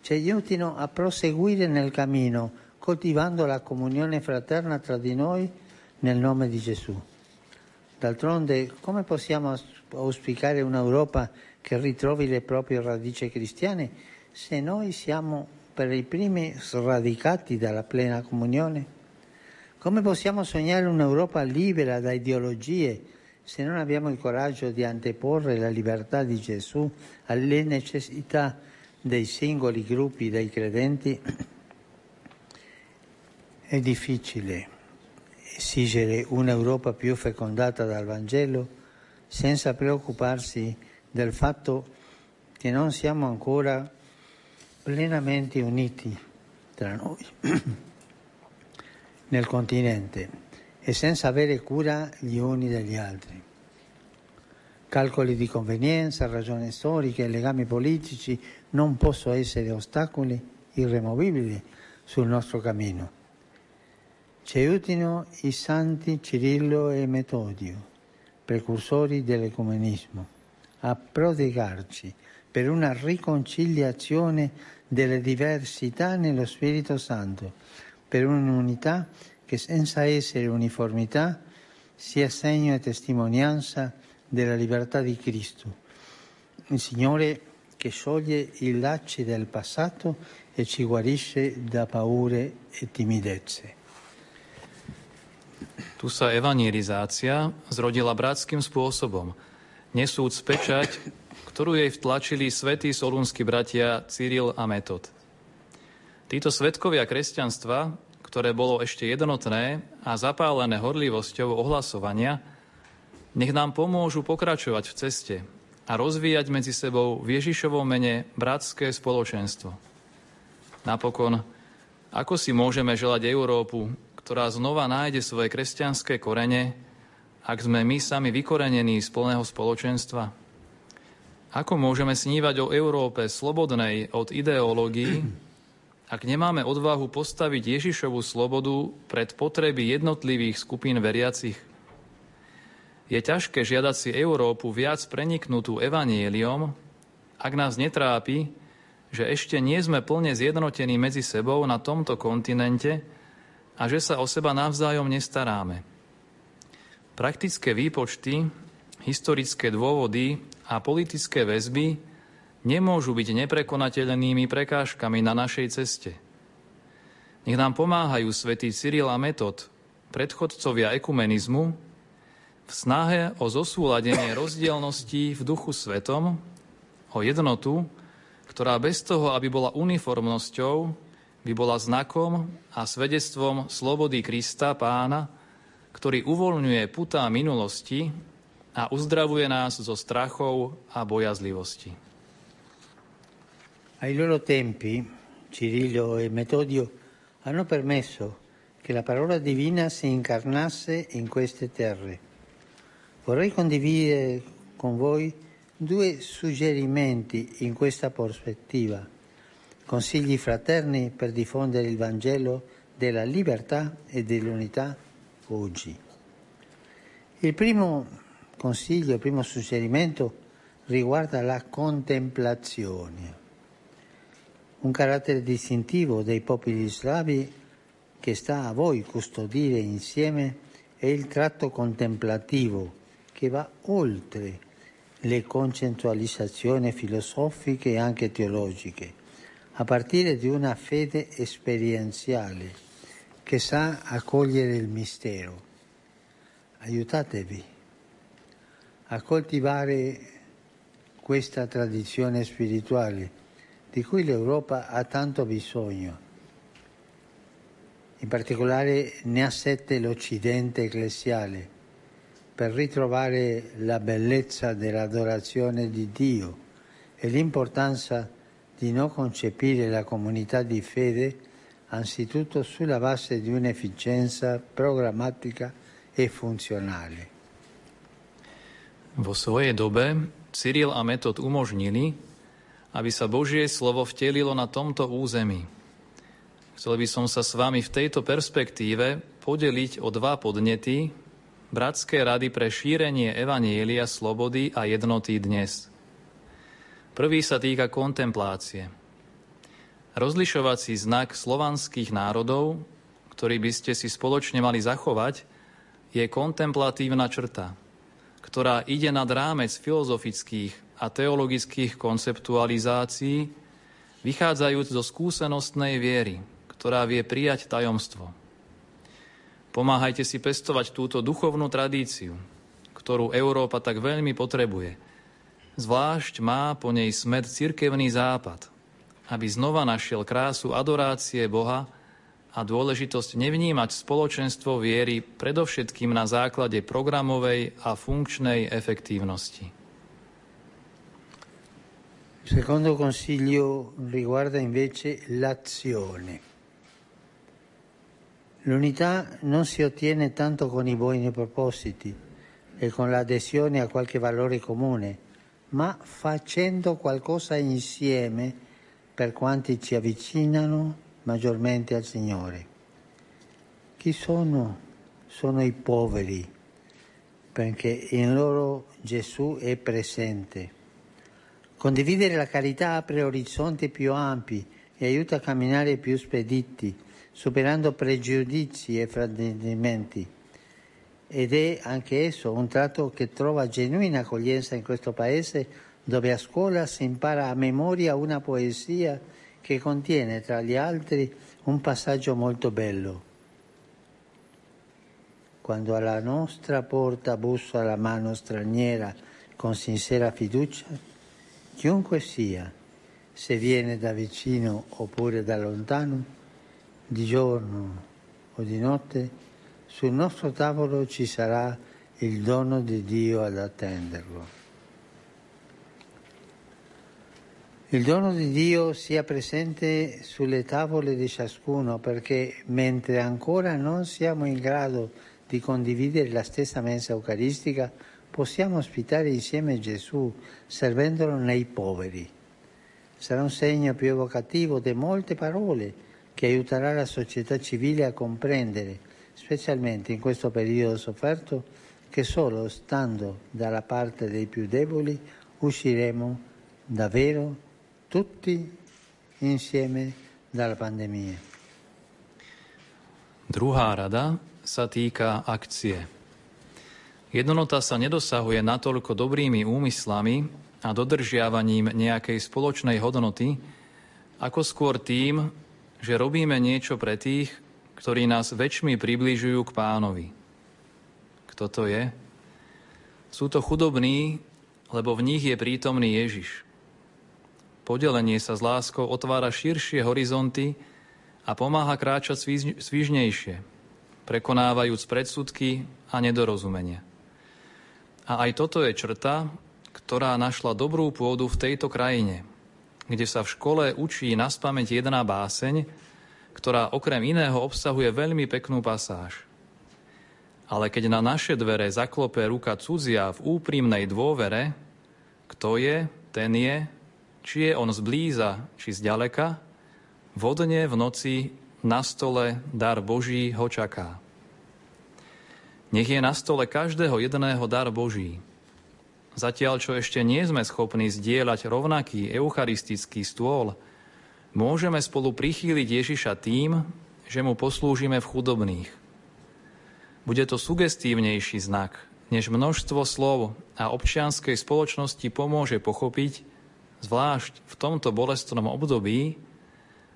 ci aiutino a proseguire nel cammino, coltivando la comunione fraterna tra di noi nel nome di Gesù. D'altronde, come possiamo auspicare un'Europa che ritrovi le proprie radici cristiane se noi siamo per i primi sradicati dalla plena comunione? Come possiamo sognare un'Europa libera da ideologie se non abbiamo il coraggio di anteporre la libertà di Gesù alle necessità dei singoli gruppi dei credenti? È difficile esigere un'Europa più fecondata dal Vangelo senza preoccuparsi del fatto che non siamo ancora plenamente uniti tra noi nel continente e senza avere cura gli uni degli altri. Calcoli di convenienza, ragioni storiche legami politici non possono essere ostacoli irremovibili sul nostro cammino. Ci aiutino i santi Cirillo e Metodio, precursori dell'ecumenismo, a prodigarci per una riconciliazione delle diversità nello Spirito Santo, per un'unità che senza essere uniformità sia segno e testimonianza della libertà di Cristo. Il Signore che scioglie i lacci del passato e ci guarisce da paure e timidezze. Tu sa evangelizácia zrodila bratským spôsobom. Nesúc pečať, ktorú jej vtlačili svätí solúnsky bratia Cyril a Metod. Títo svetkovia kresťanstva, ktoré bolo ešte jednotné a zapálené horlivosťou ohlasovania, nech nám pomôžu pokračovať v ceste a rozvíjať medzi sebou v Ježišovom mene bratské spoločenstvo. Napokon, ako si môžeme želať Európu, ktorá znova nájde svoje kresťanské korene, ak sme my sami vykorenení z plného spoločenstva? Ako môžeme snívať o Európe slobodnej od ideológií, ak nemáme odvahu postaviť Ježišovu slobodu pred potreby jednotlivých skupín veriacich. Je ťažké žiadať si Európu viac preniknutú evanieliom, ak nás netrápi, že ešte nie sme plne zjednotení medzi sebou na tomto kontinente a že sa o seba navzájom nestaráme. Praktické výpočty, historické dôvody a politické väzby nemôžu byť neprekonateľnými prekážkami na našej ceste. Nech nám pomáhajú svätý Cyril a Metod, predchodcovia ekumenizmu, v snahe o zosúladenie rozdielností v duchu svetom, o jednotu, ktorá bez toho, aby bola uniformnosťou, by bola znakom a svedectvom slobody Krista Pána, ktorý uvoľňuje putá minulosti a uzdravuje nás zo strachov a bojazlivosti. Ai loro tempi, Cirillo e Metodio hanno permesso che la parola divina si incarnasse in queste terre. Vorrei condividere con voi due suggerimenti in questa prospettiva, consigli fraterni per diffondere il Vangelo della libertà e dell'unità oggi. Il primo consiglio, il primo suggerimento riguarda la contemplazione un carattere distintivo dei popoli slavi che sta a voi custodire insieme è il tratto contemplativo che va oltre le concettualizzazioni filosofiche e anche teologiche, a partire di una fede esperienziale che sa accogliere il mistero. Aiutatevi a coltivare questa tradizione spirituale di cui l'Europa ha tanto bisogno. In particolare ne ha sette l'Occidente ecclesiale per ritrovare la bellezza dell'adorazione di Dio e l'importanza di non concepire la comunità di fede anzitutto sulla base di un'efficienza programmatica e funzionale. Vo svojej dobe Cyril a Metod umožnili, aby sa Božie slovo vtelilo na tomto území. Chcel by som sa s vami v tejto perspektíve podeliť o dva podnety Bratské rady pre šírenie Evanielia slobody a jednoty dnes. Prvý sa týka kontemplácie. Rozlišovací znak slovanských národov, ktorý by ste si spoločne mali zachovať, je kontemplatívna črta, ktorá ide nad rámec filozofických a teologických konceptualizácií, vychádzajúc zo skúsenostnej viery, ktorá vie prijať tajomstvo. Pomáhajte si pestovať túto duchovnú tradíciu, ktorú Európa tak veľmi potrebuje. Zvlášť má po nej smed cirkevný západ, aby znova našiel krásu adorácie Boha a dôležitosť nevnímať spoločenstvo viery predovšetkým na základe programovej a funkčnej efektívnosti. Il secondo consiglio riguarda invece l'azione. L'unità non si ottiene tanto con i buoni propositi e con l'adesione a qualche valore comune, ma facendo qualcosa insieme per quanti ci avvicinano maggiormente al Signore. Chi sono? Sono i poveri, perché in loro Gesù è presente Condividere la carità apre orizzonti più ampi e aiuta a camminare più spediti, superando pregiudizi e fraintendimenti. Ed è anche esso un tratto che trova genuina accoglienza in questo paese dove a scuola si impara a memoria una poesia che contiene tra gli altri un passaggio molto bello. Quando alla nostra porta bussa la mano straniera con sincera fiducia, chiunque sia, se viene da vicino oppure da lontano, di giorno o di notte, sul nostro tavolo ci sarà il dono di Dio ad attenderlo. Il dono di Dio sia presente sulle tavole di ciascuno perché mentre ancora non siamo in grado di condividere la stessa mensa eucaristica, possiamo ospitare insieme Gesù servendolo nei poveri. sarà un segno più evocativo di molte parole che aiuterà la società civile a comprendere, specialmente in questo periodo sofferto, che solo stando dalla parte dei più deboli usciremo davvero tutti insieme dalla pandemia. Druhá rada sa týka akcie. Jednota sa nedosahuje natoľko dobrými úmyslami a dodržiavaním nejakej spoločnej hodnoty, ako skôr tým, že robíme niečo pre tých, ktorí nás väčšmi približujú k pánovi. Kto to je? Sú to chudobní, lebo v nich je prítomný Ježiš. Podelenie sa s láskou otvára širšie horizonty a pomáha kráčať svižnejšie, prekonávajúc predsudky a nedorozumenia. A aj toto je črta, ktorá našla dobrú pôdu v tejto krajine, kde sa v škole učí na spameť jedna báseň, ktorá okrem iného obsahuje veľmi peknú pasáž. Ale keď na naše dvere zaklope ruka cudzia v úprimnej dôvere, kto je, ten je, či je on zblíza, či zďaleka, vodne v noci na stole dar Boží ho čaká. Nech je na stole každého jedného dar Boží. Zatiaľ, čo ešte nie sme schopní zdieľať rovnaký eucharistický stôl, môžeme spolu prichýliť Ježiša tým, že mu poslúžime v chudobných. Bude to sugestívnejší znak, než množstvo slov a občianskej spoločnosti pomôže pochopiť, zvlášť v tomto bolestnom období,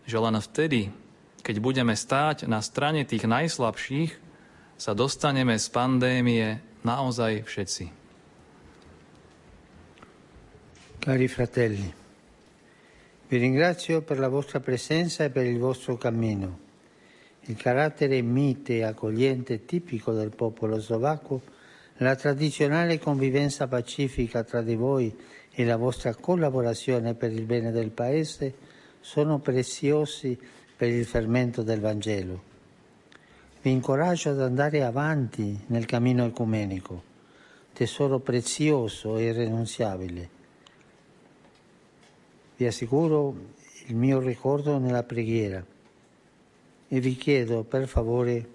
že len vtedy, keď budeme stáť na strane tých najslabších, sa dostaneme z pandémie naozaj všetci. Cari fratelli, vi ringrazio per la vostra presenza e per il vostro cammino. Il carattere mite e accogliente tipico del popolo slovacco, la tradizionale convivenza pacifica tra di voi e la vostra collaborazione per il bene del Paese sono preziosi per il fermento del Vangelo vi incoraggio ad andare avanti nel cammino ecumenico, tesoro prezioso e irrenunziabile. Vi assicuro il mio ricordo nella preghiera e vi chiedo per favore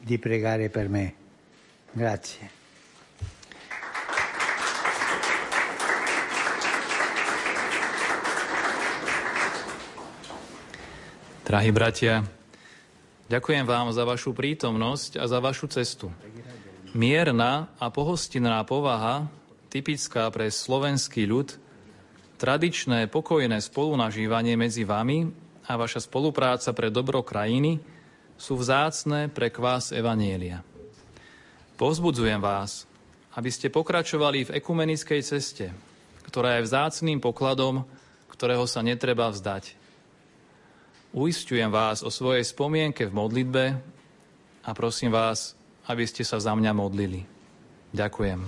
di pregare per me. Grazie. Drahí bratia, Ďakujem vám za vašu prítomnosť a za vašu cestu. Mierna a pohostinná povaha, typická pre slovenský ľud, tradičné pokojné spolunažívanie medzi vami a vaša spolupráca pre dobro krajiny sú vzácne pre kvás Evanielia. Povzbudzujem vás, aby ste pokračovali v ekumenickej ceste, ktorá je vzácným pokladom, ktorého sa netreba vzdať. Uistujem vás o svojej spomienke v modlitbe a prosím vás, aby ste sa za mňa modlili. Ďakujem.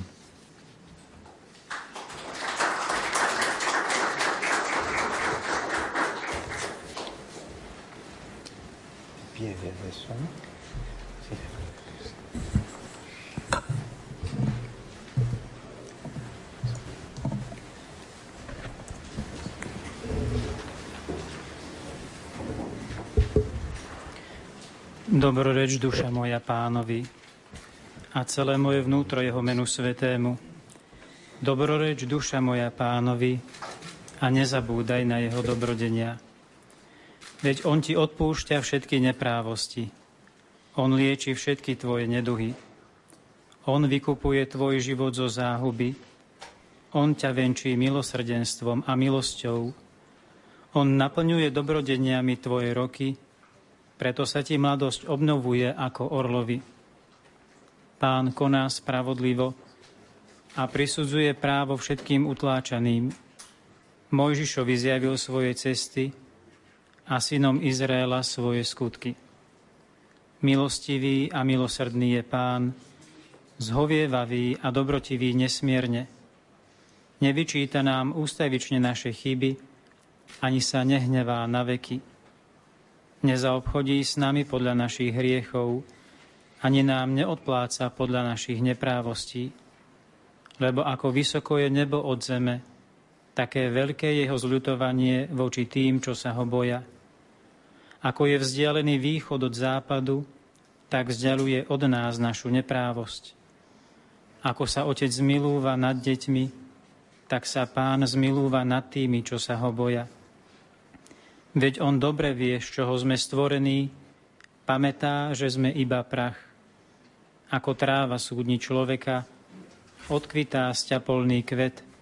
Piede adesso, Dobroreč duša moja pánovi a celé moje vnútro jeho menu svetému. Dobroreč duša moja pánovi a nezabúdaj na jeho dobrodenia. Veď on ti odpúšťa všetky neprávosti. On lieči všetky tvoje neduhy. On vykupuje tvoj život zo záhuby. On ťa venčí milosrdenstvom a milosťou. On naplňuje dobrodeniami tvoje roky preto sa ti mladosť obnovuje ako orlovi. Pán koná spravodlivo a prisudzuje právo všetkým utláčaným. Mojžišovi zjavil svoje cesty a synom Izraela svoje skutky. Milostivý a milosrdný je Pán, zhovievavý a dobrotivý nesmierne. Nevyčíta nám ústavične naše chyby, ani sa nehnevá na veky nezaobchodí s nami podľa našich hriechov, ani nám neodpláca podľa našich neprávostí. Lebo ako vysoko je nebo od zeme, také veľké jeho zľutovanie voči tým, čo sa ho boja. Ako je vzdialený východ od západu, tak vzdialuje od nás našu neprávosť. Ako sa otec zmilúva nad deťmi, tak sa pán zmilúva nad tými, čo sa ho boja. Veď on dobre vie, z čoho sme stvorení, pamätá, že sme iba prach. Ako tráva súdni človeka, odkvitá sťapolný kvet –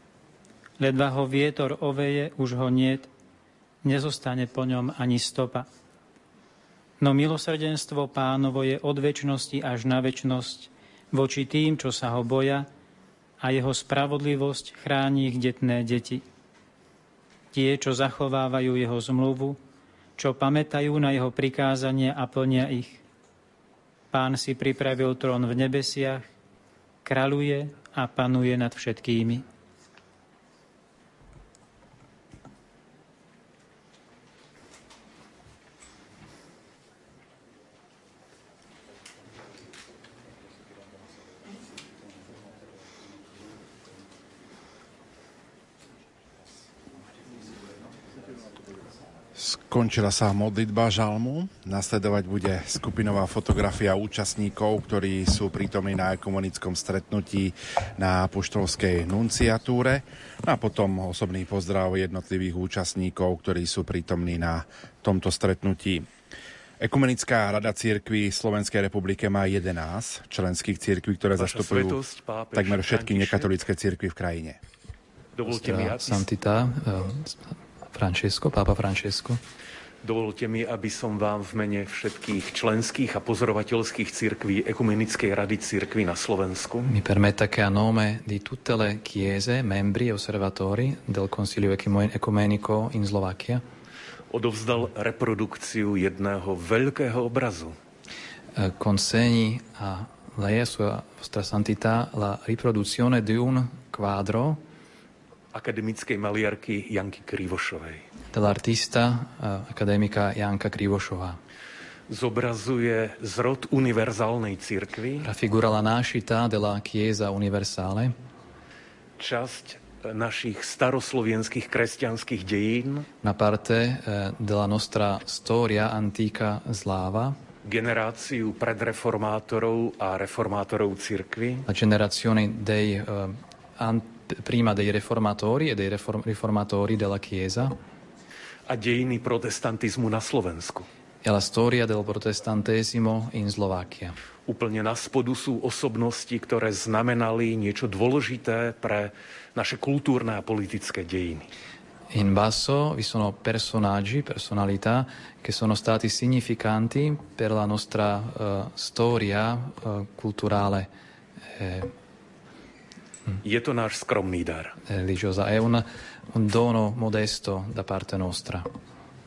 Ledva ho vietor oveje, už ho niet, nezostane po ňom ani stopa. No milosrdenstvo pánovo je od väčšnosti až na väčnosť voči tým, čo sa ho boja, a jeho spravodlivosť chráni ich detné deti. Tie, čo zachovávajú jeho zmluvu, čo pamätajú na jeho prikázanie a plnia ich. Pán si pripravil trón v nebesiach, kráľuje a panuje nad všetkými. Končila sa modlitba žalmu, nasledovať bude skupinová fotografia účastníkov, ktorí sú prítomní na ekumenickom stretnutí na poštolskej nunciatúre a potom osobný pozdrav jednotlivých účastníkov, ktorí sú prítomní na tomto stretnutí. Ekumenická rada církvy Slovenskej republike má 11 členských církví, ktoré Vaša zastupujú svetosť, pápež, takmer všetky nekatolické církvy v krajine. Dovolte mi, Santita, uh, Francesco, pápa Francesco. Dovolte mi, aby som vám v mene všetkých členských a pozorovateľských cirkví Ekumenickej rady cirkvi na Slovensku Mi permetta che a nome di tutte le chiese, membri e osservatori del Consiglio Ecumenico in Slovacchia odovzdal reprodukciu jedného veľkého obrazu. Eh, consegni a lei a sua vostra santità la riproduzione di un quadro akademickej maliarky Janky Krivošovej dell'artista uh, akademika Janka Krivošová. Zobrazuje zrod univerzálnej cirkvi. Raffigura la nascita della Chiesa universale. Časť eh, našich staroslovenských kresťanských dejín. Na parte uh, della nostra storia antica slava. Generáciu predreformátorov a reformátorov cirkvi. La generazione dei uh, an- prima dei reformatori e dei riformatori della Chiesa a dejiny protestantizmu na Slovensku. E la storia del protestantesimo in Slovakia. Úplne na spodu sú osobnosti, ktoré znamenali niečo dôležité pre naše kultúrne a politické dejiny. In basso vi sono personaggi, personalità che sono stati significanti per la nostra uh, storia uh, culturale. Eh, je to náš skromný dar. Religiosa. È un, un dono modesto da parte nostra.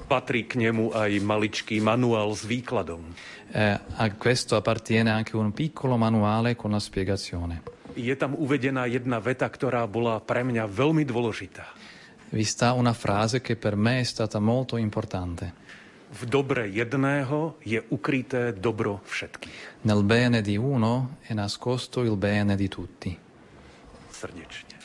Patrí k nemu aj maličký manuál s výkladom. Eh, a questo appartiene anche un piccolo manuale con la spiegazione. Je tam uvedená jedna veta, ktorá bola pre mňa veľmi dôležitá. Vi sta una frase che per me è stata molto importante. V dobre jedného je ukryté dobro všetkých. Nel bene di uno è nascosto il bene di tutti srdečne.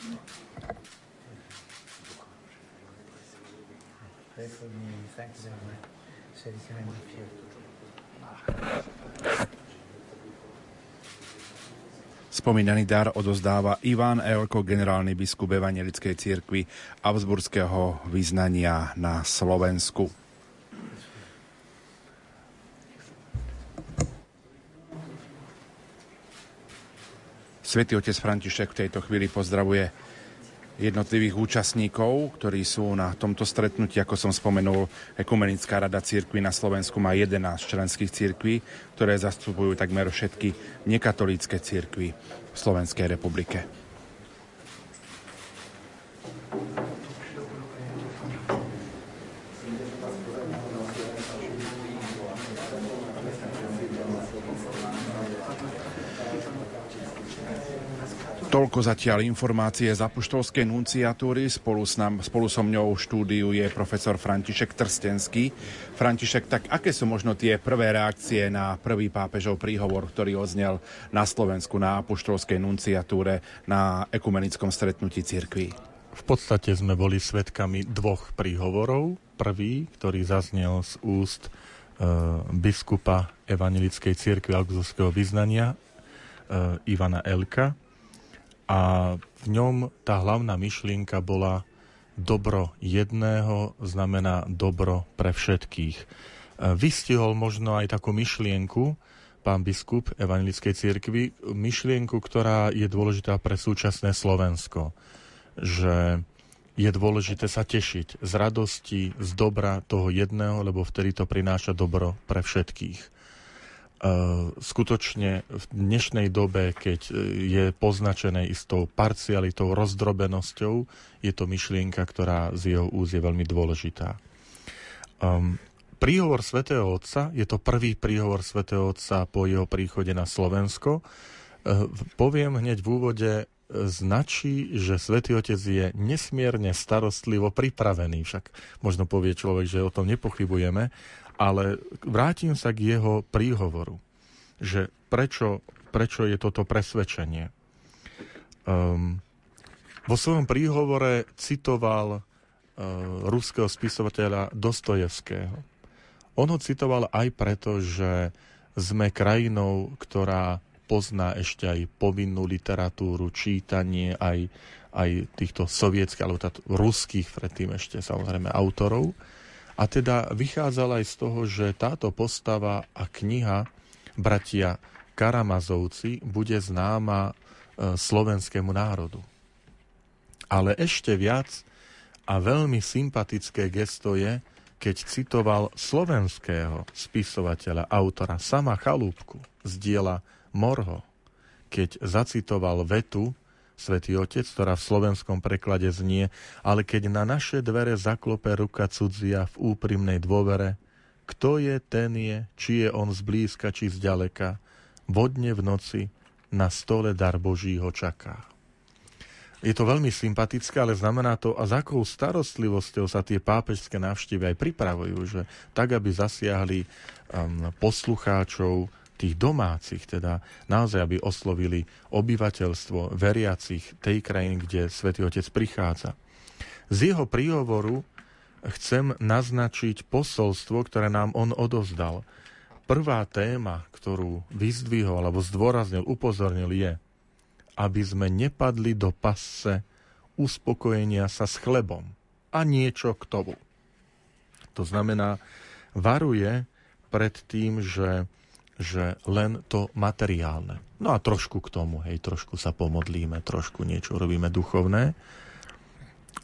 Spomínaný dar odozdáva Ivan Elko, generálny biskup Evangelickej cirkvi Augsburského vyznania na Slovensku. Svetý otec František v tejto chvíli pozdravuje jednotlivých účastníkov, ktorí sú na tomto stretnutí, ako som spomenul, Ekumenická rada církvy na Slovensku má 11 členských církví, ktoré zastupujú takmer všetky nekatolícke církvy v Slovenskej republike. Toľko zatiaľ informácie z apoštolskej nunciatúry. Spolu, s nám, spolu so mňou v štúdiu je profesor František Trstenský. František, tak aké sú možno tie prvé reakcie na prvý pápežov príhovor, ktorý odznel na Slovensku na apoštolskej nunciatúre na ekumenickom stretnutí cirkví? v podstate sme boli svetkami dvoch príhovorov. Prvý, ktorý zaznel z úst e, biskupa Evangelickej cirkvi Augustovského vyznania e, Ivana Elka. A v ňom tá hlavná myšlienka bola dobro jedného znamená dobro pre všetkých. E, vystihol možno aj takú myšlienku, pán biskup Evangelickej cirkvi, myšlienku, ktorá je dôležitá pre súčasné Slovensko že je dôležité sa tešiť z radosti, z dobra toho jedného, lebo vtedy to prináša dobro pre všetkých. E, skutočne v dnešnej dobe, keď je poznačené istou parcialitou, rozdrobenosťou, je to myšlienka, ktorá z jeho úz je veľmi dôležitá. Um, príhovor svätého Otca, je to prvý príhovor svätého Otca po jeho príchode na Slovensko. Uh, poviem hneď v úvode, značí, že Svetý Otec je nesmierne starostlivo pripravený. Však možno povie človek, že o tom nepochybujeme, ale vrátim sa k jeho príhovoru, že prečo, prečo je toto presvedčenie. Um, vo svojom príhovore citoval uh, ruského spisovateľa Dostojevského. On ho citoval aj preto, že sme krajinou, ktorá pozná ešte aj povinnú literatúru, čítanie aj, aj týchto sovietských, alebo táto, ruských predtým ešte samozrejme autorov. A teda vychádzala aj z toho, že táto postava a kniha bratia Karamazovci bude známa e, slovenskému národu. Ale ešte viac a veľmi sympatické gesto je, keď citoval slovenského spisovateľa, autora Sama Chalúbku z diela Morho, keď zacitoval vetu Svetý Otec, ktorá v slovenskom preklade znie, ale keď na naše dvere zaklope ruka cudzia v úprimnej dôvere, kto je, ten je, či je on zblízka, či zďaleka, vodne v noci na stole dar Boží ho čaká. Je to veľmi sympatické, ale znamená to, a s akou starostlivosťou sa tie pápežské návštevy aj pripravujú, že tak, aby zasiahli um, poslucháčov, tých domácich, teda naozaj, aby oslovili obyvateľstvo veriacich tej krajiny, kde Svetý Otec prichádza. Z jeho príhovoru chcem naznačiť posolstvo, ktoré nám on odovzdal. Prvá téma, ktorú vyzdvihol alebo zdôraznil, upozornil je, aby sme nepadli do pasce uspokojenia sa s chlebom a niečo k tomu. To znamená, varuje pred tým, že že len to materiálne. No a trošku k tomu, hej, trošku sa pomodlíme, trošku niečo robíme duchovné.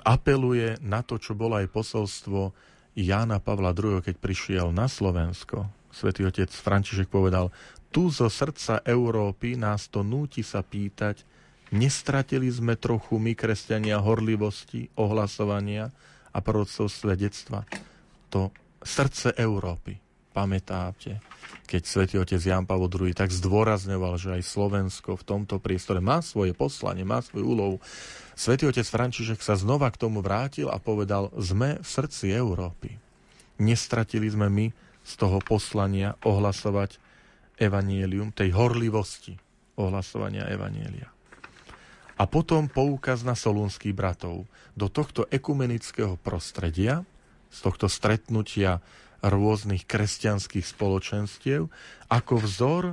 Apeluje na to, čo bolo aj posolstvo Jána Pavla II, keď prišiel na Slovensko. Svetý otec František povedal, tu zo srdca Európy nás to núti sa pýtať, nestratili sme trochu my, kresťania, horlivosti, ohlasovania a prorodcov svedectva. To srdce Európy, pamätáte, keď svätý otec Jan Pavel II tak zdôrazňoval, že aj Slovensko v tomto priestore má svoje poslanie, má svoju úlohu. Svetý otec František sa znova k tomu vrátil a povedal, sme v srdci Európy. Nestratili sme my z toho poslania ohlasovať evanielium, tej horlivosti ohlasovania evanielia. A potom poukaz na solúnskych bratov. Do tohto ekumenického prostredia, z tohto stretnutia rôznych kresťanských spoločenstiev, ako vzor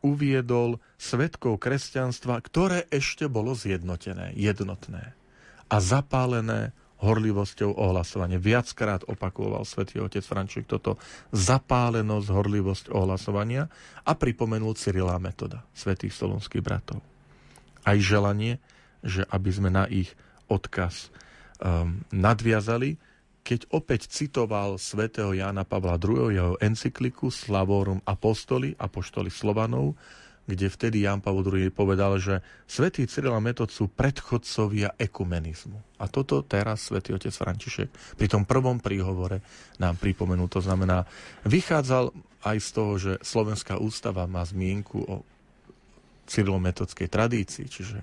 uviedol svetkov kresťanstva, ktoré ešte bolo zjednotené, jednotné a zapálené horlivosťou ohlasovania. Viackrát opakoval svätý otec Frančík toto zapálenosť, horlivosť ohlasovania a pripomenul Cyrila metoda svätých solunských bratov. Aj želanie, že aby sme na ich odkaz um, nadviazali, keď opäť citoval svätého Jána Pavla II. jeho encykliku Slavorum Apostoli, Apoštoli Slovanov, kde vtedy Ján Pavel II povedal, že svätý Cyril a Metod sú predchodcovia ekumenizmu. A toto teraz svätý otec František pri tom prvom príhovore nám pripomenul. To znamená, vychádzal aj z toho, že Slovenská ústava má zmienku o cyrilometodskej tradícii, čiže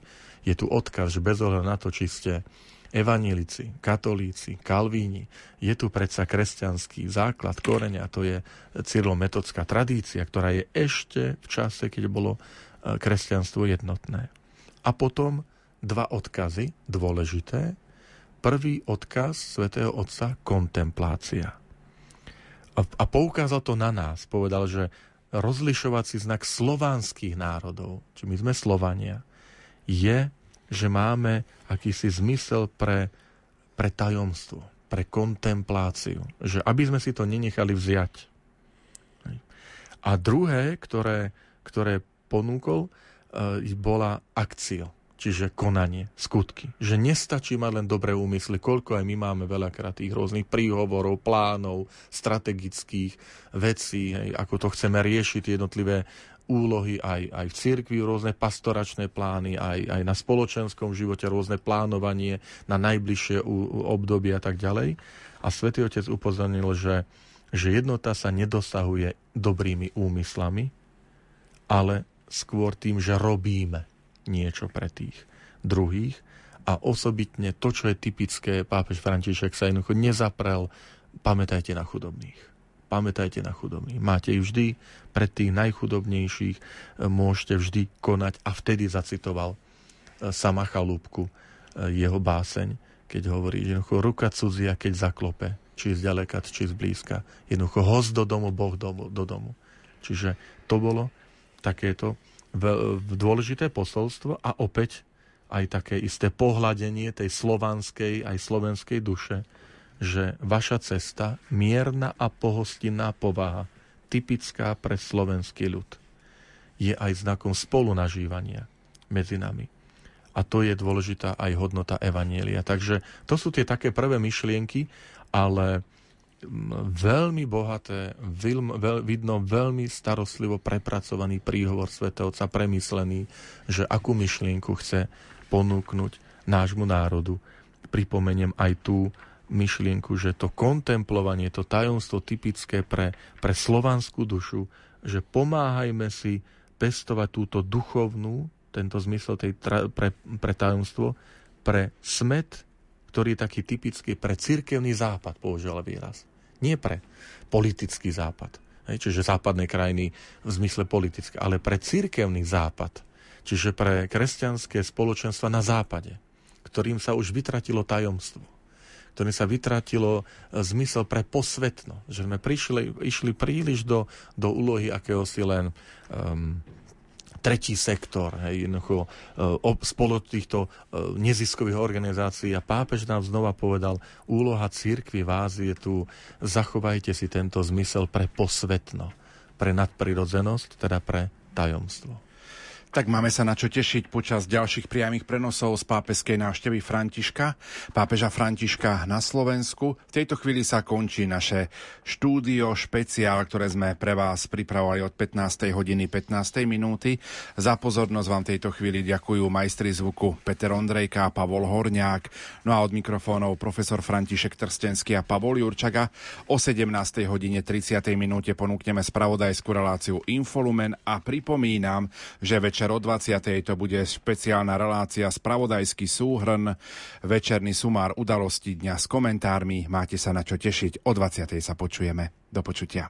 je tu odkaz, že bez ohľadu na to, či ste evanílici, katolíci, kalvíni. Je tu predsa kresťanský základ, koreň a to je cyrlometodská tradícia, ktorá je ešte v čase, keď bolo e, kresťanstvo jednotné. A potom dva odkazy dôležité. prvý odkaz svätého Otca kontemplácia. A poukázal to na nás. Povedal, že rozlišovací znak slovanských národov, či my sme Slovania, je, že máme akýsi zmysel pre, pre tajomstvo, pre kontempláciu. Že aby sme si to nenechali vziať. A druhé, ktoré, ktoré ponúkol, e, bola akcia čiže konanie, skutky. Že nestačí mať len dobré úmysly, koľko aj my máme veľakrát tých rôznych príhovorov, plánov, strategických vecí, hej, ako to chceme riešiť, jednotlivé úlohy aj, aj v cirkvi, rôzne pastoračné plány, aj, aj na spoločenskom živote, rôzne plánovanie na najbližšie obdobie a tak ďalej. A svätý Otec upozornil, že, že jednota sa nedosahuje dobrými úmyslami, ale skôr tým, že robíme niečo pre tých druhých a osobitne to, čo je typické, pápež František sa jednoducho nezaprel, pamätajte na chudobných. Pamätajte na chudobných. Máte ich vždy pre tých najchudobnejších, môžete vždy konať a vtedy zacitoval e, sama Chalúbku, e, jeho báseň, keď hovorí, že ruka cudzia, keď zaklope, či zďaleka, či zblízka. Jednoducho host do domu, Boh do, do domu. Čiže to bolo takéto dôležité posolstvo a opäť aj také isté pohľadenie tej slovanskej aj slovenskej duše, že vaša cesta, mierna a pohostinná povaha, typická pre slovenský ľud, je aj znakom spolunažívania medzi nami. A to je dôležitá aj hodnota Evanielia. Takže to sú tie také prvé myšlienky, ale veľmi bohaté, vidno veľmi starostlivo prepracovaný príhovor svätého Otca, premyslený, že akú myšlienku chce ponúknuť nášmu národu. Pripomeniem aj tú myšlienku, že to kontemplovanie, to tajomstvo typické pre, pre slovanskú dušu, že pomáhajme si pestovať túto duchovnú, tento zmysel tej tra, pre, pre tajomstvo, pre smet ktorý je taký typický pre cirkevný západ, použil výraz. Nie pre politický západ, čiže západné krajiny v zmysle politické, ale pre cirkevný západ, čiže pre kresťanské spoločenstva na západe, ktorým sa už vytratilo tajomstvo ktorým sa vytratilo e, zmysel pre posvetno. Že sme prišli, išli príliš do, do úlohy akéhosi len um, tretí sektor, hej, jednoducho e, spolu týchto e, neziskových organizácií a pápež nám znova povedal, úloha církvy vás je tu, zachovajte si tento zmysel pre posvetno, pre nadprirodzenosť, teda pre tajomstvo. Tak máme sa na čo tešiť počas ďalších priamých prenosov z pápeskej návštevy Františka, pápeža Františka na Slovensku. V tejto chvíli sa končí naše štúdio špeciál, ktoré sme pre vás pripravovali od 15. hodiny 15. minúty. Za pozornosť vám tejto chvíli ďakujú majstri zvuku Peter Ondrejka a Pavol Horniák, no a od mikrofónov profesor František Trstenský a Pavol Jurčaga. O 17. hodine 30. minúte ponúkneme spravodajskú reláciu Infolumen a pripomínam, že večer večer o 20. to bude špeciálna relácia Spravodajský súhrn, večerný sumár udalosti dňa s komentármi. Máte sa na čo tešiť. O 20. sa počujeme. Do počutia.